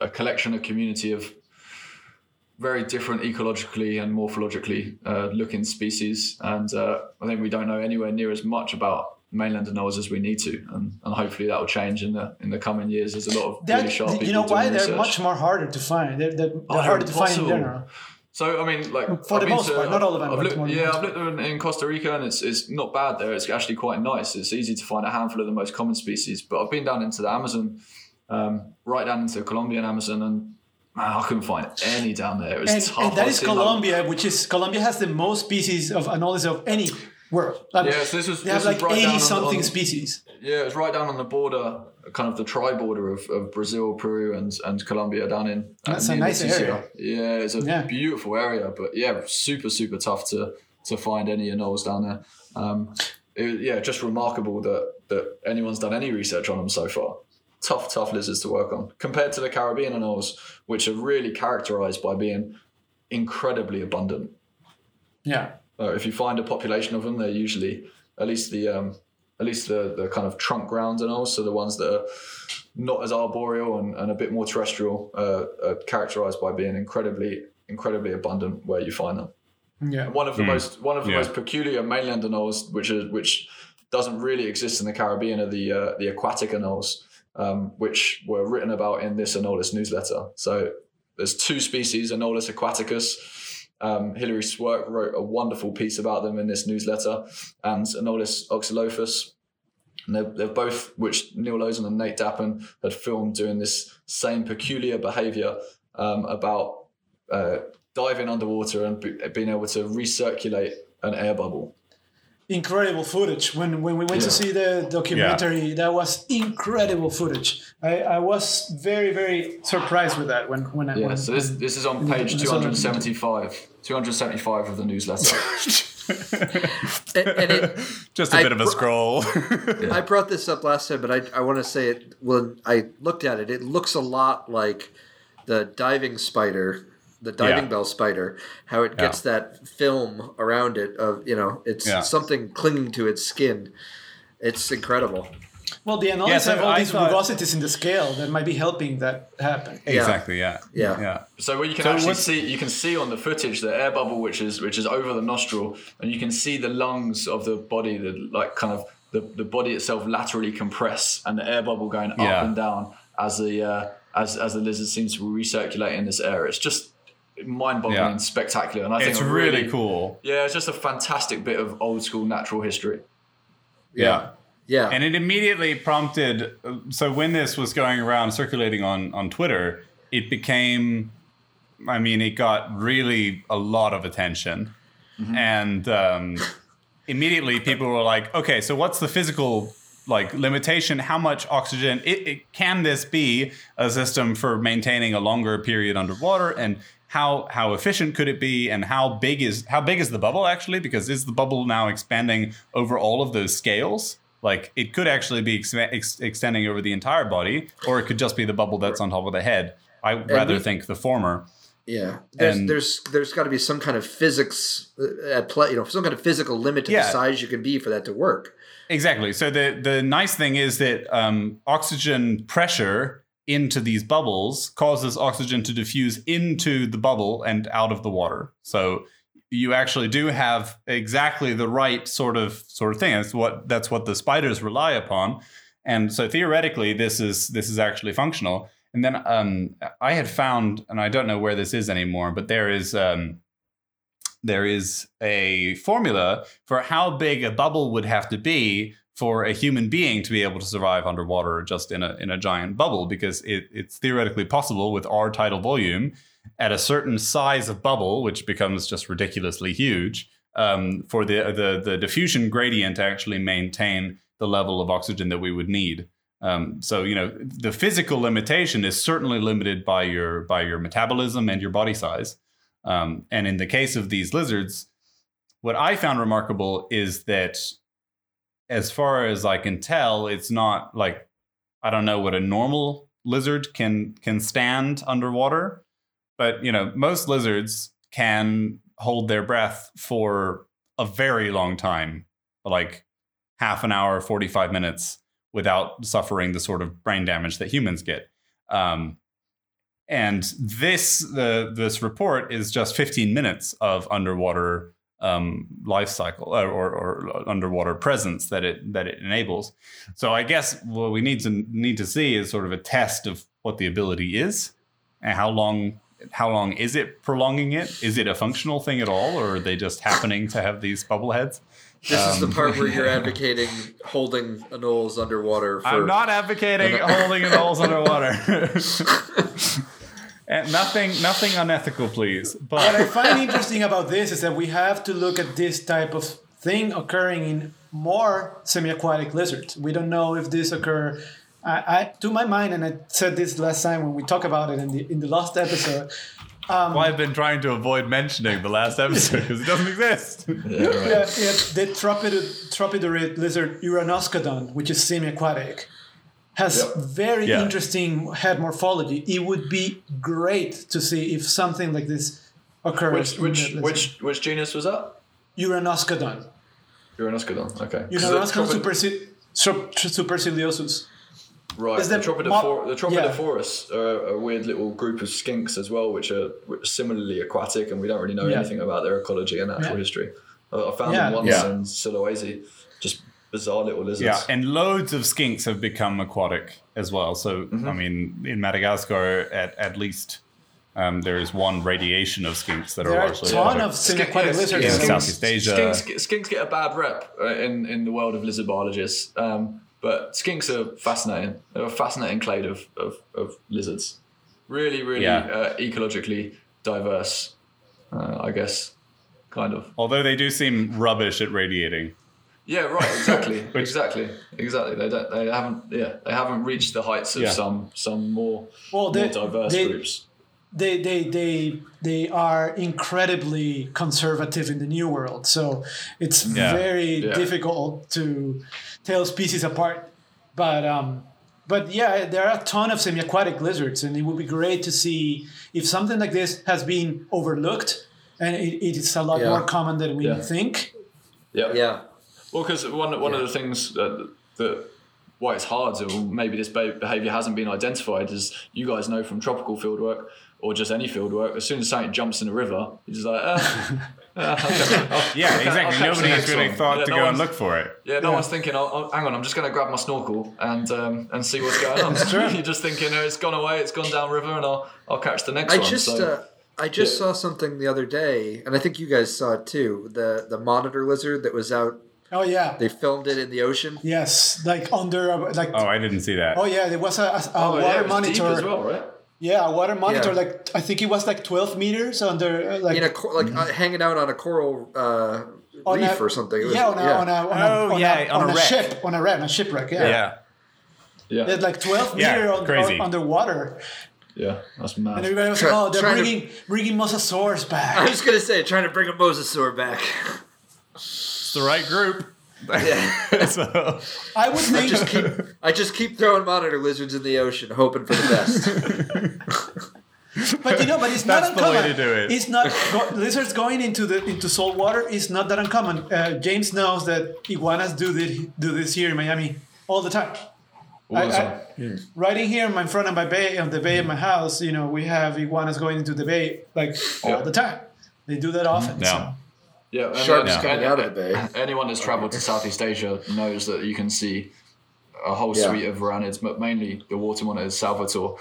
a collection, a community of very different ecologically and morphologically uh, looking species, and uh, I think we don't know anywhere near as much about mainland as we need to, and, and hopefully that will change in the in the coming years. There's a lot of that really sharp people you know why doing they're much more harder to find. They're, they're, they're Oh, harder to find in general. So I mean, like For I've the most part, not all of them, I've looked, yeah, I've looked in, in Costa Rica, and it's it's not bad there. It's actually quite nice. It's easy to find a handful of the most common species. But I've been down into the Amazon, um, right down into the Colombian Amazon, and man, I couldn't find any down there. It was And, tough. and that is like- Colombia, which is Colombia has the most species of anoles of any world. Like, Yeah, so this was they this have was like eighty something on- species. Yeah, it's right down on the border, kind of the tri-border of, of Brazil, Peru, and, and Colombia down in. uh, That's a nice area. Yeah, it's a Yeah. beautiful area, but yeah, super super tough to to find any anoles down there. Um, it, yeah, just remarkable that that anyone's done any research on them so far. tough, tough lizards to work on compared to the Caribbean anoles, which are really characterized by being incredibly abundant. Yeah. Uh, if you find a population of them, they're usually at least the um, at least the, the kind of trunk ground anoles, so the ones that are not as arboreal and, and a bit more terrestrial, uh, are characterized by being incredibly incredibly abundant where you find them. Yeah. One of the most one of the Yeah. most peculiar mainland anoles, which is which doesn't really exist in the Caribbean, are the uh, the aquatic anoles, um, which were written about in this Anolis newsletter. So there's two species, Anolis aquaticus. Um, Hilary Swierk wrote a wonderful piece about them in this newsletter, and Anolis oxylophus. And they're, they're both, which Neil Losin and Nate Dappen had filmed doing this same peculiar behavior um, about uh, diving underwater and be, being able to recirculate an air bubble. Incredible footage. When when we went to see the documentary that was incredible footage. I, I was very very surprised with that when when I Yeah, when, so this this is on page when I saw the- 275, 275 of the newsletter. And, and it, Just a I bit of a br- scroll. I brought this up last time, but I, I want to say it when I looked at it. It looks a lot like the diving spider, the diving Yeah. bell spider. How it gets that film around it of you know, it's Yeah. something clinging to its skin. It's incredible. well the anoles Yeah, so have all I these thought- rugosities in the scale that might be helping that happen exactly. Yeah. Yeah. Yeah. So what you can So actually what's- see, you can see on the footage the air bubble, which is which is over the nostril, and you can see the lungs of the body, the like kind of the, the body itself laterally compress, and the air bubble going up Yeah. and down as the uh, as as the lizard seems to recirculate in this air. It's just mind-boggling Yeah. and spectacular, and I think it's really cool. Yeah, it's just a fantastic bit of old school natural history. Yeah. Yeah. And it immediately prompted. So when this was going around circulating on on Twitter, it became. I mean, it got really a lot of attention, and um, immediately people were like, "Okay, so what's the physical like limitation? How much oxygen? It, it can this be a system for maintaining a longer period underwater and?" How, how efficient could it be and how big is how big is the bubble actually because is the bubble now expanding over all of those scales like it could actually be ex- ex- extending over the entire body, or it could just be the bubble that's on top of the head. I rather we- think the former. Yeah, there's And- there's there's got to be some kind of physics uh, at play, you know, some kind of physical limit to Yeah. the size you can be for that to work. Exactly. So the the nice thing is that um, oxygen pressure into these bubbles causes oxygen to diffuse into the bubble and out of the water. So you actually do have exactly the right sort of sort of thing. That's what that's what the spiders rely upon. And so theoretically, this is this is actually functional. And then um, I had found, and I don't know where this is anymore, but there is um, there is a formula for how big a bubble would have to be for a human being to be able to survive underwater just in a in a giant bubble because it, it's theoretically possible with our tidal volume at a certain size of bubble which becomes just ridiculously huge um, for the, the the diffusion gradient to actually maintain the level of oxygen that we would need. Um, so you know the physical limitation is certainly limited by your by your metabolism and your body size. Um, and in the case of these lizards what i found remarkable is that as far as I can tell, it's not like I don't know what a normal lizard can can stand underwater, but you know most lizards can hold their breath for a very long time, like half an hour, forty five minutes, without suffering the sort of brain damage that humans get. Um, and this the this report is just fifteen minutes of underwater um, life cycle or, or, or underwater presence that it that it enables. So I guess what we need to need to see is sort of a test of what the ability is and how long how long is it prolonging it? Is it a functional thing at all, or are they just happening to have these bubble heads? This is Um, the part where you're advocating holding anoles underwater. For, I'm not advocating holding anoles underwater. and nothing nothing unethical, please. But What I find interesting about this is that we have to look at this type of thing occurring in more semi-aquatic lizards. We don't know if this occur. I, I, to my mind, and I said this last time when we talked about it in the in the last episode. Um, well, I've been trying to avoid mentioning the last episode because it doesn't exist. Yeah, right. Yeah, yeah, the tropid, tropidurid lizard Uranoscodon, which is semi-aquatic. Has Yep. very Yeah. interesting head morphology. It would be great to see if something like this occurs. Which which the which which genus was that? Uranoscodon. Uranuscodon. Okay. Uranoscodon The Tropid- superci- sup- superciliosus. Right, Is the, there Tropidophor- mo- the Tropidophorus are a weird little group of skinks as well, which are similarly aquatic, and we don't really know Yeah. anything about their ecology and natural Yeah. history. I I found Yeah. them once Yeah. in Sulawesi, just bizarre little lizards. Yeah, and loads of skinks have become aquatic as well. So, I mean, in Madagascar, at, at least, um, there is one radiation of skinks that There are are a largely ton aquatic. of semi-aquatic Yes, lizards. yeah, in Southeast Asia. Skinks, get- skinks get a bad rep uh, in, in the world of lizard biologists, um, but skinks are fascinating. They're a fascinating clade of, of, of lizards. Really, really Yeah. uh, ecologically diverse, uh, I guess, kind of. Although they do seem rubbish at radiating. Yeah, right. Exactly. exactly. Exactly. They don't. They haven't. Yeah, they haven't reached the heights of Yeah. some some more Well, they- more diverse they- groups. they they they they are incredibly conservative in the new world so it's Yeah. very Yeah. difficult to tell species apart but um but yeah there are a ton of semi-aquatic lizards and it would be great to see if something like this has been overlooked and it, it is a lot Yeah. more common than we Yeah. think Yeah. Yeah. Well, because one one of the things that, that why it's hard, or maybe this behavior hasn't been identified, is you guys know from tropical fieldwork or just any fieldwork. As soon as something jumps in a river, you're just like, I'll catch- I'll- Yeah, I'll exactly. the Nobody has really one. thought Yeah, to no go and look for it. Yeah, no Yeah. one's thinking. Oh, oh, hang on, I'm just going to grab my snorkel and um, and see what's going on. You're just thinking, oh, it's gone away, it's gone down river, and I'll I'll catch the next I one. just so, uh, I just Yeah. saw something the other day, and I think you guys saw it too. The the monitor lizard that was out. Oh yeah They filmed it in the ocean. yes like under a- like Oh, I didn't see that. oh yeah there was a, a, a oh, water yeah, it was monitor deep as well, right? yeah a water monitor Yeah. like i think it was like 12 meters under uh, like In a cor- like uh, hanging out on a coral uh, on reef a- or something. It was- yeah, on a, on a, on a, Oh, on yeah, a, on on a a, ship, on a wreck, on a shipwreck. Yeah, Yeah. Yeah, It's like 12 Yeah, meter on, crazy. on- underwater, yeah, that's mad. and everybody was Try- like, "Oh, they're trying to- bringing bringing mosasaurs back. I was gonna say trying to bring a mosasaur back. It's the right group. Yeah. so, I would think just keep I just keep throwing monitor lizards in the ocean, hoping for the best. But you know, but it's That's not the way uncommon. to do it. It's not go, lizards going into the into salt water is not that uncommon. Uh, James knows that iguanas do this do this here in Miami all the time. All I- I- time. Right in here, in my front of my bay, on the bay of my house, you know, we have iguanas going into the bay like all Yeah. the time. They do that often. Yeah. So. Yeah, and Sharks yeah. coming out of the bay. Anyone that's travelled to Southeast Asia knows that you can see a whole Yeah. suite of varanids, but mainly the water monitors, salvator.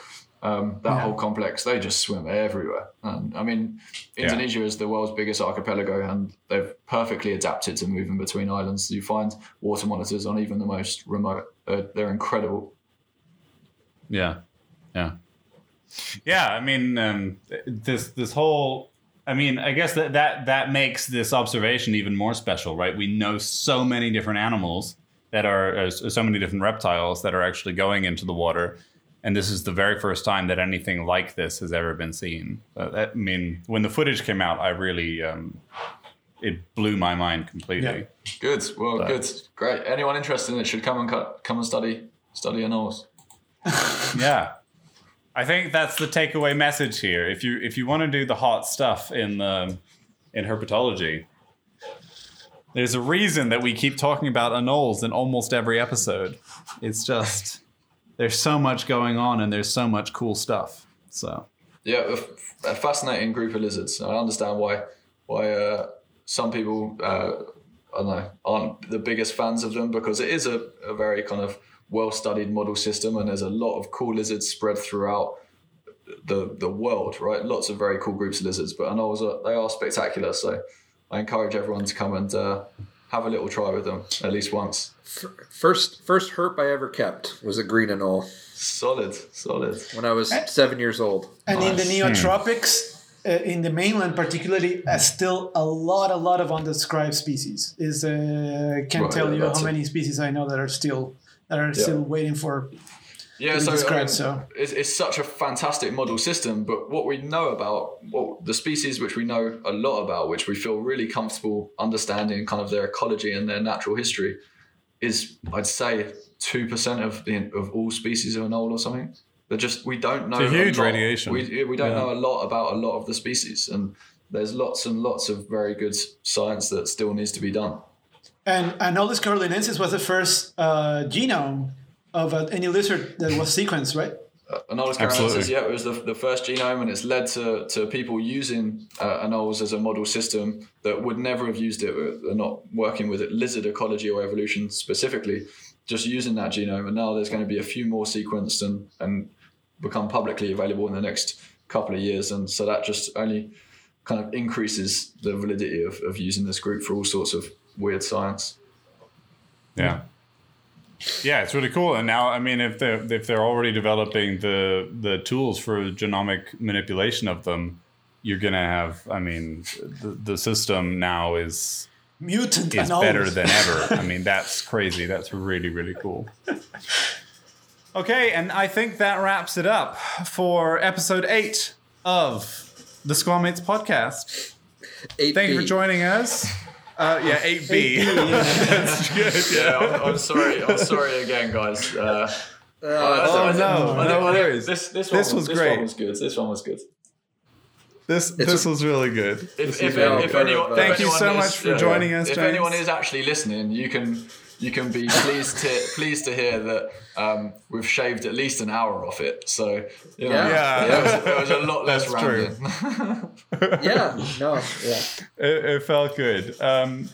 Um, that Yeah. whole complex, they just swim everywhere. And I mean, Indonesia is the world's biggest archipelago, and they've perfectly adapted to moving between islands. You find water monitors on even the most remote. Uh, they're incredible. Yeah, yeah, yeah. I mean, um, this this whole. I mean, I guess that that that makes this observation even more special, right? We know so many different animals that are uh, so many different reptiles that are actually going into the water, and this is the very first time that anything like this has ever been seen. Uh, that, I mean, when the footage came out, I really um, it blew my mind completely. Yeah. Good. Well, But- good. Great. Anyone interested in it should come and cut, come and study study anoles. Yeah. I think that's the takeaway message here. If you if you want to do the hot stuff in the in herpetology, there's a reason that we keep talking about anoles in almost every episode. It's just there's so much going on and there's so much cool stuff. So Yeah, a fascinating group of lizards. I understand why why uh, some people uh, I don't know aren't the biggest fans of them because it is a, a very kind of well studied model system and there's a lot of cool lizards spread throughout the the world. Right, lots of very cool groups of lizards, but anoles are they are spectacular. So I encourage everyone to come and uh, have a little try with them at least once. First first herp I ever kept was a green anole Solid, solid. when I was seven years old. And in the Nice. neotropics, uh, in the mainland particularly, uh, still a lot, a lot of undescribed species. Is uh, can't Right, tell you how it. many species I know that are still that are still waiting for. Yeah, to be so, I mean, so. It's, it's such a fantastic model system, but what we know about what the species which we know a lot about, which we feel really comfortable understanding kind of their ecology and their natural history, is I'd say two percent of the of all species of anole or something. They're just we don't know It's a huge lot. radiation. We we don't Yeah. know a lot about a lot of the species, and there's lots and lots of very good science that still needs to be done. And Anolis carolinensis was the first uh, genome of uh, any lizard that was sequenced, right? Anolis carolinensis, yeah, it was the, the first genome, and it's led to, to people using uh, anoles as a model system that would never have used it. uh, They're not working with it, lizard ecology or evolution specifically, just using that genome. And now there's going to be a few more sequenced and, and become publicly available in the next couple of years. And so that just only kind of increases the validity of, of using this group for all sorts of weird science. Yeah. Yeah, it's really cool. And now, I mean, if they're if they're already developing the the tools for genomic manipulation of them, you're gonna have. I mean, the, the system now is Mutant is Anolis. better than ever. I mean, that's crazy. That's really really cool. Okay, and I think that wraps it up for episode eight of the Squamates podcast. Eight Thank you for joining us. Uh, yeah, eight B. That's good. Yeah, I'm, I'm sorry. I'm sorry again, guys. Uh, Uh, Oh, so- no. I think- no I worries. This, this, This one, was this great. One was good. This one was good. This It's this a- was really good. If, is if, if anyone, of, uh, if Thank you so is- much for joining us, If James. anyone is actually listening, you can you can be pleased to pleased to hear that um, we've shaved at least an hour off it. So you know, Yeah. Yeah. it, was, it was a lot less That's true. yeah, no, yeah. It, it felt good. Um,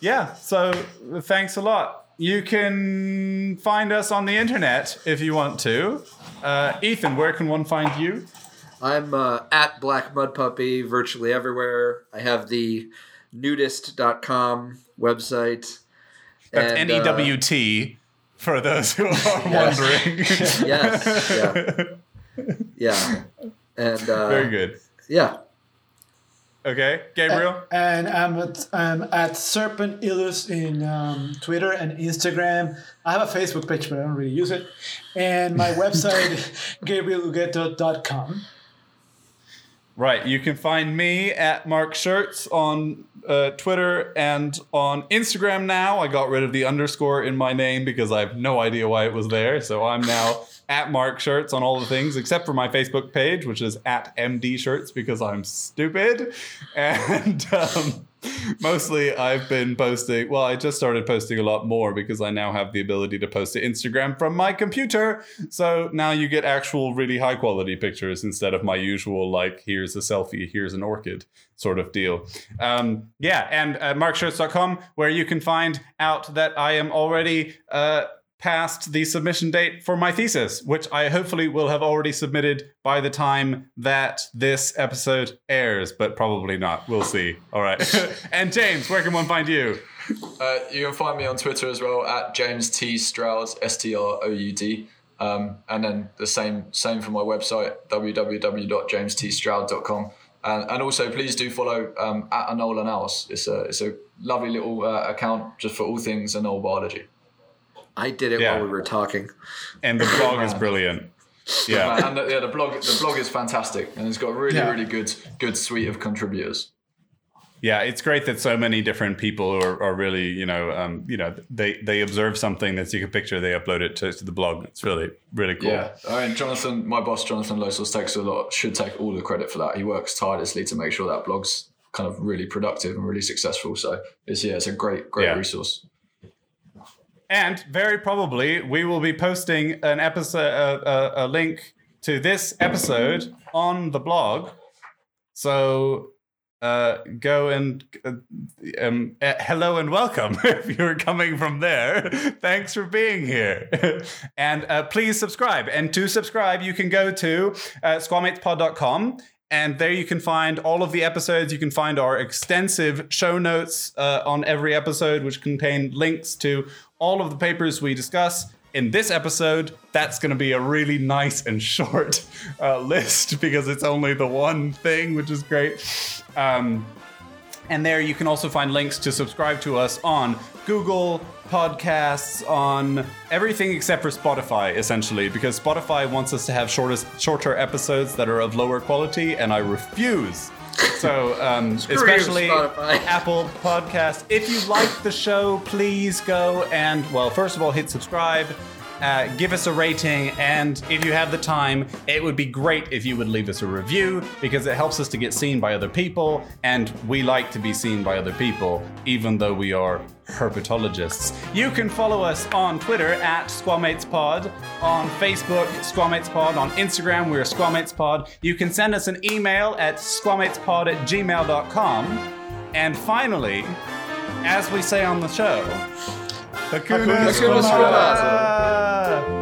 yeah, so thanks a lot. You can find us on the internet if you want to. Uh, Ethan, where can one find you? I'm uh, at Black Mud Puppy virtually everywhere. I have the newtist.com website. That's And, N uh, E W T for those who are wondering. Yes, yeah. Yeah. And uh, Very good. Yeah. Okay, Gabriel. And I'm at, I'm at Serpent Illus in um, Twitter and Instagram. I have a Facebook page, but I don't really use it. And my website, gabrielugueto.com. Right, you can find me at Mark Scherz on uh, Twitter and on Instagram now. I got rid of the underscore in my name because I have no idea why it was there. So I'm now at Mark Scherz on all the things except for my Facebook page, which is at MD Scherz because I'm stupid. And um, mostly I've been posting, well, I just started posting a lot more because I now have the ability to post to Instagram from my computer. So now you get actual really high quality pictures instead of my usual, like, here's a selfie, here's an orchid sort of deal. Um, yeah, and uh, markscherz.com, where you can find out that I am already. Uh, past the submission date for my thesis, which I hopefully will have already submitted by the time that this episode airs, but probably not. We'll see. All right. and James, where can one find you? Uh, you can find me on Twitter as well at James T Stroud S T R O U D. Um, and then the same same for my website www.jameststroud.com. And, and also please do follow um, at Anole Annals. It's a it's a lovely little uh, account just for all things anole biology. I did it Yeah. while we were talking. And the blog is brilliant. Yeah. And the, yeah, the blog the blog is fantastic and it's got a really Yeah. really good good suite of contributors. Yeah, it's great that so many different people are, are really, you know, um, you know, they they observe something that's you can picture, they upload it to, to the blog. It's really really cool. Yeah, I mean, Jonathan, my boss, Jonathan Losos, takes a lot, should take all the credit for that. He works tirelessly to make sure that blog's kind of really productive and really successful. So it's yeah, it's a great, great Yeah. resource. And very probably we will be posting an episode, a, a link to this episode on the blog. So uh, go and uh, um, uh, hello and welcome if you're coming from there. Thanks for being here. and uh, please subscribe. And to subscribe, you can go to uh, squamatespod.com. And there you can find all of the episodes. You can find our extensive show notes uh, on every episode, which contain links to all of the papers we discuss. In this episode, that's going to be a really nice and short uh, list because it's only the one thing, which is great. Um, and there you can also find links to subscribe to us on Google Podcasts, on everything except for Spotify, essentially, because Spotify wants us to have shortest, shorter episodes that are of lower quality, and I refuse. So, um, especially Apple Podcast. If you like the show, please go and, well, first of all, hit subscribe. Uh, give us a rating, and if you have the time, it would be great if you would leave us a review because it helps us to get seen by other people, and we like to be seen by other people, even though we are herpetologists. You can follow us on Twitter at SquamatesPod, on Facebook, SquamatesPod, on Instagram, we're SquamatesPod. You can send us an email at squamatespod at gmail.com. And finally, as we say on the show, Tá Hakuna né? Shikamasu.